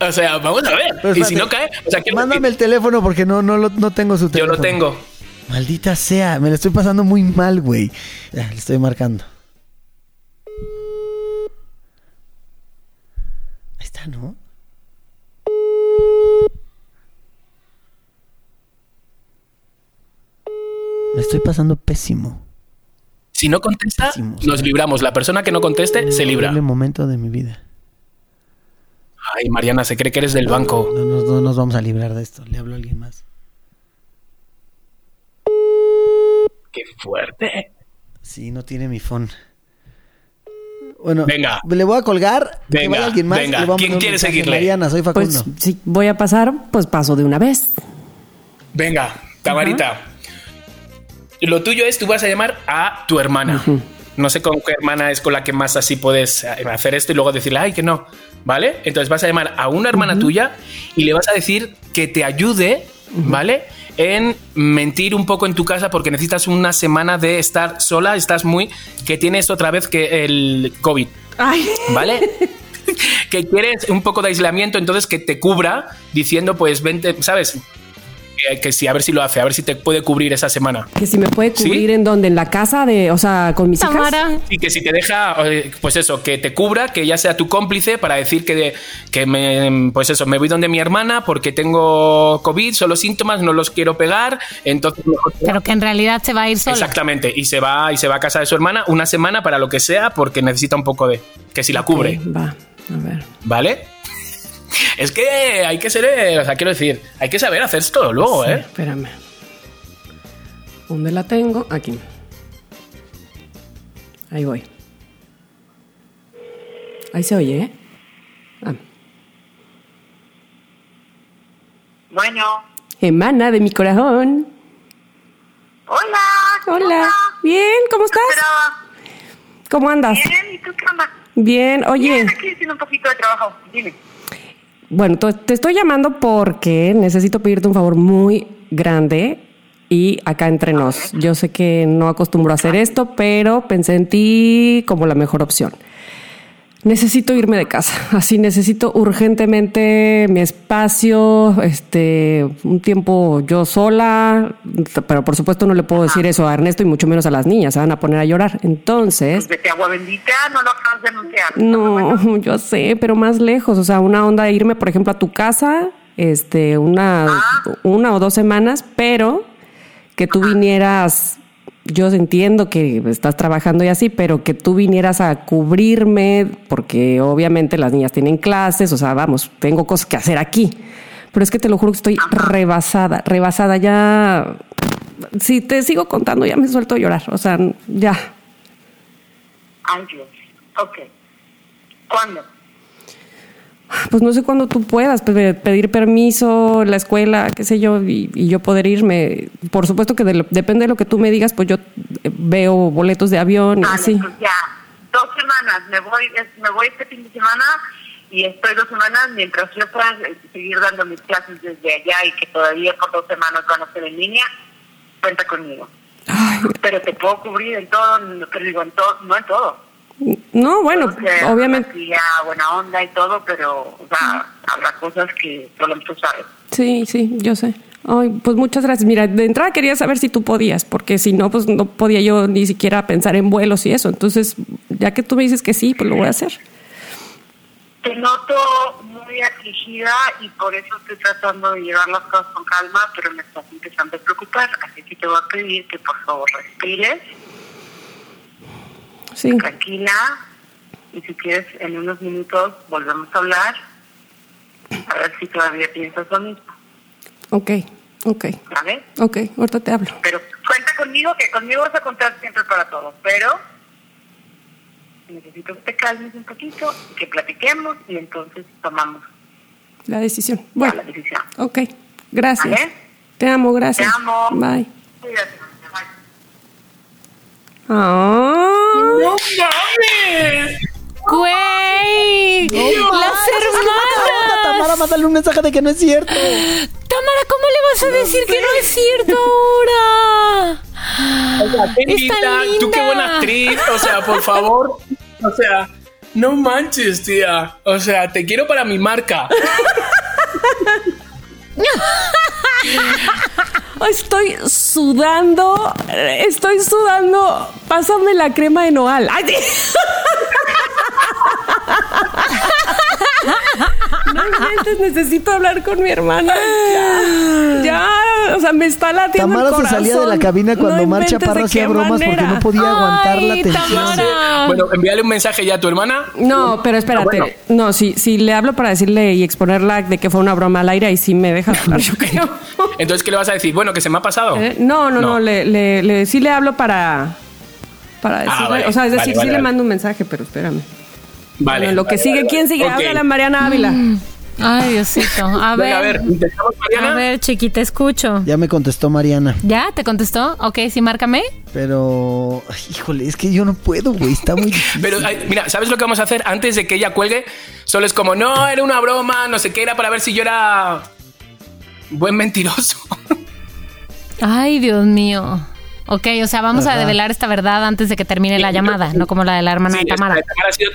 E: O sea, vamos a ver. Y si no cae, o sea,
B: Mándame el teléfono porque no, no, lo- no tengo su
E: yo
B: teléfono.
E: lo tengo.
B: Maldita sea, me lo estoy pasando muy mal, güey. Ya, le estoy marcando. Ahí está, ¿no? Me estoy pasando pésimo.
E: Si no contesta,
B: Pésimo,
E: nos libramos. La persona que no conteste se libra.
B: Horrible momento de mi vida.
E: Ay, Mariana, se cree que eres del banco.
B: No, nos- no nos vamos a librar de esto. Le hablo a alguien más.
E: Qué fuerte.
B: Sí, no tiene mi phone. Bueno,
E: Venga.
B: le voy a colgar. que
E: Venga,
B: vaya alguien más.
E: venga. ¿Quién quiere seguirle?
B: Mariana, soy Facundo.
C: Pues si voy a pasar, pues paso de una vez.
E: Venga, Tamarita. Lo tuyo es, tú vas a llamar a tu hermana. No sé con qué hermana es con la que más así puedes hacer esto y luego decirle, ay, que no. ¿Vale? Entonces vas a llamar a una hermana tuya y le vas a decir que te ayude, ¿vale? En mentir un poco en tu casa porque necesitas una semana de estar sola. Estás muy. que tienes otra vez que el COVID.
C: Ay.
E: ¿Vale? *laughs* que quieres un poco de aislamiento, entonces que te cubra diciendo, pues vente, ¿sabes? Que, que sí, a ver si lo hace, a ver si te puede cubrir esa semana.
C: Que si me puede
E: ¿Sí?
C: cubrir en donde, en la casa de, o sea, con mis hijas.
D: Tamara.
E: Y que si te deja, eh, pues eso, que te cubra, que ya sea tu cómplice para decir que, de- que me, pues eso, me voy donde mi hermana porque tengo COVID, solo síntomas, no los quiero pegar, entonces mejor
D: Pero que en realidad se va a ir sola.
E: Exactamente, y se va y se va a casa de su hermana una semana para lo que sea porque necesita un poco de que si la cubre,
C: va, a ver.
E: ¿vale? *laughs* Es que hay que ser, eh, o sea, quiero decir, hay que saber hacer esto luego,
C: Sí,
E: ¿eh?
C: Espérame. ¿Dónde la tengo? Aquí. Ahí voy. Ahí se oye, ¿eh? Ah.
H: Bueno,
C: Emana de mi corazón.
H: hola.
C: Hola. Bien, ¿cómo estás?
H: Esperaba.
C: ¿Cómo andas?
H: Bien, ¿y tú qué?
C: Bien, oye.
H: Bien, aquí haciendo un poquito de trabajo. Dime.
C: Bueno, te estoy llamando porque necesito pedirte un favor muy grande y acá entre nos. Yo sé que no acostumbro a hacer esto, pero pensé en ti como la mejor opción. Necesito irme de casa, así necesito urgentemente mi espacio, este, un tiempo yo sola, pero por supuesto no le puedo decir eso a Ernesto y mucho menos a las niñas, se van a poner a llorar. Entonces,
H: Pues vete agua bendita, no lo acabas de anunciar.
C: no, *laughs* yo sé, pero más lejos. O sea, una onda de irme, por ejemplo, a tu casa, este, una, una o dos semanas, pero que tú vinieras. Yo entiendo que estás trabajando y así, pero que tú vinieras a cubrirme, porque obviamente las niñas tienen clases, o sea, vamos, tengo cosas que hacer aquí. Pero es que te lo juro que estoy rebasada, rebasada. Ya, si te sigo contando, ya me suelto a llorar. O sea, ya.
H: Ay, Dios. Ok. ¿Cuándo?
C: Pues no sé cuándo tú puedas pe- pedir permiso, la escuela, qué sé yo, y, y yo poder irme. Por supuesto que de lo- depende de lo que tú me digas, pues yo eh, veo boletos de avión y
H: Vale,
C: así.
H: pues ya. Dos semanas. Me voy, me voy este fin de semana y estoy dos semanas mientras yo pueda eh, seguir dando mis clases desde allá y que todavía por dos semanas van a ser en línea. Cuenta conmigo.
C: Ay,
H: Pero te puedo cubrir en todo, pero digo en todo, no en todo.
C: No, bueno, obviamente,
H: buena onda y todo, pero o sea, habrá cosas que solo tú sabes.
C: sí, sí, yo sé. Ay, pues muchas gracias. Mira, de entrada quería saber si tú podías, porque si no, pues no podía yo ni siquiera pensar en vuelos y eso. Entonces, ya que tú me dices que sí, pues lo voy a hacer.
H: Te noto muy afligida y por eso estoy tratando de llevar las cosas con calma, pero me estás empezando a preocupar, así que te voy a pedir que por favor respires,
C: Sí,
H: tranquila, y si quieres en unos minutos volvemos a hablar, a ver si todavía piensas lo mismo,
C: ok, ok,
H: ¿vale?
C: ok, ahorita te hablo.
H: Pero cuenta conmigo, que conmigo vas a contar siempre para todo, pero necesito que te calmes un poquito, que platiquemos y entonces tomamos
C: La decisión. Bueno,
H: la decisión.
C: ok, gracias.
H: ¿Vale?
C: Te amo, gracias.
H: Te amo.
C: Bye.
H: Cuídate,
C: Ah.
E: ¡No mames!
D: ¡Güey! ¡Las hermanas!
B: Tamara, mándale un mensaje de que no es cierto.
D: Tamara, ¿cómo le vas a decir que no es cierto ahora?
E: Qué
D: Es
E: linda,
D: tan
E: tú qué
D: linda.
E: buena actriz, o sea, por favor, o sea, no manches, tía, o sea, te quiero para mi marca.
C: Estoy sudando, estoy sudando. Pásame la crema de Noal. Ay. *laughs* *laughs* No necesito hablar con mi hermana. Ya, ya, o sea, me está latiendo
B: Tamara
C: el
B: se salía de la cabina cuando
C: No
B: Mar
C: inventes
B: Chaparro
C: de
B: hacía bromas porque no podía aguantar la tensión.
D: Tamara.
E: Bueno, envíale un mensaje ya a tu hermana.
C: No, pero espérate.
E: Bueno.
C: No, si, si le hablo para decirle y exponerla de que fue una broma al aire, y sí me deja hablar, yo creo. *laughs*
E: Entonces, ¿qué le vas a decir? Bueno, que se me ha pasado.
C: Eh, No, no, no,
E: No.
C: le, le, le- sí le hablo para, para decirle,
E: vale,
C: o sea, es decir,
E: vale,
C: sí le mando un mensaje, pero espérame.
E: Vale.
C: Bueno, lo que
E: vale,
C: sigue,
E: vale,
C: ¿quién sigue?
E: ok.
C: Háblale a Mariana Ávila.
D: Ay, Diosito. A ver.
E: A ver, Mariana.
D: A ver, chiquita, escucho.
B: Ya me contestó Mariana.
D: ¿Ya? ¿Te contestó? Ok, sí, márcame.
B: Pero, ay, híjole, es que yo no puedo, güey. Está muy difícil. *laughs*
E: Pero, ay, mira, ¿sabes lo que vamos a hacer? Antes de que ella cuelgue, solo es como, no, era una broma, no sé qué, era para ver si yo era buen mentiroso. *laughs*
D: Ay, Dios mío. Ok, o sea, vamos a develar esta verdad antes de que termine la llamada, no como la de la hermana
E: Sí,
D: de Tamara.
E: de Tamara ha sido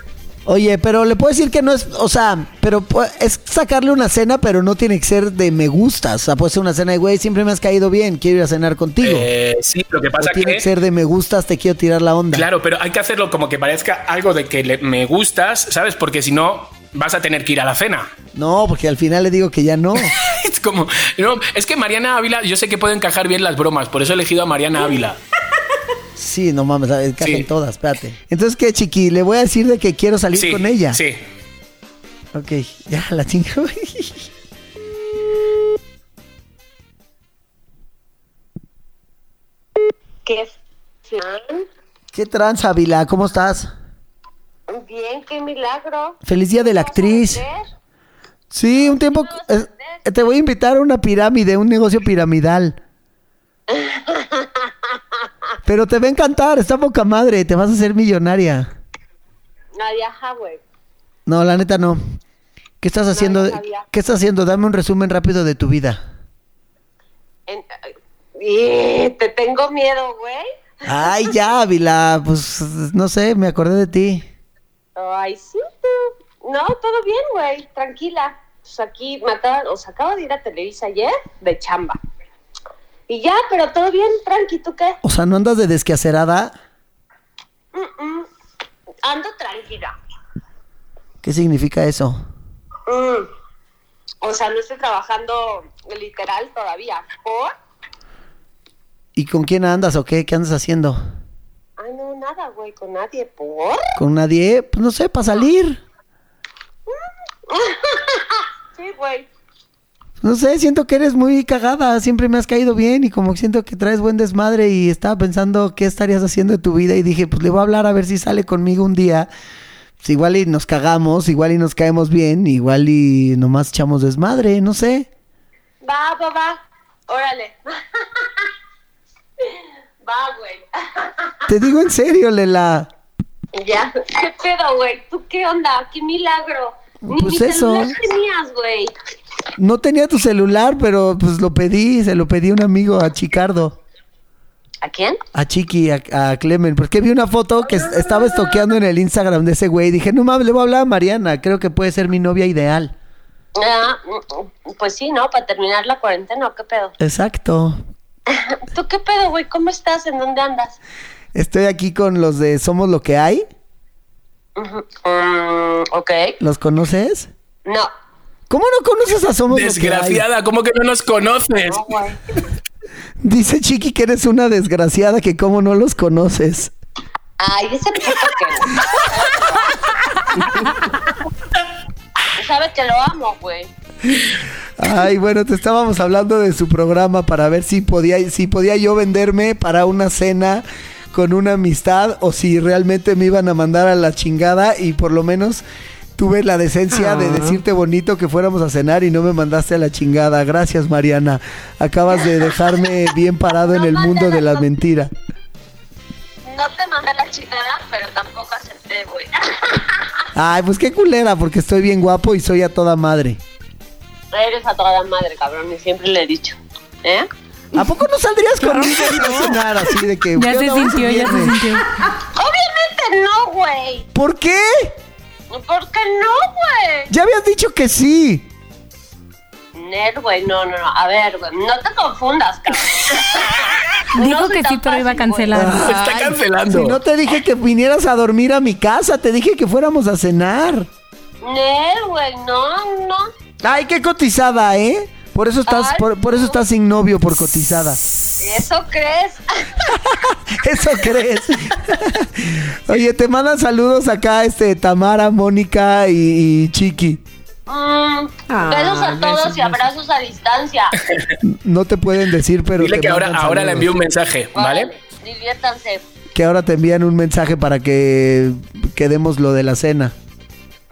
B: Oye, pero le puedo decir que no es, o sea, pero es sacarle una cena, pero no tiene que ser de me gustas. O sea, puede ser una cena de, güey, siempre me has caído bien, quiero ir a cenar contigo.
E: Eh, sí, lo que pasa
B: tiene
E: que...
B: que ser de me gustas, te quiero tirar la onda.
E: Claro, pero hay que hacerlo como que parezca algo de que le- me gustas, ¿sabes? Porque si no, vas a tener que ir a la cena.
B: No, porque al final le digo que ya no. *laughs*
E: Es como, no, es que Mariana Ávila, yo sé que puede encajar bien las bromas, por eso he elegido a Mariana Ávila.
B: Sí, no mames, encajan
E: Sí.
B: todas, espérate. Entonces, ¿qué, chiqui? Le voy a decir de que quiero salir
E: Sí,
B: con ella.
E: Sí.
B: Ok, ya la chingo. *laughs*
I: ¿Qué?
B: ¿Qué tranza, Vila? ¿Cómo estás?
I: Bien, qué milagro.
B: Feliz día de la actriz. Sí, un tiempo. eh, te voy a invitar a una pirámide, un negocio piramidal. *laughs* Pero te va a encantar, está poca madre, te vas a hacer millonaria.
I: Ajá, güey.
B: No, la neta no. ¿Qué estás haciendo? ¿Qué estás haciendo? Dame un resumen rápido de tu vida.
I: En- y te tengo miedo, güey.
B: Ay, ya, Vila, pues no sé, me acordé de ti.
I: Ay, sí. tú. No, todo bien, güey. Tranquila. Pues aquí me acaban, o sea, acabo de ir a Televisa ayer de chamba. Y ya, pero todo bien, tranqui, ¿tú qué?
B: O sea, ¿no andas de desquacerada?
I: Ando tranquila.
B: ¿Qué significa eso?
I: Mm. O sea, no estoy trabajando literal todavía. ¿Por?
B: ¿Y con quién andas o qué? ¿Qué andas haciendo?
I: Ay, no, nada, güey, con nadie. ¿Por?
B: ¿Con nadie? Pues no sé, para salir. *laughs*
I: Sí, güey.
B: No sé, siento que eres muy cagada, siempre me has caído bien y como siento que traes buen desmadre y estaba pensando qué estarías haciendo de tu vida y dije, pues le voy a hablar a ver si sale conmigo un día. Pues igual y nos cagamos, igual y nos caemos bien, igual y nomás echamos desmadre, no sé.
I: Va, va, va. Órale. *laughs* Va, güey. *laughs*
B: Te digo en serio, Lela.
I: Ya. ¿Qué pedo, güey? ¿Tú qué onda? ¡Qué milagro! Ni
B: Pues
I: mi
B: eso.
I: tenías, güey.
B: No tenía tu celular, pero pues lo pedí, se lo pedí a un amigo, a Chicardo.
I: ¿A quién?
B: A Chiqui, a, a Clemen, porque vi una foto que es- estaba estoqueando en el Instagram de ese güey. Dije, no mames, le voy a hablar a Mariana, creo que puede ser mi novia ideal.
I: Ah, mm, pues sí, ¿no? Para terminar la cuarentena, ¿o ¿qué pedo?
B: Exacto. *laughs*
I: ¿Tú qué pedo, güey? ¿Cómo estás? ¿En dónde andas?
B: Estoy aquí con los de Somos lo que hay.
I: Mm, ok.
B: ¿Los conoces?
I: No.
B: ¿Cómo no conoces a Somos lo que hay?
E: Desgraciada, ¿cómo que no nos conoces?
I: No.
B: Dice Chiqui que eres una desgraciada, que cómo no los conoces.
I: Ay, ese puto que... Sabe que lo amo, güey.
B: Ay, bueno, te estábamos hablando de su programa para ver si podía, si podía yo venderme para una cena con una amistad o si realmente me iban a mandar a la chingada y por lo menos tuve la decencia de decirte bonito que fuéramos a cenar y no me mandaste a la chingada. Gracias, Mariana. Acabas de dejarme bien parado en el mundo de la mentira.
I: No te mandé la chingada, pero tampoco acepté, güey.
B: Ay, pues qué culera, porque estoy bien guapo y soy a toda madre.
I: Eres a toda madre, cabrón, y siempre le he dicho. ¿Eh?
B: ¿A poco no saldrías conmigo a cenar así de que...
C: Ya
B: ¿qué
C: se sintió, ya se sintió.
I: Obviamente no, güey.
B: ¿Por qué?
I: ¿Por qué no, güey?
B: Ya habías dicho que sí.
I: Nel, güey, no, no, no. A ver, güey, no te confundas, cabrón. *laughs*
C: Dijo
I: No
C: que sí, pero iba a cancelar.
E: Está cancelando.
B: Si no te dije que vinieras a dormir a mi casa, te dije que fuéramos a cenar.
I: Nel, güey, no, no.
B: Ay, qué cotizada, ¿eh? Por eso estás,
I: Ay,
B: por, por eso
I: no.
B: estás sin novio, por cotizada.
I: ¿Eso crees? *laughs*
B: Eso crees. *laughs* Oye, te mandan saludos acá, este, Tamara, Mónica y, y Chiqui.
I: Mm, besos a todos y abrazos a distancia.
B: No te pueden decir, pero
E: Dile
B: te
E: que ahora, ahora le envío un mensaje, ¿vale?
I: Diviértanse.
B: Que ahora te envían un mensaje para que quedemos lo de la cena.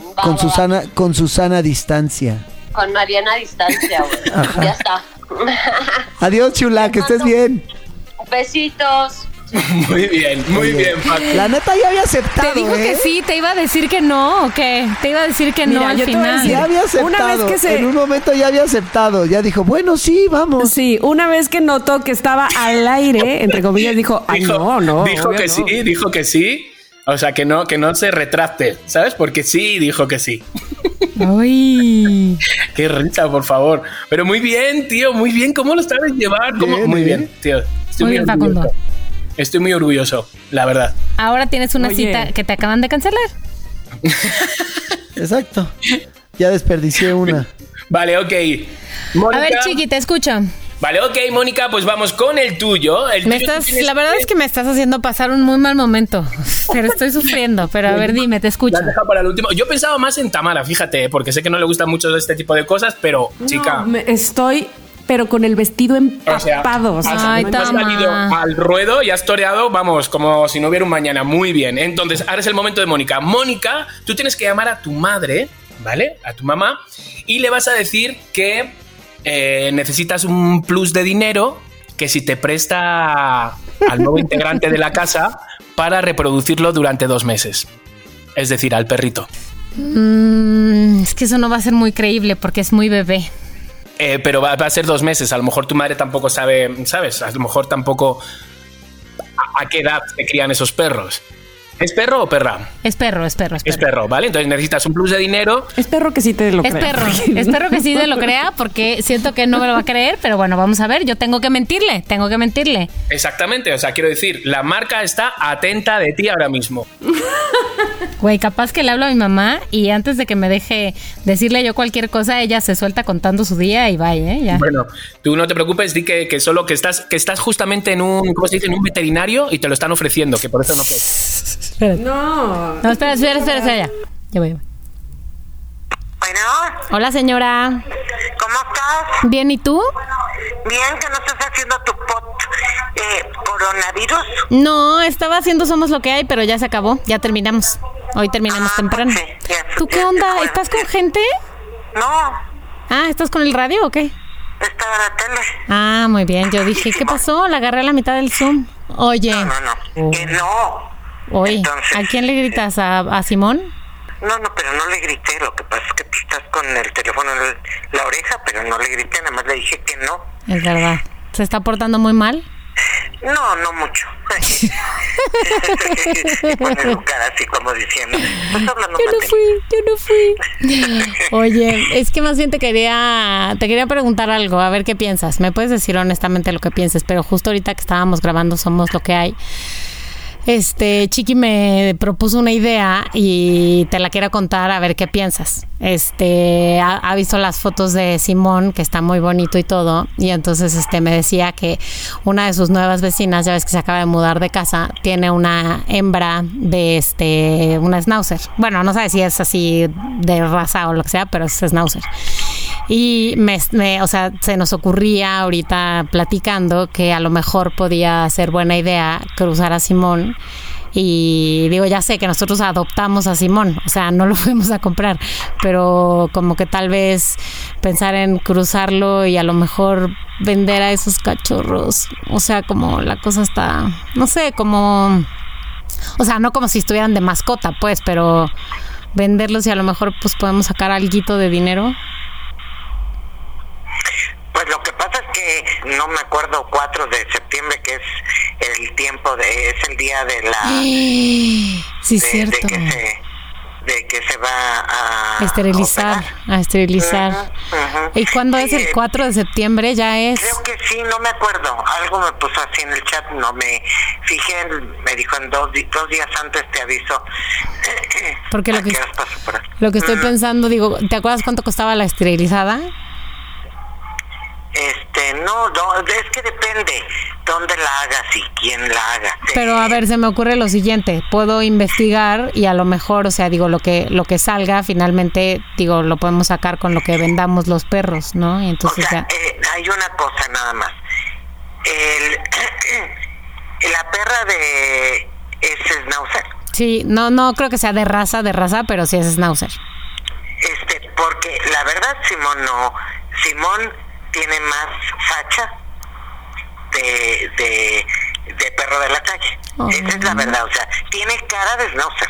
I: Va,
B: Con
I: va,
B: Susana, con Susana distancia.
I: Con Mariana a distancia, güey. Ya está.
B: Adiós, chula, que estés bien.
I: Besitos.
E: Muy bien, muy bien, Paco.
B: La neta ya había aceptado.
D: Te dijo
B: ¿eh?
D: que sí, te iba a decir que no, ¿o qué? Te iba a decir que no al
C: yo te voy a
D: final.
C: decir-
B: Ya había aceptado.
C: Una vez que se-
B: En un momento ya había aceptado. Ya dijo, bueno, sí, vamos.
C: Sí, una vez que notó que estaba al aire, entre comillas, dijo, ay,
E: Dijo,
C: no, no.
E: dijo
C: obvio
E: que
C: no".
E: sí, dijo que sí. O sea, que no, que no se retracte, ¿sabes? Porque sí, dijo que sí.
D: Uy. *laughs*
E: Qué risa, por favor. Pero muy bien, tío, muy bien. ¿Cómo lo sabes llevar? ¿Cómo?
B: Bien,
E: Muy bien, tío. Estoy
D: Muy bien,
E: orgulloso.
D: Facundo.
E: Estoy muy orgulloso, la verdad.
D: Ahora tienes una
C: Oye.
D: cita que te acaban de cancelar. *laughs*
B: Exacto. Ya desperdicié una.
E: Vale, ok.
D: A ver, Chiqui, te escucho.
E: Vale, ok, Mónica, pues vamos con el tuyo. El
D: Me
E: tuyo tú
D: estás,
E: tienes
D: la verdad es que me estás haciendo pasar un muy mal momento. *laughs* Pero estoy sufriendo. Pero a *laughs* ver, dime, te escucho.
E: La has dejado para el último. Yo pensaba más en Tamara, fíjate, porque sé que no le gusta mucho este tipo de cosas, pero, chica.
C: No, me- estoy, pero con el vestido empapado. o sea,
E: has,
D: Ay,
E: salido al ruedo y has toreado, vamos, como si no hubiera un mañana. Muy bien. Entonces, ahora es el momento de Mónica. Mónica, tú tienes que llamar a tu madre, ¿vale? A tu mamá, y le vas a decir que eh, necesitas un plus de dinero que si te presta al nuevo integrante de la casa para reproducirlo durante dos meses. Es decir, al perrito.
D: Mm, es que eso no va a ser muy creíble porque es muy bebé.
E: Eh, pero va, va a ser dos meses. A lo mejor tu madre tampoco sabe, ¿sabes? A lo mejor tampoco a, a qué edad se crían esos perros. ¿Es perro o perra?
D: Es perro, es perro, es
E: Es
D: perro.
E: perro, ¿vale? Entonces necesitas un plus de dinero.
C: Es perro que sí te lo
D: Es
C: creo.
D: perro, *laughs* es perro que sí se lo crea porque siento que no me lo va a creer, pero bueno, vamos a ver, yo tengo que mentirle, tengo que mentirle.
E: Exactamente, o sea, quiero decir, la marca está atenta de ti ahora mismo.
D: Güey, capaz que le hablo a mi mamá y antes de que me deje decirle yo cualquier cosa, ella se suelta contando su día y bye, ¿eh? Ya.
E: Bueno, tú no te preocupes, di que, que solo que estás, que estás justamente en un, ¿cómo se dice? En un veterinario y te lo están ofreciendo, que por eso no puedes.
D: Espérate.
C: No.
D: No, espera, espera, espera, espera, ya. Ya voy, ya voy.
F: Bueno,
D: Hola, señora.
F: ¿cómo estás?
D: Bien, ¿y tú?
F: Bien, que no estás haciendo tu pot eh, coronavirus.
D: No, estaba haciendo Somos lo que hay, pero ya se acabó, ya terminamos. Hoy terminamos
F: Ah,
D: temprano.
F: sí,
D: ¿Tú qué onda?
F: bueno,
D: ¿Estás con gente?
F: No,
D: Ah, ¿estás con el radio o qué?
F: estaba en la tele.
D: Ah, muy bien. Yo dije, ¿qué pasó? La agarré a la mitad del Zoom. Oye,
F: No, no, no. Que no.
D: Oye,
F: Entonces,
D: ¿a quién le gritas? ¿A, a Simón?
F: No, no, pero no le grité. Lo que pasa es que tú estás con el teléfono en la oreja, pero no le grité. Nada más le dije que no.
D: Es verdad. ¿Se está portando muy mal?
F: No, no mucho. *laughs* y pone su cara así como diciendo,
D: Yo no fui, yo no fui. Oye, es que más bien te quería, te quería preguntar algo, a ver qué piensas. Me puedes decir honestamente lo que pienses, pero justo ahorita que estábamos grabando Somos lo que hay. Este, Chiqui me propuso una idea y te la quiero contar a ver qué piensas. Este, ha, visto las fotos de Simón, que está muy bonito y todo, y entonces este me decía que una de sus nuevas vecinas, ya ves que se acaba de mudar de casa, tiene una hembra de este, una schnauzer. Bueno, no sé si es así de raza o lo que sea, pero es schnauzer. Y me, me- o sea, se nos ocurría ahorita platicando que a lo mejor podía ser buena idea cruzar a Simón. Y digo, ya sé que nosotros adoptamos a Simón, o sea, no lo *laughs* fuimos a comprar, pero como que tal vez pensar en cruzarlo y a lo mejor vender a esos cachorros, o sea, como la cosa está, no sé, como, o sea, no como si estuvieran de mascota, pues, pero venderlos y a lo mejor pues podemos sacar algo de dinero.
F: Pues lo que pasa es que no me acuerdo 4 de septiembre que es el tiempo de es el día de la *gasps*
D: Sí,
F: de,
D: cierto.
F: de que se de que se va a
D: Esterilizar,
F: operar.
D: a esterilizar. ¿Y cuándo es el 4 de septiembre? Ya es.
F: Creo que sí, no me acuerdo. Algo me puso así en el chat, no me fijé, me dijo en dos, dos días antes te aviso.
D: Porque lo
F: ¿A
D: que-
F: por?
D: Lo que estoy
F: Mm,
D: pensando, digo, ¿te acuerdas cuánto costaba la esterilizada?
F: No, no, es que depende dónde la hagas y quién la haga.
D: Pero a ver, se me ocurre lo siguiente, puedo investigar y a lo mejor, o sea, digo, lo que lo que salga finalmente, digo, lo podemos sacar con lo que vendamos los perros, ¿no? Y
F: O
D: entonces
F: sea,
D: ya
F: eh, hay una cosa nada más. El, *clears throat* la perra de ese schnauzer,
D: Sí, no no creo que sea de raza, de raza, pero sí es schnauzer.
F: este, porque la verdad Simón no, Simón tiene más facha de, de, de perro de la calle.
D: Oh.
F: Esa es la verdad, o sea, tiene cara de schnauzer.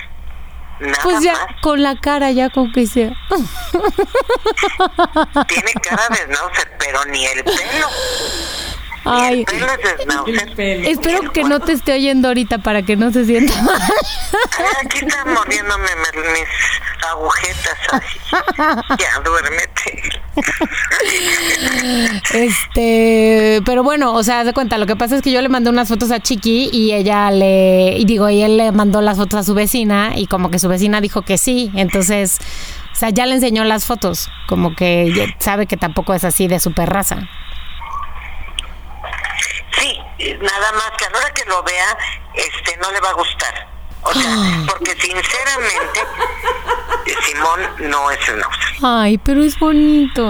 F: Nada
D: Pues ya
F: más.
D: con la cara ya con que sea.
F: Tiene cara de schnauzer, pero ni el pelo.
D: Ay, espero que no te esté oyendo ahorita para que no se sienta mal.
F: Ay, Aquí están mordiéndome me- mis agujetas. Ay, ya, duérmete.
D: Este, pero bueno, o sea, haz de cuenta, lo que pasa es que yo le mandé unas fotos a Chiqui y ella le, y digo, y él le mandó las fotos a su vecina y como que su vecina dijo que sí, entonces, o sea, ya le enseñó las fotos, como que sabe que tampoco es así de super raza.
F: Sí, nada más que a la hora que lo vea, este, no le va a gustar. O sea, porque sinceramente, Simón no es Schnauzer.
D: Ay, pero es bonito.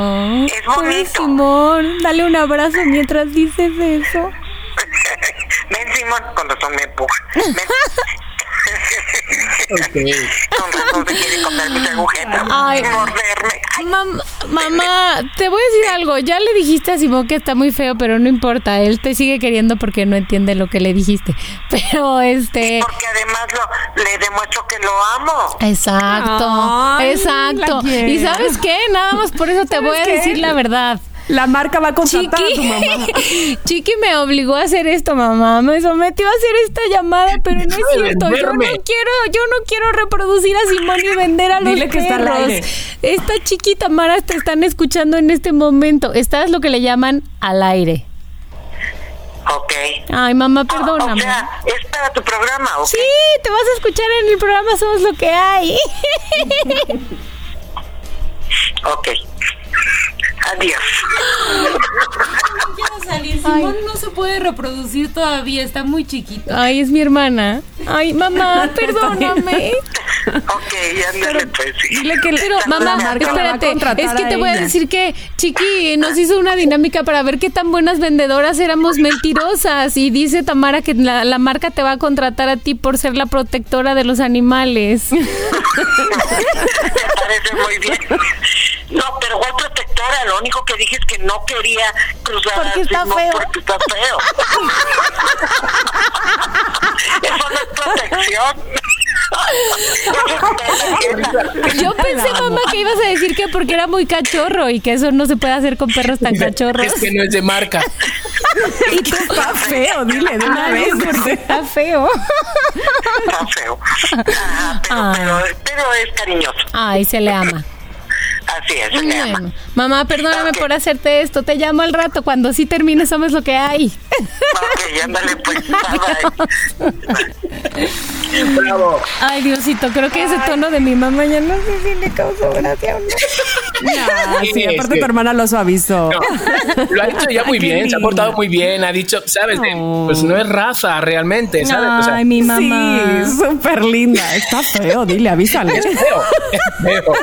F: Es
D: Pobre
F: bonito.
D: Simón, dale un abrazo mientras dices eso. *laughs*
F: Ven, Simón, con razón me empuja. Ven. *laughs*
E: Ok.
F: Con razón se quiere comer mis agujetas
D: Ay.
F: y morderme. Ay,
D: Mam- mamá, te voy a decir algo. Ya le dijiste a Simón que está muy feo, pero no importa. Él te sigue queriendo porque no entiende lo que le dijiste. *laughs* Pero este.
F: Porque además lo, le demuestro que lo amo.
D: Exacto,
C: Ay,
D: exacto. ¿Y sabes qué? Nada más por eso te
C: ¿Sabes
D: voy a
C: qué?
D: decir la verdad.
C: La marca va a contratar a tu mamá.
D: Chiqui, *laughs* Chiqui me obligó a hacer esto, mamá. Me sometió a hacer esta llamada, pero no es cierto. Yo no quiero, yo no quiero reproducir a Simón y vender a los
C: Dile que está al
D: perros.
C: aire.
D: Esta chiquita Mara te están escuchando en este momento. Estás lo que le llaman al aire.
F: Ok.
D: Ay, mamá,
F: O
D: perdóname.
F: sea, es para tu programa, ¿ok?
D: Sí, te vas a escuchar en el programa Somos lo que hay.
F: Ok. *laughs* Adiós.
D: Simón
J: no se puede reproducir todavía, está muy chiquito.
D: Ay, es mi hermana. Ay, mamá, *laughs* perdóname.
F: Ok, ándale, pues sí.
D: Dile que pero mamá,
C: marca
D: espérate, es que te voy a decir que Chiqui nos hizo una dinámica para ver qué tan buenas vendedoras éramos mentirosas y dice Tamara que la, la marca te va a contratar a ti por ser la protectora de los animales. *laughs*
F: Me parece muy bien. No, pero ¿cuál protectora? Lo único que dije es que no quería cruzar
D: Porque está feo.
F: porque está feo. *laughs* Eso no es protección.
D: Yo pensé, mamá, que ibas a decir que porque era muy cachorro y que eso no se puede hacer con perros tan cachorros.
E: Es que no es de marca. *laughs*
C: Y tú está feo, dile de una vez. porque-
D: Está feo.
F: Está feo. Ajá, pero,
D: Ah.
F: pero, pero es cariñoso.
D: Ay, se le ama.
F: Así es, ama.
D: Bueno, mamá, perdóname por hacerte esto. Te llamo al rato. Cuando sí termine, somos lo que hay.
F: Ok, ándale, pues. *laughs* Bye, bye.
E: Bravo.
D: Ay, Diosito, creo que ese tono de mi mamá ya no sé si le causó gracia o no.
C: Sí,
E: Sí,
C: aparte
E: sí.
C: tu hermana lo suavizó.
E: No, *laughs* lo ha hecho ya muy bien, se ha portado muy bien, ha dicho, ¿sabes? Pues no es raza realmente, ¿sabes? O sea,
D: Ay, mi mamá.
C: Sí, súper linda. Está feo, dile, avísale.
E: es feo, es feo.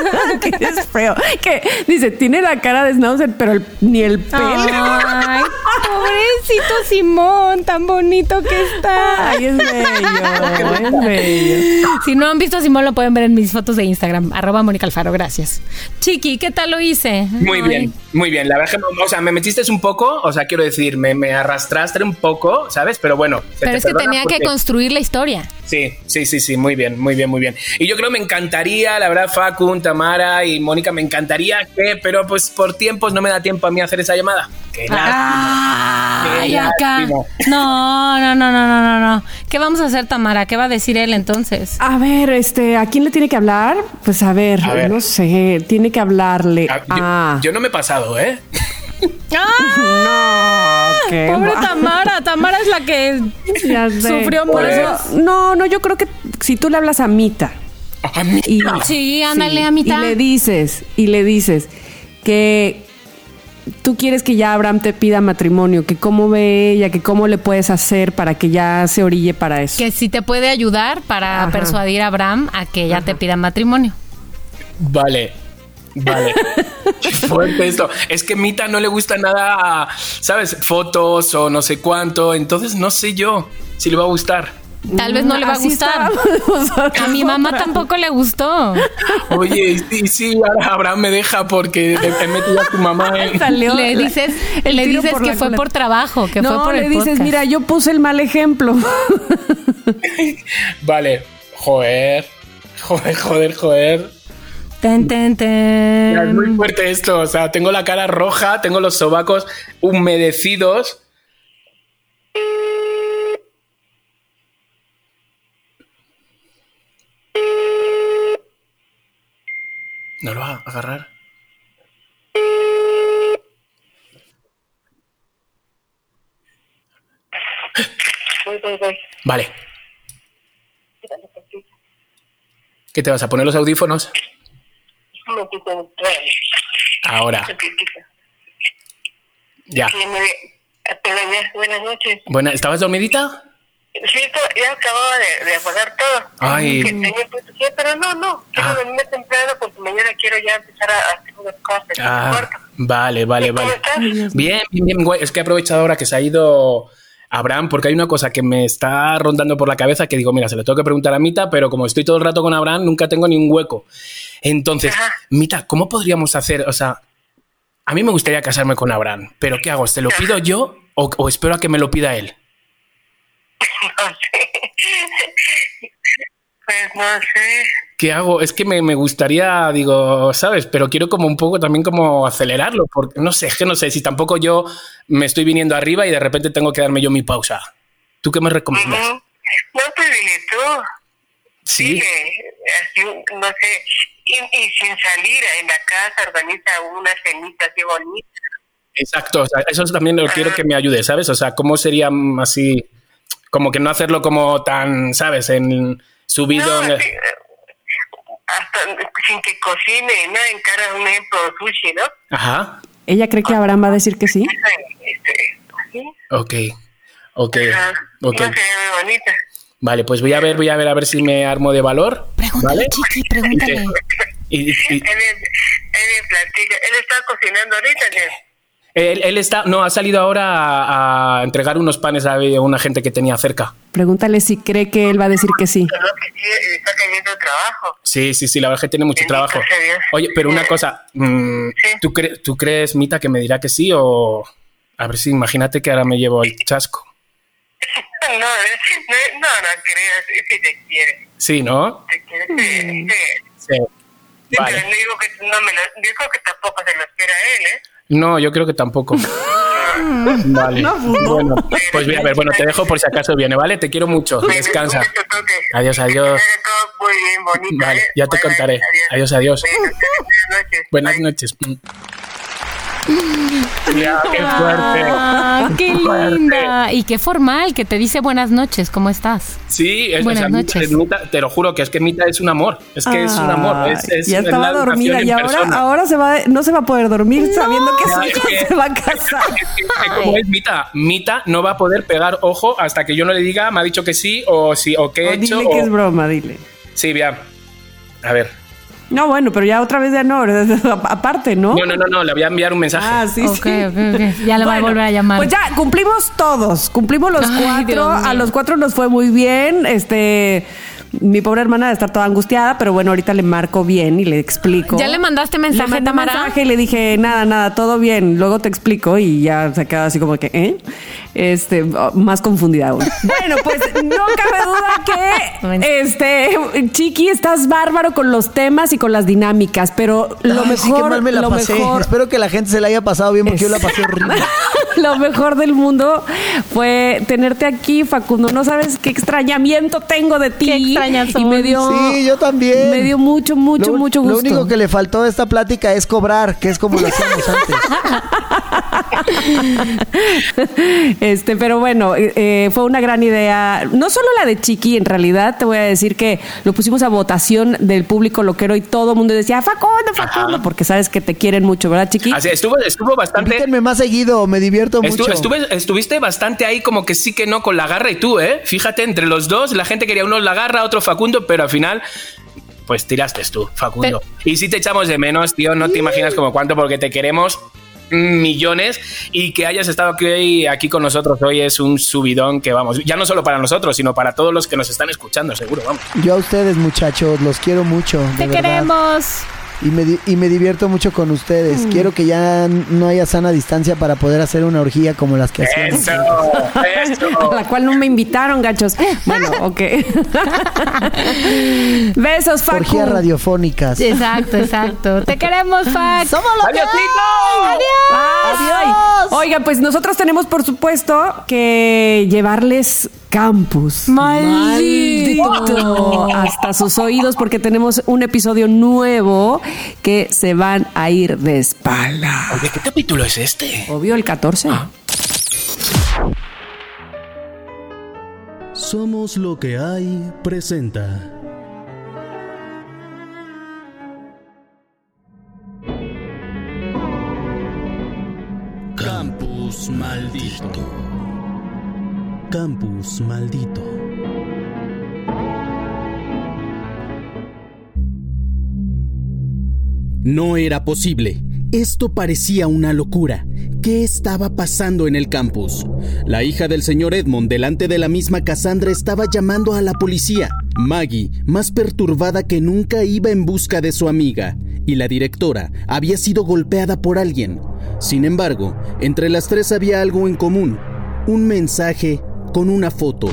E: *laughs*
C: es feo. Que dice, tiene la cara de Schnauzer, pero el- ni el pelo.
D: Ay, pobrecito Simón, tan bonito que está.
C: Ay, es bello, es bello.
D: Si no han visto a Simón, lo pueden ver en mis fotos de Instagram, arroba Mónica Alfaro, gracias. Chiqui, ¿qué tal lo hice?
E: Muy
D: Ay.
E: bien, muy bien. La verdad es que, o sea, me metiste un poco, o sea, quiero decir, me, me arrastraste un poco, ¿sabes? Pero bueno.
D: Pero
E: te
D: es que tenía que construir la historia.
E: Sí, sí, sí, sí, muy bien, muy bien, muy bien. Y yo creo que me encantaría, la verdad, Facun, Tamara y Mónica, me encantaría que, pero pues por tiempos no me da tiempo a mí hacer esa llamada. Qué lástima.
D: Ay,
E: Qué
D: acá. No, no, no, no, no, no, no. ¿Qué vamos a hacer, Tamara? ¿Qué va a decir él entonces?
C: A ver, este, ¿a quién le tiene que hablar? Pues a ver,
E: A ver.
C: no sé, tiene que hablarle
E: Ah, yo, no me he pasado, ¿eh? *laughs*
D: ¡Ah!
C: No, qué
D: Pobre
C: va-
D: Tamara. Tamara es la que
C: Ya sé.
D: sufrió
C: Por
D: mucho.
C: eso, no, no, yo creo que si tú le hablas a Mita
E: A mí.
C: y
D: Sí, ándale,
C: sí,
D: a mitad.
C: Y le dices, y le dices que tú quieres que ya Abraham te pida matrimonio, que cómo ve ella, que cómo le puedes hacer para que ya se orille para eso.
D: Que si te puede ayudar para
C: Ajá.
D: persuadir a Abraham a que ya te pida matrimonio.
E: Vale. Vale. *laughs* Fuerte esto. Es que Mita no le gusta nada, ¿sabes? Fotos o no sé cuánto. Entonces no sé yo si le va a gustar.
D: Tal vez no le va a gustar. A mi mamá tampoco le gustó.
E: Oye, sí, sí, ahora Abraham me deja porque he he metido a tu mamá en... *laughs*
C: Salió
D: Le dices, le dices que fue por trabajo, que
C: no,
D: fue por
C: le
D: el
C: dices,
D: podcast.
C: mira, yo puse el mal ejemplo. *laughs*
E: Vale. Joder. Joder, joder, joder.
D: Ten, ten, ten.
E: Es muy fuerte esto. O sea, tengo la cara roja, tengo los sobacos humedecidos. No lo va a agarrar.
H: Voy, voy, voy.
E: Vale. ¿Qué te vas a poner los audífonos? Ahora.
H: Momentito.
E: Ya.
H: Buenas noches.
E: Bueno, ¿estabas dormidita?
H: Sí, to- ya acababa de, de apagar todo.
E: Ay.
H: Que tenía puesto, sí, pero no, no. Quiero
E: Ah.
H: venir temprano porque mañana quiero ya empezar a hacer unas cosas
E: Ah, vale, vale,
H: ¿Cómo
E: vale. Bien, bien, bien. güey. Es que he aprovechado ahora que se ha ido Abraham, porque hay una cosa que me está rondando por la cabeza que digo, mira, se lo tengo que preguntar a Mita, pero como estoy todo el rato con Abraham, nunca tengo ni un hueco. Entonces,
H: Ajá.
E: Mita, ¿cómo podríamos hacer? O sea, a mí me gustaría casarme con Abraham, pero ¿qué hago? ¿Se lo pido yo o, o espero a que me lo pida él?
H: No sé. Pues no sé.
E: ¿Qué hago? Es que me, me gustaría, digo, ¿sabes? Pero quiero como un poco también como acelerarlo, porque no sé, es que no sé si tampoco yo me estoy viniendo arriba y de repente tengo que darme yo mi pausa. ¿Tú qué me recomiendas?
H: Ujú. No, pues dile tú.
E: Sí.
H: Dile, así, no sé. Y, y sin salir en la casa, organiza una cenita así bonita.
E: Exacto, o sea, eso también lo quiero que me ayude, ¿sabes? O sea, ¿cómo sería así, como que no hacerlo como tan, ¿sabes? En subido.
H: No,
E: en-
H: hasta sin que cocine, ¿no? Encara un ejemplo sushi, ¿no?
E: Ajá,
C: ¿Ella cree que Abraham va a decir que sí?
H: Este, así.
E: ok, ok,
H: Ajá.
E: ok.
H: No se ve muy bonita.
E: Vale, pues voy a ver, voy a ver a ver si me armo de valor.
D: Pregúntale,
E: ¿vale?
D: Chiqui, pregúntale. *laughs*
E: Y- y- y-
H: Él, me- él me platica. Él está cocinando ahorita, ¿no?
E: Él, él está, no, ha salido ahora a, a entregar unos panes a una gente que tenía cerca.
C: Pregúntale si cree que él va a decir que sí.
H: Sí, está trabajo.
E: Sí, sí, sí, la verdad es que tiene mucho trabajo. Oye, pero una cosa, mm. ¿tú, cre- ¿tú crees, Mita, que me dirá que sí o... A ver si imagínate que ahora me llevo el chasco. *laughs*
H: No, no, no, no creas, si te quiere.
E: Sí, ¿no?
H: Te quiere, sí, sí.
E: Sí.
H: Sí,
E: Vale.
H: Pero no digo que no me lo, creo que tampoco se lo espera él, ¿eh?
E: No, yo creo que tampoco. *laughs* Vale. Bueno, pues voy a ver, bueno, te dejo por si acaso viene, ¿vale? Te quiero mucho. Descansa.
H: Toque.
E: Adiós, adiós.
H: Muy bien, bonito,
E: Vale,
H: ¿eh?
E: ya te contaré. Adiós, adiós.
H: Buenas *laughs*
E: Buenas
H: noches.
E: Mira, qué fuerte.
D: Ah, qué
E: Fuerte.
D: linda. Y qué formal, que te dice buenas noches, ¿cómo estás?
E: Sí, es,
D: Buenas
E: o sea, Mita-
D: noches.
E: Mita- te lo juro que es que Mita es un amor. Es que es un amor. Es, es-
C: ya
E: es
C: estaba dormida y ahora, ahora se va, no se va a poder dormir sabiendo que su hija
E: que-
C: se va a casar.
E: Es que, es que como es Mita, Mita no va a poder pegar ojo hasta que yo no le diga, me ha dicho que sí o sí o qué he
C: O
E: hecho.
C: dile que es broma, dile.
E: Sí, bien. A ver.
C: No, bueno, pero ya otra vez ya no, *laughs* aparte, ¿no?
E: No, no, no, no, le voy a enviar un mensaje.
C: Ah, sí,
D: Ok,
C: sí.
D: ok, ok. Ya le va a volver a llamar.
C: Pues ya cumplimos todos, cumplimos los
D: Ay,
C: cuatro,
D: Dios mío.
C: a los cuatro nos fue muy bien, este, mi pobre hermana debe estar toda angustiada, pero bueno, ahorita le marco bien y le explico.
D: ¿Ya le mandaste mensaje,
C: Le
D: Tamara?
C: mensaje y le dije, nada, nada, todo bien, luego te explico y ya se queda así como que, ¿eh? Este, más confundida aún. *laughs* bueno, pues no cabe duda que, *laughs* este, Chiqui, estás bárbaro con los temas y con las dinámicas, pero lo
B: Ay,
C: mejor,
B: sí, qué mal me la
C: lo
B: pasé.
C: mejor,
B: Espero que la gente se la haya pasado bien porque yo la pasé horrible. *laughs*
C: lo mejor del mundo fue tenerte aquí, Facundo. No sabes qué extrañamiento tengo de ti.
D: Qué
C: Y me dio,
B: Sí, yo también.
C: Me dio mucho, mucho,
B: Lo-
C: mucho gusto.
B: Lo único que le faltó a esta plática es cobrar, que es como lo hacíamos antes. *laughs*
C: este, pero bueno, eh, eh, fue una gran idea. No solo la de Chiqui, en realidad, te voy a decir que lo pusimos a votación del público loquero y todo el mundo decía, Facundo, Facundo, porque sabes que te quieren mucho, ¿verdad, Chiqui?
E: Así, estuvo, estuvo bastante.
B: Invítenme más seguido, me divierto mucho.
E: estuve- estuviste bastante ahí como que sí que no con la garra y tú, ¿eh? Fíjate, entre los dos, la gente quería uno la garra, otro Facundo, pero al final, pues tiraste tú, Facundo. Y si te echamos de menos, tío, no te imaginas como cuánto, porque te queremos millones y que hayas estado aquí, aquí con nosotros hoy es un subidón que vamos, ya no solo para nosotros, sino para todos los que nos están escuchando, seguro, vamos.
B: Yo a ustedes, muchachos, los quiero mucho. de
D: Te
B: verdad. Y me, di- y me divierto mucho con ustedes.
C: Mm.
B: Quiero que ya no haya sana distancia para poder hacer una orgía como las que.
E: Eso, *laughs*
C: A la cual no me invitaron, gachos. Bueno, *laughs* ok. *laughs* Besos, Facu.
B: Orgías radiofónicas.
D: Exacto, exacto. Te queremos, Fac.
B: ¡Somos los
E: ¡Adiósito!
C: Ay, ay. Oigan, pues nosotros tenemos, por supuesto, que llevarles campus.
D: Maldito.
C: Maldito. Hasta sus oídos porque tenemos un episodio nuevo que se van a ir de espalda.
E: Oye, ¿qué capítulo es este?
C: Obvio, el 14.
A: Somos lo que hay presenta. Campus maldito. No era posible. Esto parecía una locura. ¿Qué estaba pasando en el campus? La hija del señor Edmond, delante de la misma Cassandra, estaba llamando a la policía. Maggie, más perturbada que nunca, iba en busca de su amiga, y la directora había sido golpeada por alguien. Sin embargo, entre las tres había algo en común. Un mensaje con una foto.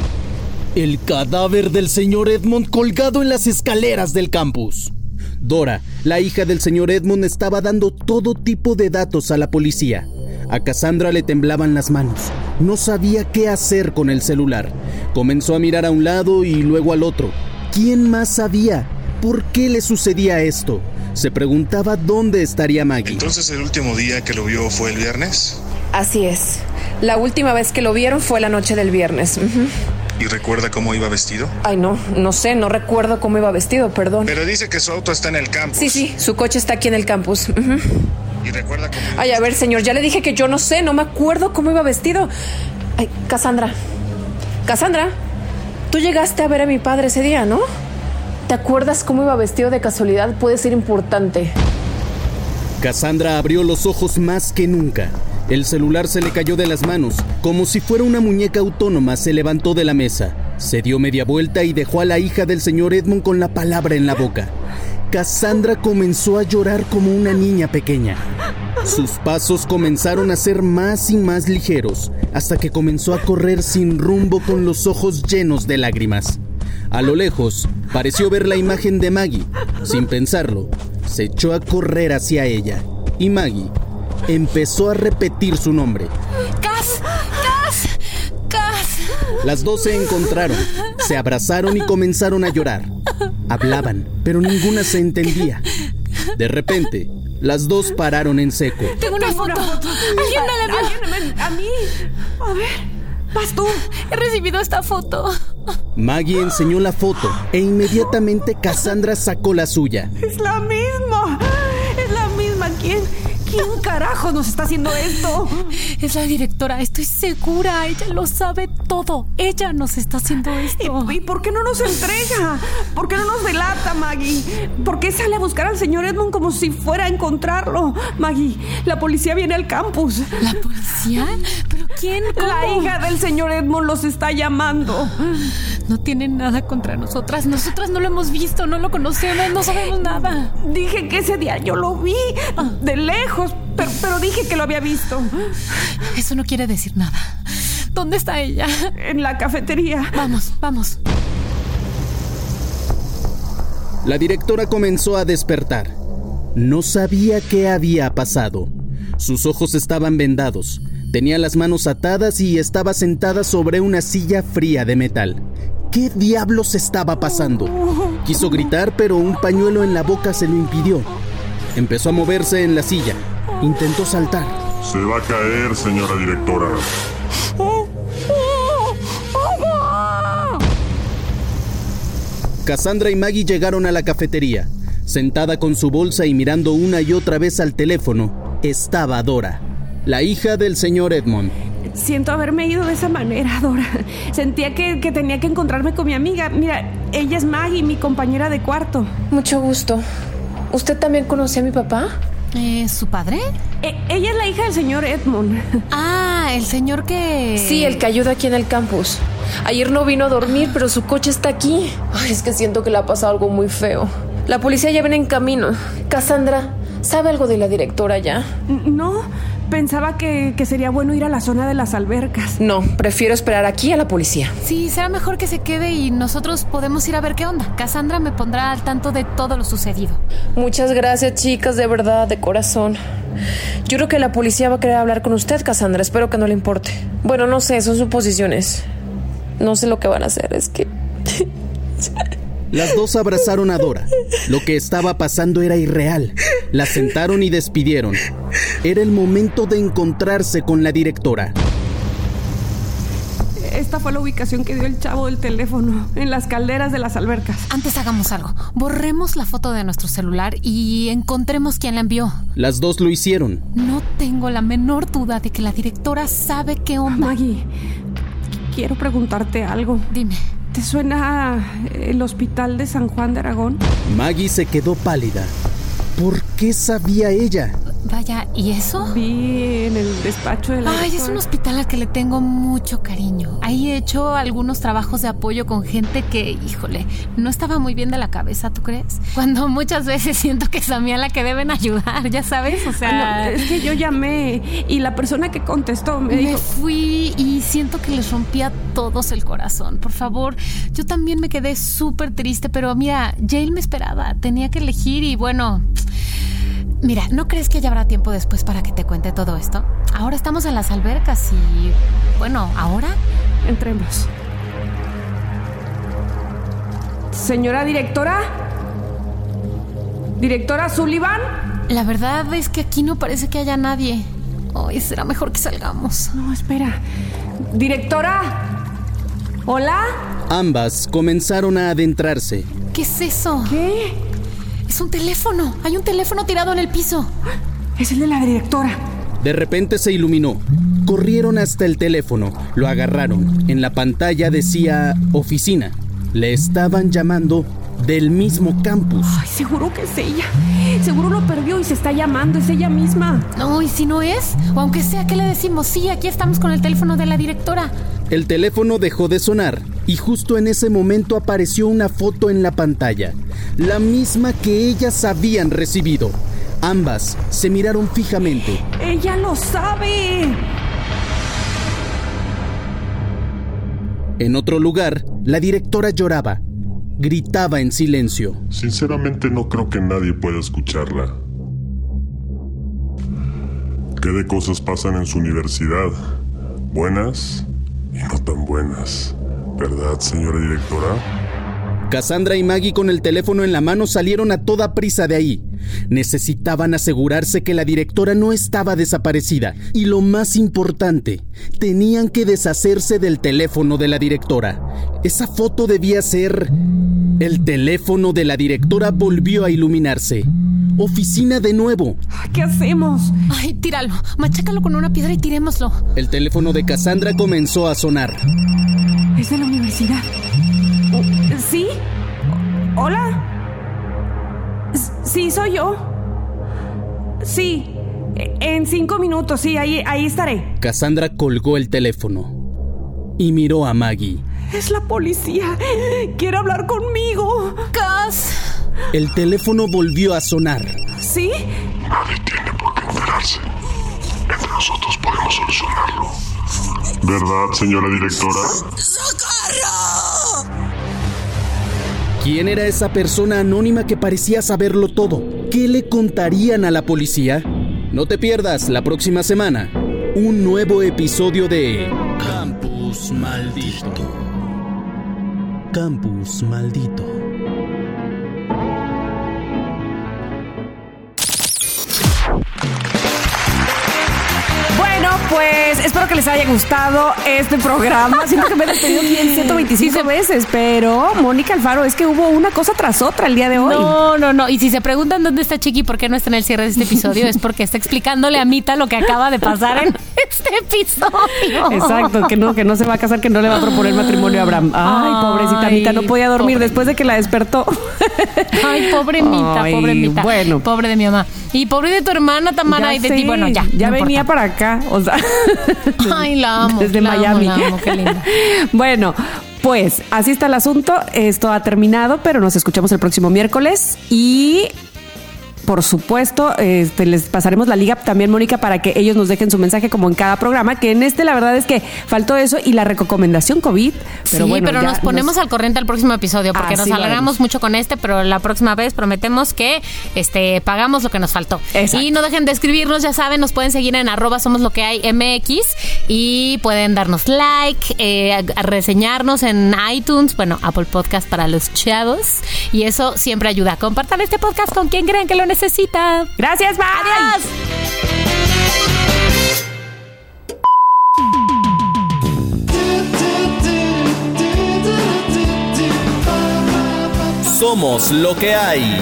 A: El cadáver del señor Edmond colgado en las escaleras del campus. Dora, la hija del señor Edmond, estaba dando todo tipo de datos a la policía. A Cassandra le temblaban las manos. No sabía qué hacer con el celular. Comenzó a mirar a un lado y luego al otro. ¿Quién más sabía? ¿Por qué le sucedía esto? Se preguntaba dónde estaría Maggie.
K: Entonces el último día que lo vio fue el viernes.
L: Así es. La última vez que lo vieron fue la noche del viernes.
K: ¿Y recuerda cómo iba vestido?
L: Ay, no, no sé, no recuerdo cómo iba vestido, perdón.
K: Pero dice que su auto está en el campus.
L: Sí, sí, su coche está aquí en el campus.
K: ¿Y recuerda cómo iba
L: Ay, a ver, señor, ya le dije que yo no sé, no me acuerdo cómo iba vestido. Ay, Cassandra. Cassandra, tú llegaste a ver a mi padre ese día, ¿no? ¿Te acuerdas cómo iba vestido de casualidad? Puede ser importante.
A: Cassandra abrió los ojos más que nunca. El celular se le cayó de las manos. Como si fuera una muñeca autónoma, se levantó de la mesa. Se dio media vuelta y dejó a la hija del señor Edmond con la palabra en la boca. Cassandra comenzó a llorar como una niña pequeña. Sus pasos comenzaron a ser más y más ligeros, hasta que comenzó a correr sin rumbo con los ojos llenos de lágrimas. A lo lejos, pareció ver la imagen de Maggie. Sin pensarlo, se echó a correr hacia ella. Y Maggie empezó a repetir su nombre.
D: ¡Cas! ¡Cas! ¡Cas!
A: Las dos se encontraron, se abrazaron y comenzaron a llorar. Hablaban, pero ninguna se entendía. De repente, las dos pararon en seco.
D: Tengo una foto. ¿Alguien me la?
C: A mí. A ver, vas tú.
D: He recibido esta foto.
A: Maggie enseñó la foto e inmediatamente Cassandra sacó la suya.
C: Es la misma. ¿Quién carajo nos está haciendo esto?
D: Es la directora, estoy segura. Ella lo sabe todo. Ella nos está haciendo esto.
C: ¿Y, y por qué no nos entrega? ¿Por qué no nos delata, Maggie? ¿Por qué sale a buscar al señor Edmond como si fuera a encontrarlo? Maggie, la policía viene al campus.
D: ¿La policía? ¿Pero quién? ¿Cómo?
C: La hija del señor Edmond los está llamando.
D: No tienen nada contra nosotras. Nosotras no lo hemos visto, no lo conocemos, no sabemos nada.
C: Dije que ese día yo lo vi de lejos, pero, pero dije que lo había visto.
D: Eso no quiere decir nada. ¿Dónde está ella?
C: En la cafetería.
D: Vamos, vamos.
A: La directora comenzó a despertar. No sabía qué había pasado. Sus ojos estaban vendados. Tenía las manos atadas y estaba sentada sobre una silla fría de metal. ¿Qué diablos estaba pasando? Quiso gritar, pero un pañuelo en la boca se lo impidió. Empezó a moverse en la silla. Intentó saltar.
M: Se va a caer, señora directora.
A: Cassandra y Maggie llegaron a la cafetería. Sentada con su bolsa y mirando una y otra vez al teléfono, estaba Dora, la hija del señor Edmond.
C: Siento haberme ido de esa manera, *laughs* Dora. Sentía que, que tenía que encontrarme con mi amiga. Mira, ella es Maggie, mi compañera de cuarto.
L: Mucho gusto. ¿Usted también conoce a mi papá?
D: Eh, ¿Su padre?
C: E- ella es la hija del señor Edmond. *laughs*
D: Ah, el señor que...
L: Sí, el que ayuda aquí en el campus. Ayer no vino a dormir, pero su coche está aquí. Ay, es que siento que le ha pasado algo muy feo. La policía ya viene en camino. Cassandra, ¿sabe algo de la directora ya?
C: No, pensaba que, que sería bueno ir a la zona de las albercas.
L: No, prefiero esperar aquí a la policía.
D: Sí, será mejor que se quede y nosotros podemos ir a ver qué onda. Cassandra me pondrá al tanto de todo lo sucedido.
L: Muchas gracias, chicas, de verdad, de corazón. Yo creo que la policía va a querer hablar con usted, Cassandra. Espero que no le importe. Bueno, no sé, son suposiciones. no sé lo que van a hacer, es que... *laughs*
A: Las dos abrazaron a Dora. Lo que estaba pasando era irreal. La sentaron y despidieron. Era el momento de encontrarse con la directora.
C: Esta fue la ubicación que dio el chavo del teléfono, en las calderas de las albercas.
D: Antes hagamos algo. Borremos la foto de nuestro celular y encontremos quién la envió.
A: Las dos lo hicieron.
D: No tengo la menor duda de que la directora sabe qué onda.
C: Maggie, quiero preguntarte algo.
D: Dime.
C: ¿Te suena el hospital de San Juan de Aragón?
A: Maggie se quedó pálida. ¿Por qué sabía ella?
D: Vaya, ¿y eso?
C: Vi en el despacho de la
D: Ay, es un hospital al que le tengo mucho cariño. Ahí he hecho algunos trabajos de apoyo con gente que, híjole, no estaba muy bien de la cabeza, ¿tú crees? Cuando muchas veces *laughs* siento que es a mí a la que deben ayudar, ya sabes, o sea...
C: Ah, no, es que yo llamé y la persona que contestó me,
D: Me
C: dijo...
D: fui y siento que les rompí a todos el corazón. Por favor, yo también me quedé súper triste, pero mira, Jail me esperaba. Tenía que elegir y bueno. Mira, ¿no crees que ya habrá tiempo después para que te cuente todo esto? Ahora estamos en las albercas y. Bueno, ¿ahora?
C: Entremos. Señora directora. Directora Sullivan.
D: La verdad es que aquí no parece que haya nadie. Hoy será mejor que salgamos.
C: No, espera. Directora. Hola.
A: Ambas comenzaron a adentrarse.
D: ¿Qué es eso?
C: ¿Qué?
D: Es un teléfono. Hay un teléfono tirado en el piso.
C: Es el de la directora.
A: De repente se iluminó. Corrieron hasta el teléfono, lo agarraron. En la pantalla decía oficina. Le estaban llamando del mismo campus.
C: Ay, seguro que es ella. Seguro lo perdió y se está llamando. Es ella misma.
D: No, y si no es, o aunque sea, ¿qué le decimos? Sí, aquí estamos con el teléfono de la directora.
A: El teléfono dejó de sonar y justo en ese momento apareció una foto en la pantalla, la misma que ellas habían recibido. Ambas se miraron fijamente.
C: Ella lo sabe.
A: En otro lugar, la directora lloraba. Gritaba en silencio.
M: Sinceramente no creo que nadie pueda escucharla. ¿Qué de cosas pasan en su universidad? Buenas no tan buenas. ¿Verdad, señora directora?
A: Cassandra y Maggie con el teléfono en la mano salieron a toda prisa de ahí. Necesitaban asegurarse que la directora no estaba desaparecida y lo más importante, tenían que deshacerse del teléfono de la directora. Esa foto debía ser... El teléfono de la directora volvió a iluminarse. Oficina de nuevo.
C: ¿Qué hacemos?
D: Ay, tíralo. Machácalo con una piedra y tirémoslo.
A: El teléfono de Cassandra comenzó a sonar.
C: Es de la universidad. ¿Sí? ¿Hola? Sí, soy yo. Sí. En cinco minutos, sí, ahí, ahí estaré.
A: Cassandra colgó el teléfono y miró a Maggie.
C: Es la policía. Quiere hablar conmigo.
D: Cas.
A: El teléfono volvió a sonar.
C: ¿Sí?
M: Nadie tiene por qué enterarse. Entre nosotros podemos solucionarlo. ¿Verdad, señora directora?
A: ¿Quién era esa persona anónima que parecía saberlo todo? ¿Qué le contarían a la policía? No te pierdas la próxima semana un nuevo episodio de Campus Maldito. Campus Maldito.
C: Pues espero que les haya gustado este programa. Siento que me he despedido bien *laughs* 125 veces, pero Mónica Alfaro, es que hubo una cosa tras otra el día de hoy.
D: No, no, no. Y si se preguntan dónde está Chiqui y por qué no está en el cierre de este episodio, es porque está explicándole a Mita lo que acaba de pasar en *laughs* este episodio.
C: Exacto, que no, que no se va a casar, que no le va a proponer matrimonio a Abraham. Ay, pobrecita Mita, no podía dormir
D: pobre.
C: después de que la despertó.
D: Ay, pobre Mita,
C: Ay,
D: pobre Mita.
C: bueno.
D: Pobre de mi mamá. Y pobre de tu hermana Tamara y de ti. Bueno, ya.
C: Ya
D: no
C: venía
D: importa.
C: para acá, o sea.
D: Ay, la amo.
C: Desde
D: la amo,
C: Miami.
D: la amo, qué linda. *laughs*
C: bueno, pues así está el asunto. Esto ha terminado, pero nos escuchamos el próximo miércoles y por supuesto, este, les pasaremos la liga también, Mónica, para que ellos nos dejen su mensaje como en cada programa, que en este la verdad es que faltó eso y la recomendación COVID. Pero
D: sí,
C: bueno,
D: pero nos ponemos al corriente al próximo episodio porque
C: Así
D: nos alargamos mucho con este, pero la próxima vez prometemos que este pagamos lo que nos faltó.
C: Exacto.
D: Y no dejen de escribirnos, ya saben, nos pueden seguir en arroba somos lo que hay MX y pueden darnos like, eh, reseñarnos en iTunes, bueno, Apple Podcast para los chavos. Y eso siempre ayuda. Compartan este podcast con quien creen que lo necesita.
C: Gracias, bye.
D: Adiós.
A: Somos lo que hay.